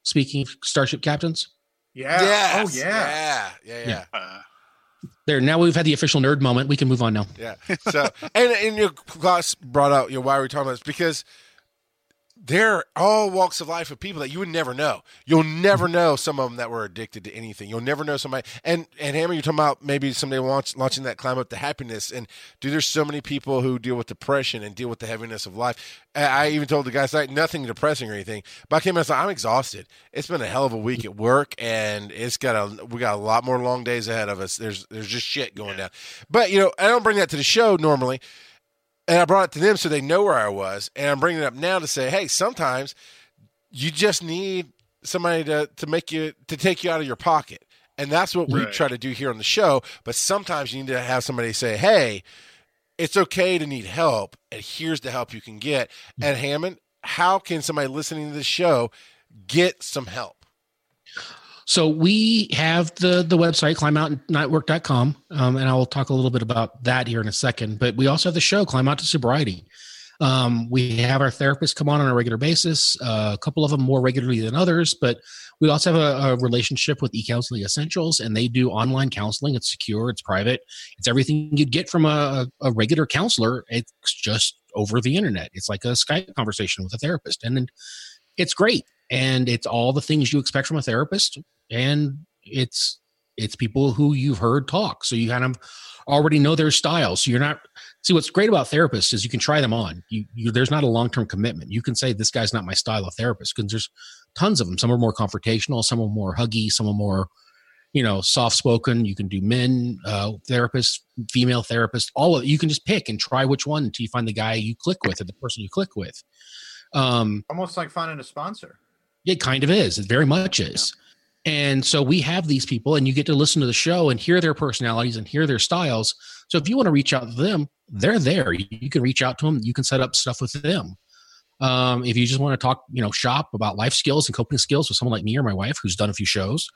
Speaker 5: Speaking of Starship Captains,
Speaker 6: Yeah.
Speaker 3: yes,
Speaker 6: Oh yeah.
Speaker 3: yeah, yeah, yeah.
Speaker 4: Uh,
Speaker 5: there. Now we've had the official nerd moment. We can move on now.
Speaker 3: Yeah. So, and and your class brought out, you know, why we're talking about this because they're all walks of life of people that you would never know. You'll never mm-hmm. know some of them that were addicted to anything. You'll never know somebody. And and Hammer, you're talking about maybe someday launch, launching that climb up to happiness. And dude, there's so many people who deal with depression and deal with the heaviness of life. I I even told the guys like nothing depressing or anything. But I came out and said I'm exhausted. It's been a hell of a week at work, and it's got a we got a lot more long days ahead of us. There's there's just shit going down. But you know, I don't bring that to the show normally and I brought it to them so they know where I was. And I'm bringing it up now to say, hey, sometimes you just need somebody to to make you to take you out of your pocket, and that's what we try to do here on the show. But sometimes you need to have somebody say, hey, it's okay to need help, and here's the help you can get. And Hammond, how can somebody listening to this show get some help?
Speaker 5: So we have the the website climboutnetwork.com um, and I will talk a little bit about that here in a second. But we also have the show Climb Out to Sobriety. Um, we have our therapists come on on a regular basis, uh, a couple of them more regularly than others, but we also have a, a relationship with eCounseling Essentials, and they do online counseling. It's secure, it's private, it's everything you'd get from a, a regular counselor. It's just over the internet. It's like a Skype conversation with a therapist, and then it's great and it's all the things you expect from a therapist and it's it's people who you've heard talk. So you kind of already know their style. So you're not see what's great about therapists is you can try them on. You, you there's not a long-term commitment. You can say this guy's not my style of therapist because there's tons of them some are more confrontational some are more huggy some are more you know soft spoken you can do men uh therapists female therapists all of you can just pick and try which one until you find the guy you click with or the person you click with. Um
Speaker 6: Almost like finding a sponsor.
Speaker 5: it kind of is. It very much is. And so we have these people, and you get to listen to the show and hear their personalities and hear their styles. So if you want to reach out to them, they're there. You can reach out to them. You can set up stuff with them. Um, if you just want to talk, you know, shop about life skills and coping skills with someone like me or my wife who's done a few shows,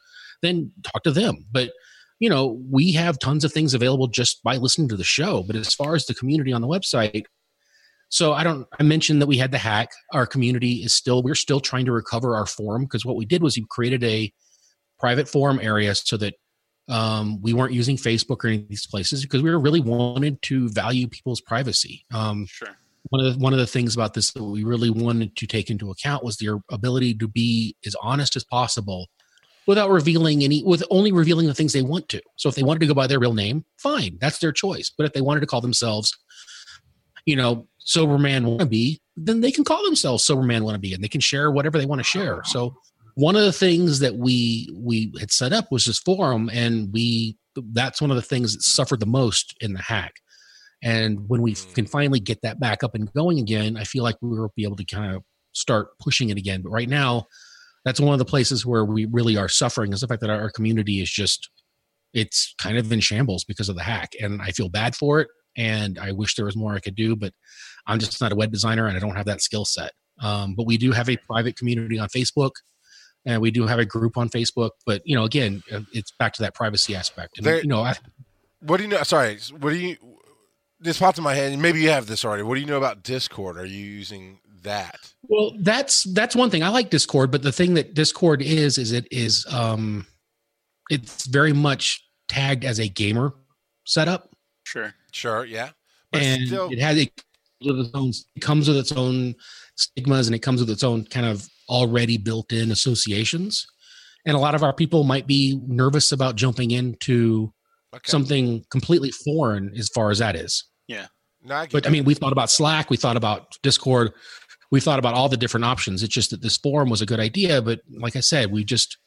Speaker 5: then talk to them. But you know, we have tons of things available just by listening to the show. But as far as the community on the website, so I don't. I mentioned that we had the hack. Our community is still. We're still trying to recover our forum because what we did was we created a private forum area so that um, we weren't using Facebook or any of these places because we were really wanted to value people's privacy. Um,
Speaker 4: sure.
Speaker 5: one of the, one of the things about this that we really wanted to take into account was their ability to be as honest as possible without revealing any with only revealing the things they want to so if they wanted to go by their real name fine that's their choice but if they wanted to call themselves you know sober man wannabe then they can call themselves sober man wannabe and they can share whatever they want to share so one of the things that we we had set up was this forum and we that's one of the things that suffered the most in the hack. And when we
Speaker 3: Mm.
Speaker 5: can finally get that back up and going again i feel like we will be able to kind of start pushing it again. But right now that's one of the places where we really are suffering is the fact that our community is just it's kind of in shambles because of the hack. And i feel bad for it and i wish there was more i could do but i'm just not a web designer and i don't have that skill set. Um, but we do have a private community on facebook and we do have a group on facebook but you know again uh, it's back to that privacy aspect and
Speaker 3: There-
Speaker 5: you know I,
Speaker 3: What do you know? Sorry, what do you? This popped in my head, and maybe you have this already. What do you know about Discord? Are you using that?
Speaker 5: Well, that's that's one thing. I like Discord, but the thing that Discord is is it is um it's very much tagged as a gamer setup.
Speaker 4: Sure.
Speaker 3: Sure, yeah, but
Speaker 5: and
Speaker 3: still,
Speaker 5: it has it comes with its own it comes with its own stigmas and it comes with its own kind of already built-in associations. And a lot of our people might be nervous about jumping into
Speaker 3: okay.
Speaker 5: something completely foreign as far as that is.
Speaker 3: No, I get
Speaker 5: But I mean, we thought about Slack, we thought about Discord, we thought about all the different options. It's just that this forum was a good idea, but like I said, we just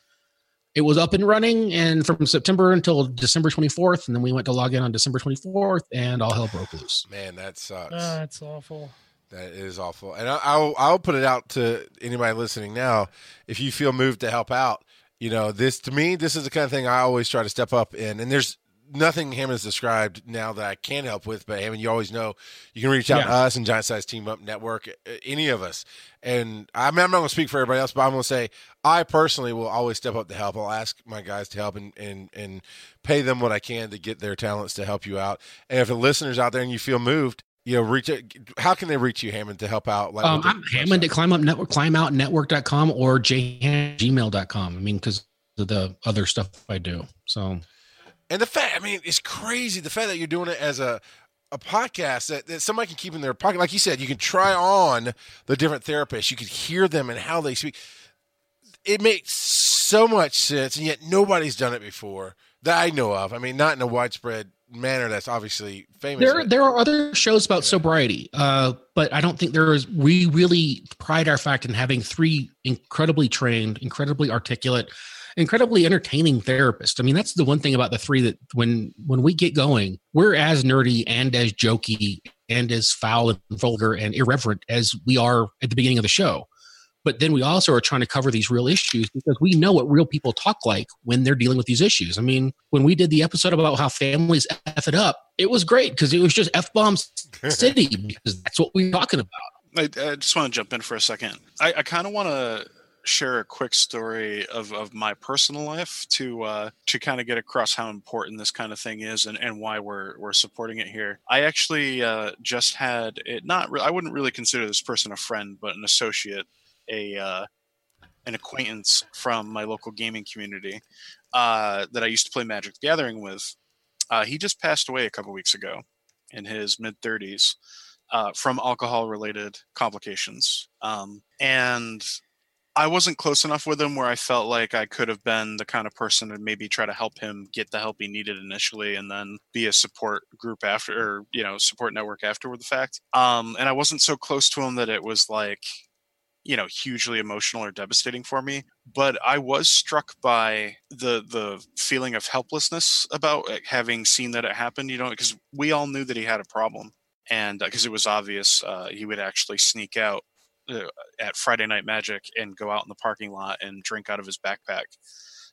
Speaker 5: it was up and running and from September until December 24th and then we went to log in on December 24th and all hell broke loose.
Speaker 3: Man, that sucks.
Speaker 7: Ah, that's awful.
Speaker 3: That is awful. And I- I'll I'll put it out to anybody listening now. If you feel moved to help out, you know this to me. This is the kind of thing I always try to step up in. And there's nothing Hammond's described now that I can help with. But Hammond, you always know you can reach out to us and Giant Size Team Up Network, any of us. And I mean, I'm not going to speak for everybody else, but I'm going to say I personally will always step up to help. I'll ask my guys to help and, and, and pay them what I can to get their talents to help you out. And if the listeners out there and you feel moved, you know, reach out. How can they reach you, Hammond, to help out? Like
Speaker 5: Um, I'm Hammond at climb up network, climboutnetwork.com or jgmail.com. I mean, because of the other stuff I do. So
Speaker 3: And the fact, I mean, it's crazy the fact that you're doing it as a a podcast that, that somebody can keep in their pocket. Like you said, you can try on the different therapists. You can hear them and how they speak. It makes so much sense, and yet nobody's done it before that I know of. I mean, not in a widespread manner that's obviously famous.
Speaker 5: there there are other shows about sobriety, uh, but I don't think there is. We really pride our fact in having three incredibly trained, incredibly articulate, incredibly entertaining therapists. I mean, that's the one thing about the three that when when we get going, we're as nerdy and as jokey and as foul and vulgar and irreverent as we are at the beginning of the show. But then we also are trying to cover these real issues because we know what real people talk like when they're dealing with these issues. I mean, when we did the episode about how families F it up, it was great because it was just F bombs city because that's what we we're talking about.
Speaker 4: I, I just want to jump in for a second. I, I kind of want to share a quick story of, of my personal life to uh, to kind of get across how important this kind of thing is and, and why we're we're supporting it here. I actually uh, just had it not re- I wouldn't really consider this person a friend, but an associate, a uh, an acquaintance from my local gaming community uh, that I used to play Magic the Gathering with. Uh, he just passed away a couple weeks ago in his mid 30s uh, from alcohol related complications. Um, and I wasn't close enough with him where I felt like I could have been the kind of person to maybe try to help him get the help he needed initially and then be a support group after, or, you know, support network afterward the fact. Um, and I wasn't so close to him that it was like, you know hugely emotional or devastating for me but i was struck by the the feeling of helplessness about having seen that it happened you know because we all knew that he had a problem and because it was obvious uh, he would actually sneak out uh, at friday night magic and go out in the parking lot and drink out of his backpack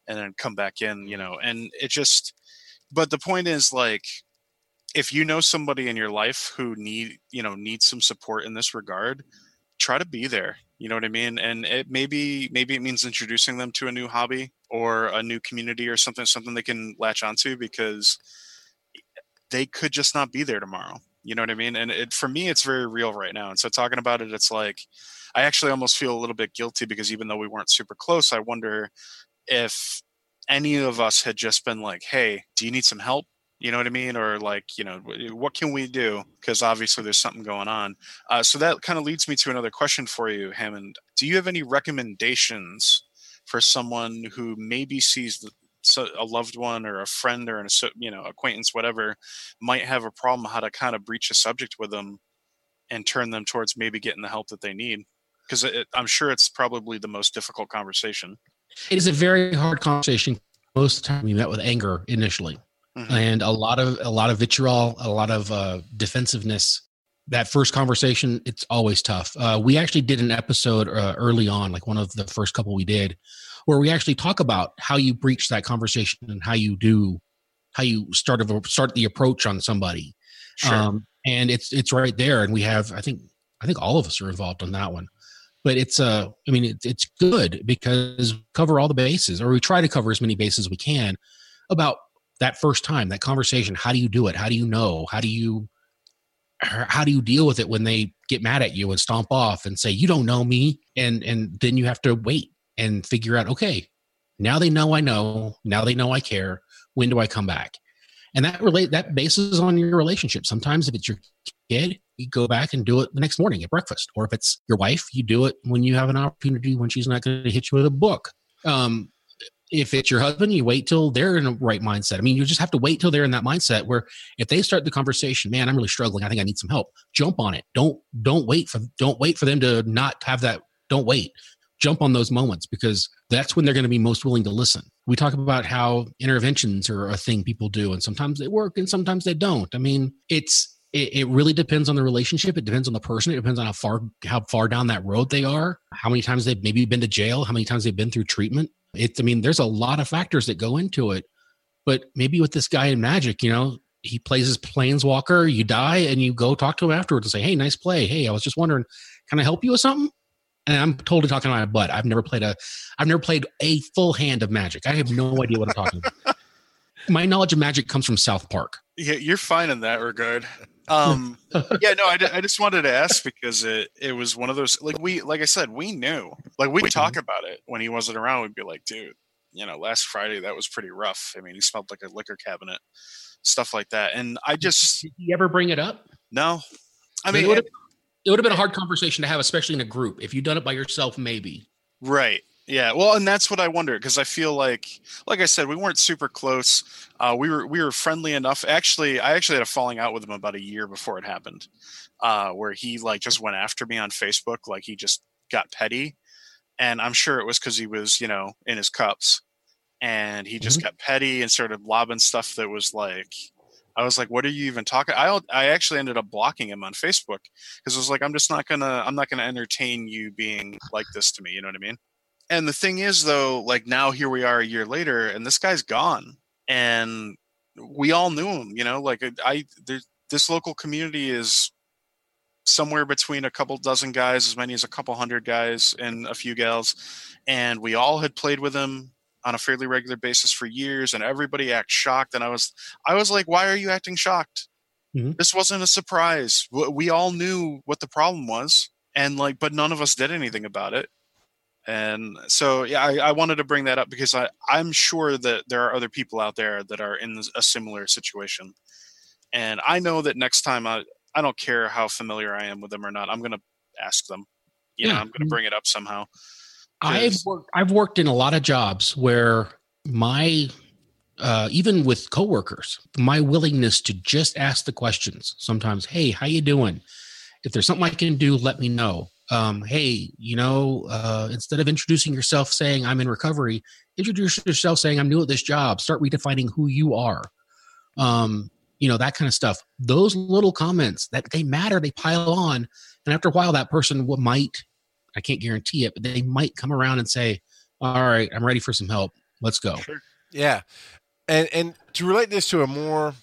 Speaker 4: and then come back in you know and it just but the point is like if you know somebody in your life who need you know needs some support in this regard try to be there you know what i mean? And it maybe maybe it means introducing them to a new hobby or a new community or something something they can latch onto because they could just not be there tomorrow you know what i mean? And it, for me it's very real right now. And so talking about it it's like i actually almost feel a little bit guilty because even though we weren't super close i wonder if any of us had just been like hey do you need some help you know what i mean? Or like you know what can we do? Because obviously there's something going on. Uh, so that kind of leads me to another question for you hammond. Do you have any recommendations for someone who maybe sees the, so a loved one or a friend or an you know acquaintance whatever might have a problem how to kind of breach a subject with them and turn them towards maybe getting the help that they need? Because i'm sure it's probably the most difficult conversation.
Speaker 5: It is a very hard conversation. Most of the time, we met with anger initially,
Speaker 4: Mhm.
Speaker 5: and a lot of a lot of vitriol, a lot of uh, defensiveness. That first conversation, it's always tough. Uh, we actually did an episode uh, early on, like one of the first couple we did, where we actually talk about how you breach that conversation and how you do, how you start of start the approach on somebody.
Speaker 4: sure
Speaker 5: Um, and it's it's right there, and we have I think I think all of us are involved on that one. But it's uh I mean it's it's good because we cover all the bases, or we try to cover as many bases as we can about that first time, that conversation. How do you do it? How do you know? How do you how do you deal with it when they get mad at you and stomp off and say you don't know me and and then you have to wait and figure out okay now they know i know now they know i care when do i come back and that relate that bases on your relationship sometimes if it's your kid you go back and do it the next morning at breakfast or if it's your wife you do it when you have an opportunity when she's not going to hit you with a book um If it's your husband, you wait till they're in the right mindset. I mean, you just have to wait till they're in that mindset where if they start the conversation, man, I'm really struggling. I think I need some help. Jump on it. Don't don't wait for don't wait for them to not have that. Don't wait. Jump on those moments because that's when they're going to be most willing to listen. We talk about how interventions are a thing people do, and sometimes they work and sometimes they don't. I mean, it's it, it really depends on the relationship. It depends on the person. It depends on how far how far down that road they are, how many times they've maybe been to jail, how many times they've been through treatment. It's I mean, there's a lot of factors that go into it. But maybe with this guy in Magic, you know, he plays his planeswalker, you die, and you go talk to him afterwards and say, Hey, nice play. Hey, I was just wondering, can I help you with something? And I'm totally talking about my butt. I've never played a I've never played a full hand of magic. I have no idea what I'm talking about. My knowledge of magic comes from South Park.
Speaker 4: Yeah, you're fine in that regard. Um, yeah, no, I, I just wanted to ask because it it was one of those like we like I said we knew like we talk about it when he wasn't around. We'd be like, dude, you know, last Friday that was pretty rough. I mean, he smelled like a liquor cabinet, stuff like that. And I just
Speaker 5: Did he ever bring it up?
Speaker 4: no. I mean,
Speaker 5: it would have been a hard conversation to have, especially in a group. If you'd done it by yourself, maybe.
Speaker 4: Right. Yeah. Well, and that's what I wonder because I feel like, like I said, we weren't super close. Uh, we were we were friendly enough. Actually, I actually had a falling out with him about a year before it happened, uh, where he like just went after me on Facebook. Like he just got petty, and I'm sure it was because he was you know in his cups, and he just got petty and started lobbing stuff that was like. I was like, "What are you even talking?" I I actually ended up blocking him on Facebook because I was like, "I'm just not gonna I'm not gonna entertain you being like this to me." You know what I mean? And the thing is though like now here we are a year later and this guy's gone and we all knew him you know? Like i there, this local community is somewhere between a couple dozen guys as many as a couple hundred guys and a few gals and we all had played with him on a fairly regular basis for years and everybody acts shocked and i was i was like why are you acting shocked?
Speaker 5: Mhm.
Speaker 4: this wasn't a surprise. We all knew what the problem was and like but none of us did anything about it and so yeah I, I wanted to bring that up because I, i'm sure that there are other people out there that are in a similar situation and i know that next time i i don't care how familiar i am with them or not i'm going to ask them you know
Speaker 5: Yeah.
Speaker 4: i'm going to bring it up somehow
Speaker 5: I've worked, I've worked in a lot of jobs where my uh, even with coworkers, my willingness to just ask the questions. Sometimes, hey, how you doing? If there's something I can do, let me know. Um, hey, you know, uh, instead of introducing yourself saying I'm in recovery, introduce yourself saying I'm new at this job. Start redefining who you are. Um, you know that kind of stuff. Those little comments that they matter, they pile on, and after a while, that person might I can't guarantee it, but they might come around and say, "All right, I'm ready for some help. Let's go."
Speaker 3: Yeah, and and to relate this to a more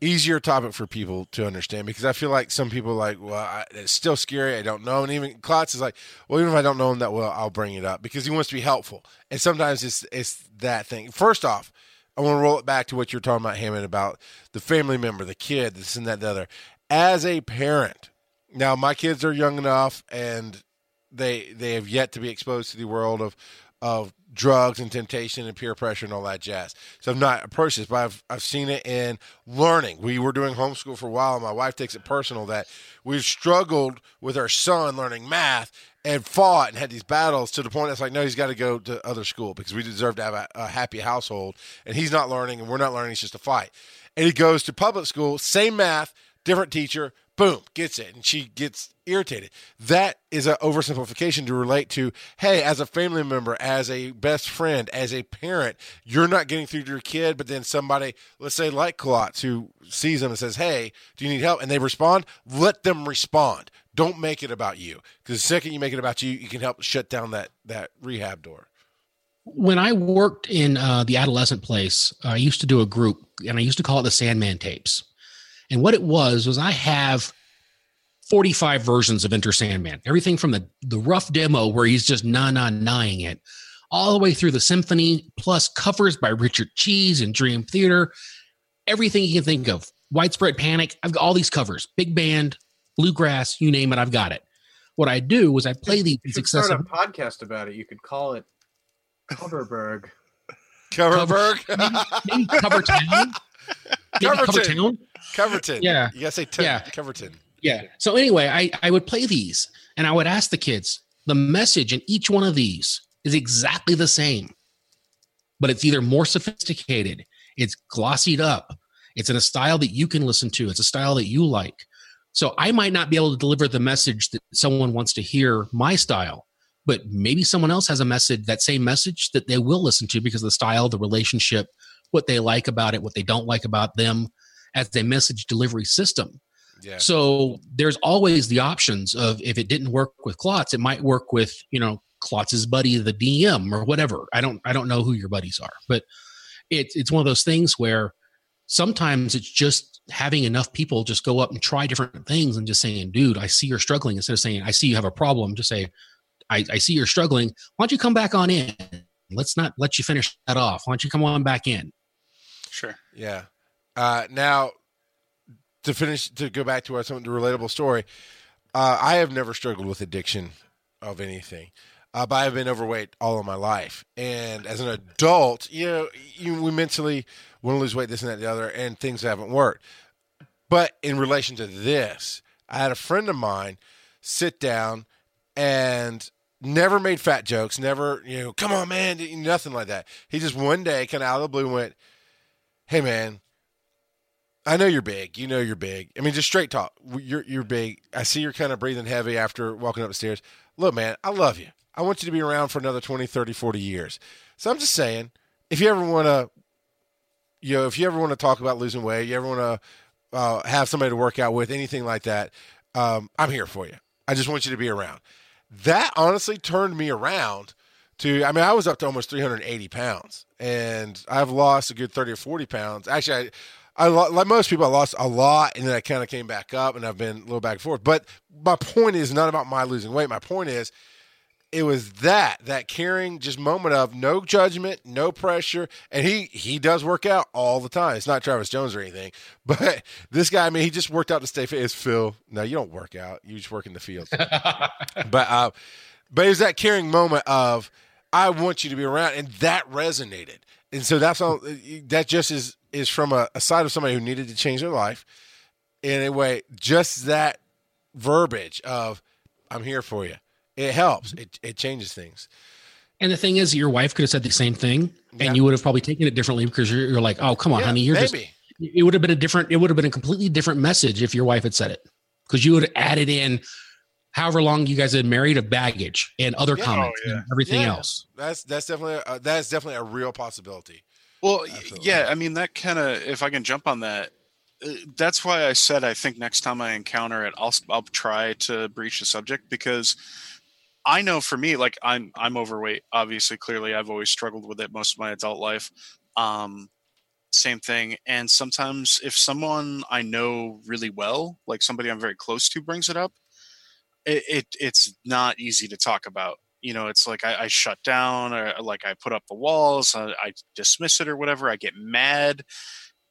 Speaker 3: easier topic for people to understand because I feel like some people like, well, I, it's still scary. I don't know, and even Klotz is like, well, even if I don't know him that well, I'll bring it up because he wants to be helpful. And sometimes it's it's that thing. First off, I want to roll it back to what you're talking about, Hammond, about the family member, the kid, this and that, the other. As a parent, now my kids are young enough and they they have yet to be exposed to the world of of drugs and temptation and peer pressure and all that jazz. So I've not approached this, but I've I've seen it in learning. We were doing homeschool for a while, and my wife takes it personal that we've struggled with our son learning math and fought and had these battles to the point that's like, no, he's got to go to other school because we deserve to have a, a happy household, and he's not learning and we're not learning. It's just a fight. And he goes to public school, same math, different teacher, boom, gets it, and she gets irritated. That is an oversimplification to relate to. Hey, as a family member, as a best friend, as a parent, you're not getting through to your kid, but then somebody, let's say like Klotz, who sees them and says, "Hey, do you need help?" and they respond, let them respond. Don't make it about you, because the second you make it about you, you can help shut down that that rehab door.
Speaker 5: When I worked in uh, the adolescent place, I used to do a group, and I used to call it the Sandman tapes. And what it was was I have 45 versions of Enter Sandman. Everything from the the rough demo where he's just na na naing it, all the way through the symphony, plus covers by Richard Cheese and Dream Theater, everything you can think of. Widespread Panic. I've got all these covers. Big band, bluegrass, you name it, I've got it. What I do is I play these
Speaker 6: You
Speaker 5: in
Speaker 6: should start a podcast about it. You could call it Coverberg.
Speaker 3: Coverberg,
Speaker 5: maybe cover town. Maybe cover
Speaker 3: Coverton. Coverton.
Speaker 5: Yeah.
Speaker 3: you gotta say t-
Speaker 5: Yeah.
Speaker 3: Coverton.
Speaker 5: Yeah. So anyway, I, I would play these and I would ask the kids, the message in each one of these is exactly the same, but it's either more sophisticated, it's glossied up, it's in a style that you can listen to, it's a style that you like. So I might not be able to deliver the message that someone wants to hear my style, but maybe someone else has a message, that same message that they will listen to because of the style, the relationship, what they like about it, what they don't like about them as a message delivery system.
Speaker 3: Yeah.
Speaker 5: So there's always the options of if it didn't work with Klotz, it might work with, you know, Klotz's buddy, the DM or whatever. I don't I don't know who your buddies are, but it's it's one of those things where sometimes it's just having enough people just go up and try different things and just saying, dude, I see you're struggling. Instead of saying, I see you have a problem, just say, I, I see you're struggling. Why don't you come back on in? Let's not let you finish that off. Why don't you come on back in?
Speaker 4: Sure.
Speaker 3: Yeah. Uh, now, to finish, to go back to our something relatable story, uh, I have never struggled with addiction of anything, uh, but I've been overweight all of my life. And as an adult, you know, you, we mentally want to lose weight, this and that, the other, and things haven't worked. But in relation to this, I had a friend of mine sit down and never made fat jokes, never, you know, come on, man, nothing like that. He just one day, kind of out of the blue, went, Hey, man, I know you're big. You know you're big. I mean, just straight talk. You're you're big. I see you're kind of breathing heavy after walking up the stairs. Look, man, I love you. I want you to be around for another 20, 30, 40 years. So I'm just saying, if you ever want to, you know, if you ever want to talk about losing weight, you ever want to uh, have somebody to work out with, anything like that, um, I'm here for you. I just want you to be around. That honestly turned me around to, I mean, I was up to almost 380 pounds and I've lost a good 30 or 40 pounds. Actually, I, I like most people, I lost a lot, and then I kind of came back up, and I've been a little back and forth. But my point is not about my losing weight. My point is, it was that that caring just moment of no judgment, no pressure, and he he does work out all the time. It's not Travis Jones or anything, but this guy, I mean, he just worked out to stay fit. Is Phil? No, you don't work out. You just work in the field. but uh, but it was that caring moment of I want you to be around, and that resonated. And so that's all. That just is is from a, a side of somebody who needed to change their life. In a way, just that verbiage of "I'm here for you." It helps. It it changes things.
Speaker 5: And the thing is, your wife could have said the same thing,
Speaker 3: Yeah.
Speaker 5: and you would have probably taken it differently because you're, you're like, "Oh, come on,
Speaker 3: Yeah,
Speaker 5: honey, you're just." It would have been a different. It would have been a completely different message if your wife had said it, because you would have added in, however long you guys had married, a baggage and other
Speaker 3: Yeah.
Speaker 5: comments
Speaker 4: Oh, yeah.
Speaker 5: and everything
Speaker 3: Yeah.
Speaker 5: else.
Speaker 3: That's that's definitely a, that's definitely a real possibility.
Speaker 4: Well,
Speaker 3: Absolutely.
Speaker 4: yeah, I mean that kind of if I can jump on that, uh, that's why I said I think next time I encounter it, I'll s- I'll try to breach the subject because I know for me, like I'm I'm overweight. Obviously, clearly, I've always struggled with it most of my adult life. Um, same thing, and sometimes if someone I know really well, like somebody I'm very close to, brings it up, it, it it's not easy to talk about. You know it's like I, I shut down or like i put up the walls I, I dismiss it or whatever i get mad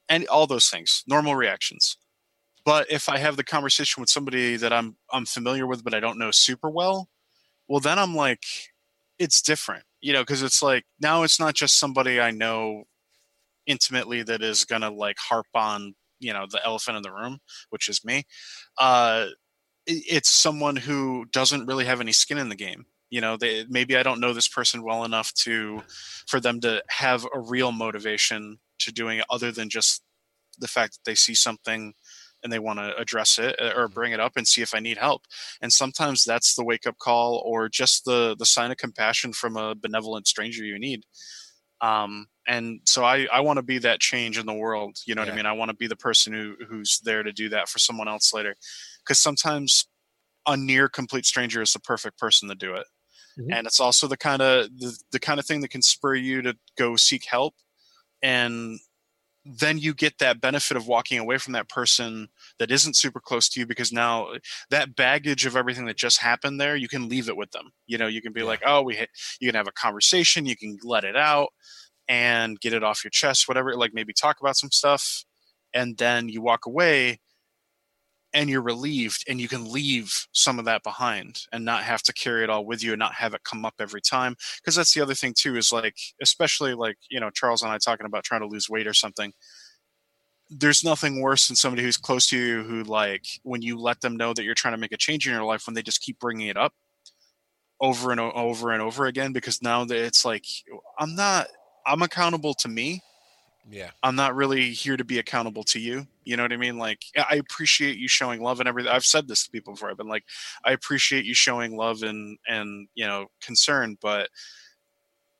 Speaker 4: and all those things normal reactions. But if i have the conversation with somebody that i'm i'm familiar with but i don't know super well well then i'm like it's different you know because it's like now it's not just somebody i know intimately that is gonna like harp on you know the elephant in the room which is me. Uh it's someone who doesn't really have any skin in the game you know they maybe i don't know this person well enough to for them to have a real motivation to doing it other than just the fact that they see something and they want to address it uh, or bring it up and see if i need help. And sometimes that's the wake up call or just the the sign of compassion from a benevolent stranger you need. Um and so i i want to be that change in the world you know what i mean? I want to be the person who who's there to do that for someone else later because sometimes a near complete stranger is the perfect person to do it
Speaker 5: Mhm.
Speaker 4: and it's also the kind of the, the kind of thing that can spur you to go seek help and then you get that benefit of walking away from that person that isn't super close to you because now that baggage of everything that just happened there you can leave it with them you know you can be
Speaker 3: Yeah.
Speaker 4: like oh we hit, you can have a conversation you can let it out and get it off your chest whatever like maybe talk about some stuff and then you walk away and you're relieved and you can leave some of that behind and not have to carry it all with you and not have it come up every time because that's the other thing too is like especially like you know charles and i talking about trying to lose weight or something there's nothing worse than somebody who's close to you who like when you let them know that you're trying to make a change in your life when they just keep bringing it up over and over and over again because now that it's like I'm not I'm accountable to me.
Speaker 3: Yeah.
Speaker 4: I'm not really here to be accountable to you. You know what I mean? Like I appreciate you showing love and everything. I've said this to people before. I've been like, I appreciate you showing love and and you know concern, but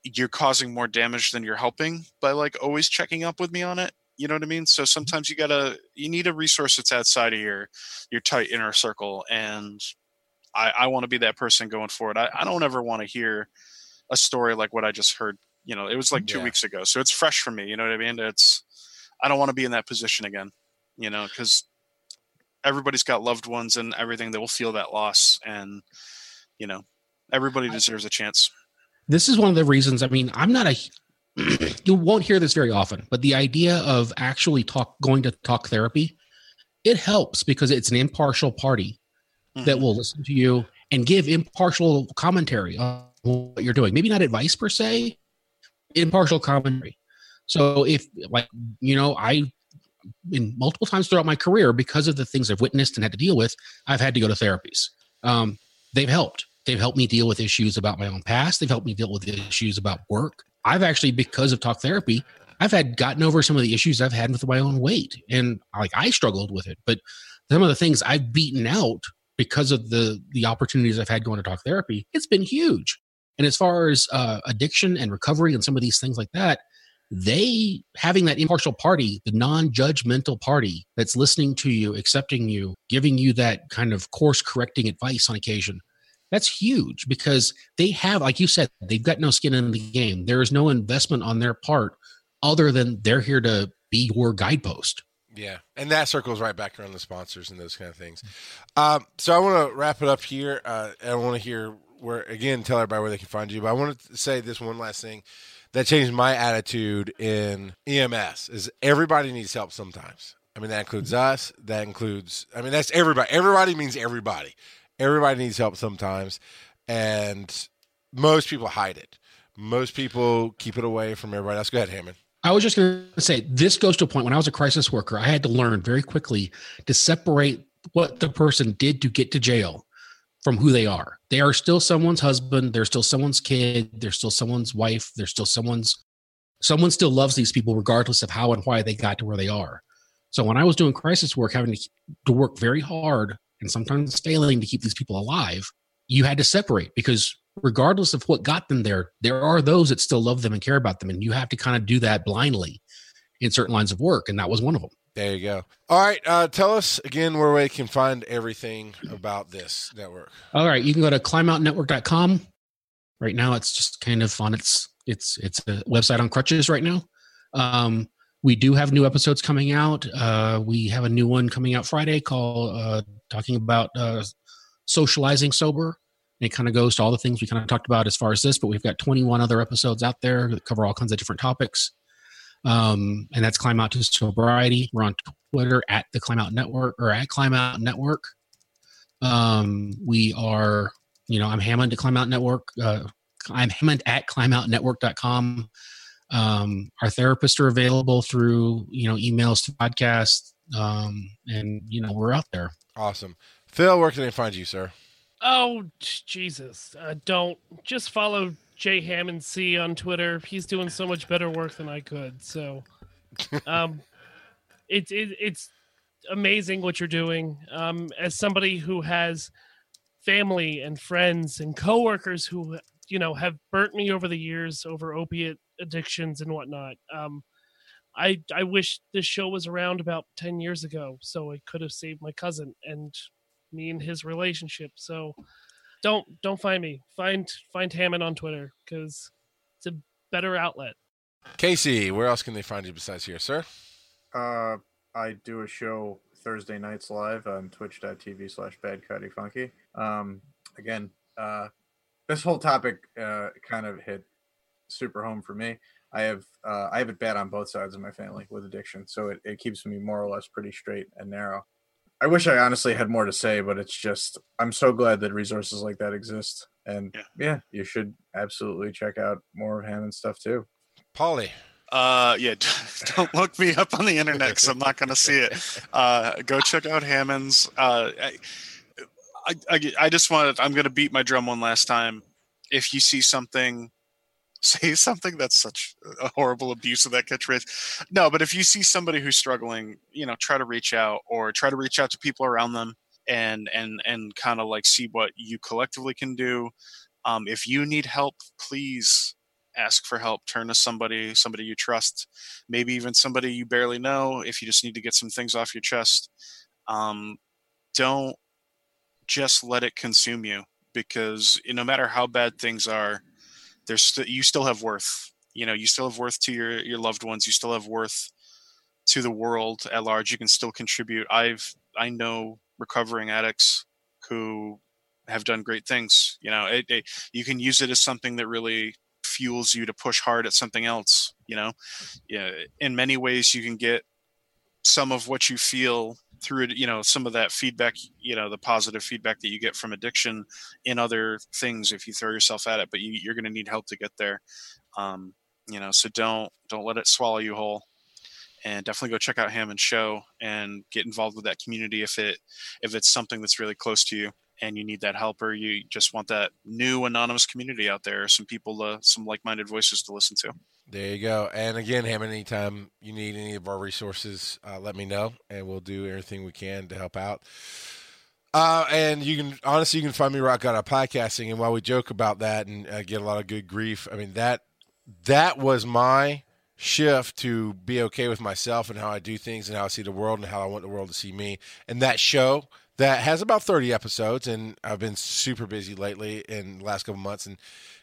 Speaker 4: you're causing more damage than you're helping by like always checking up with me on it. You know what I mean? So mm-hmm. sometimes you gotta you need a resource that's outside of your your tight inner circle. And I, I want to be that person going forward. I, I don't ever want to hear a story like what I just heard. You know, it was like two
Speaker 3: Yeah.
Speaker 4: weeks ago. So it's fresh for me. You know what I mean? It's I don't want to be in that position again, you know, because everybody's got loved ones and everything that will feel that loss. And, you know, everybody deserves a chance.
Speaker 5: this is one of the reasons. I mean, I'm not a. you won't hear this very often, but the idea of actually talk going to talk therapy, it helps because it's an impartial party that
Speaker 4: Mhm.
Speaker 5: will listen to you and give impartial commentary on what you're doing. Maybe not advice per se, impartial commentary. So if like you know, I in multiple times throughout my career because of the things I've witnessed and had to deal with, I've had to go to therapies. Um, they've helped. They've helped me deal with issues about my own past. They've helped me deal with issues about work. I've actually, because of talk therapy, I've had gotten over some of the issues I've had with my own weight, and like I struggled with it. But some of the things I've beaten out because of the the opportunities I've had going to talk therapy, it's been huge. And as far as uh, addiction and recovery and some of these things like that, they having that impartial party, the non-judgmental party that's listening to you, accepting you, giving you that kind of course correcting advice on occasion. That's huge because they have, like you said, they've got no skin in the game. There is no investment on their part other than they're here to be your guidepost.
Speaker 3: Yeah, and that circles right back around the sponsors and those kind of things. Um, so I want to wrap it up here. Uh, I want to hear where again tell everybody where they can find you. But I want to say this one last thing that changed my attitude in EMS is everybody needs help sometimes. I mean that includes us. That includes. I mean that's everybody. Everybody means everybody. Everybody needs help sometimes, and most people hide it. Most people keep it away from everybody else. Go ahead, Hammond.
Speaker 5: I was just going to say this goes to a point when I was a crisis worker, I had to learn very quickly to separate what the person did to get to jail from who they are. They are still someone's husband, they're still someone's kid, they're still someone's wife, they're still someone's someone still loves these people regardless of how and why they got to where they are. So when I was doing crisis work having to, to work very hard and sometimes failing to keep these people alive, you had to separate because regardless of what got them there, there are those that still love them and care about them. And you have to kind of do that blindly in certain lines of work. And that was one of them.
Speaker 3: There you go. All right. Uh, tell us again where we can find everything about this network.
Speaker 5: All right. You can go to climboutnetwork.com. Right now it's just kind of on its it's it's a website on crutches right now. Um, we do have new episodes coming out. Uh, we have a new one coming out Friday called uh, talking about uh, socializing sober. It kind of goes to all the things we kind of talked about as far as this, but we've got 21 other episodes out there that cover all kinds of different topics. Um, and that's Climb Out to Sobriety. We're on Twitter at the Climb Out Network or at Climb Out Network. Um, we are, you know, I'm Hammond at Climb Out Network. Uh, I'm Hammond at climboutnetwork.com. Um, our therapists are available through, you know, emails to podcasts. Um, and, you know, we're out there.
Speaker 3: Awesome. Phil, where can they find you, sir?
Speaker 7: Oh Jesus! Uh, don't just follow Jay Hammond C on Twitter. He's doing so much better work than I could. So, um, it's it, it's amazing what you're doing. Um, as somebody who has family and friends and coworkers who you know have burnt me over the years over opiate addictions and whatnot. Um, I I wish this show was around about ten years ago, so I could have saved my cousin and me and his relationship. So don't don't find me. Find find Hammond on Twitter because it's a better outlet.
Speaker 3: Casey, where else can they find you besides here, sir?
Speaker 6: Uh, I do a show Thursday nights live on twitch.tv slash bad cuddy funky. Um, again, uh, this whole topic uh, kind of hit super home for me. I have uh, I have it bad on both sides of my family with addiction, so it, it keeps me more or less pretty straight and narrow. I wish I honestly had more to say, but it's just I'm so glad that resources like that exist, and
Speaker 4: Yeah.
Speaker 6: yeah, you should absolutely check out more of Hammond stuff too.
Speaker 3: Polly.
Speaker 4: Uh, yeah, don't look me up on the internet because I'm not going to see it. Uh, go check out Hammond's. Uh, I, I, I, I just want I'm going to beat my drum one last time. If you see something, say something that's such a horrible abuse of that catchphrase. No, but if you see somebody who's struggling, you know, try to reach out or try to reach out to people around them and and and kind of like see what you collectively can do. Um, if you need help, please ask for help. Turn to somebody, somebody you trust, maybe even somebody you barely know. If you just need to get some things off your chest, um, don't just let it consume you because no matter how bad things are, there's st- you still have worth. You know, you still have worth to your your loved ones. You still have worth to the world at large. You can still contribute. I've I know recovering addicts who have done great things. You know, it, it, you can use it as something that really fuels you to push hard at something else. You know, yeah. In many ways, you can get some of what you feel through you know some of that feedback you know the positive feedback that you get from addiction in other things if you throw yourself at it but you, you're going to need help to get there. Um, you know so don't don't let it swallow you whole and definitely go check out Hammond Show and get involved with that community if it if it's something that's really close to you and you need that help or you just want that new anonymous community out there some people uh, some like-minded voices to listen to
Speaker 3: there you go. And again, Hammond, anytime you need any of our resources, uh, let me know, and we'll do everything we can to help out. Uh, and you can honestly, you can find me rock out of podcasting. And while we joke about that and uh, get a lot of good grief, I mean that that was my shift to be okay with myself and how I do things and how I see the world and how I want the world to see me. And that show that has about 30 episodes, and I've been super busy lately in the last couple months. And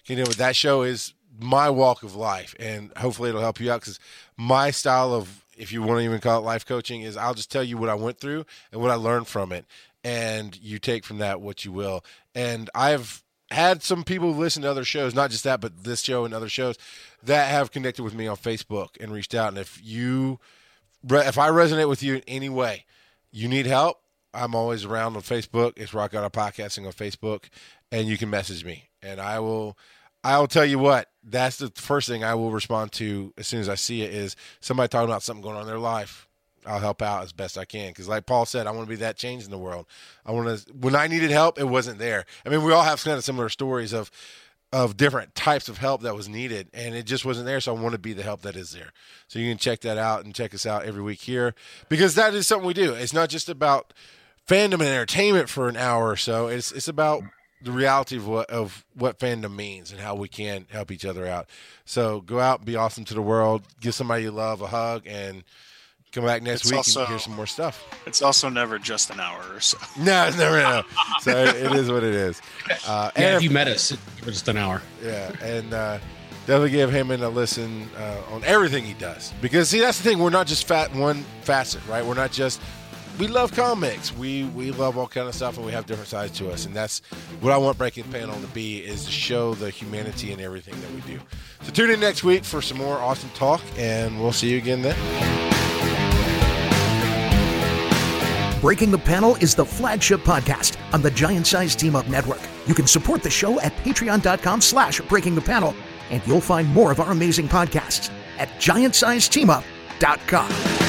Speaker 3: you know, what that show is my walk of life, and hopefully it'll help you out because my style of, if you want to even call it life coaching, is I'll just tell you what I went through and what I learned from it, and you take from that what you will. And I've had some people listen to other shows, not just that, but this show and other shows that have connected with me on Facebook and reached out. And if you, if I resonate with you in any way, you need help. I'm always around on Facebook. It's Rock Out Podcasting on Facebook, and you can message me, and I will I'll tell you what, that's the first thing I will respond to as soon as I see it is somebody talking about something going on in their life. I'll help out as best I can because, like Paul said, I want to be that change in the world. I want to. When I needed help, it wasn't there. I mean, we all have kind of similar stories of of different types of help that was needed, and it just wasn't there. So I want to be the help that is there. So you can check that out and check us out every week here because that is something we do. It's not just about fandom and entertainment for an hour or so. It's it's about the reality of what of what fandom means and how we can help each other out. So go out, and be awesome to the world, give somebody you love a hug, and come back next
Speaker 4: It's
Speaker 3: week
Speaker 4: also-
Speaker 3: and hear some more stuff.
Speaker 4: it's also never just an hour or so
Speaker 3: No, it's never know. So it is what it is. Uh,
Speaker 5: Yeah,
Speaker 3: and
Speaker 5: if you met us for just an hour.
Speaker 3: yeah, and uh, definitely give him a listen uh, on everything he does because see that's the thing. We're not just fat one facet, right? We're not just we love comics. We we love all kind of stuff, and we have different sides to us, and that's what I want Breaking the Panel to be is to show the humanity in everything that we do. So tune in next week for some more awesome talk, and we'll see you again then.
Speaker 2: Breaking the Panel is the flagship podcast on the Giant Size Team Up Network. You can support the show at patreon.com slash breaking the panel, and you'll find more of our amazing podcasts at giantsizeteamup.com.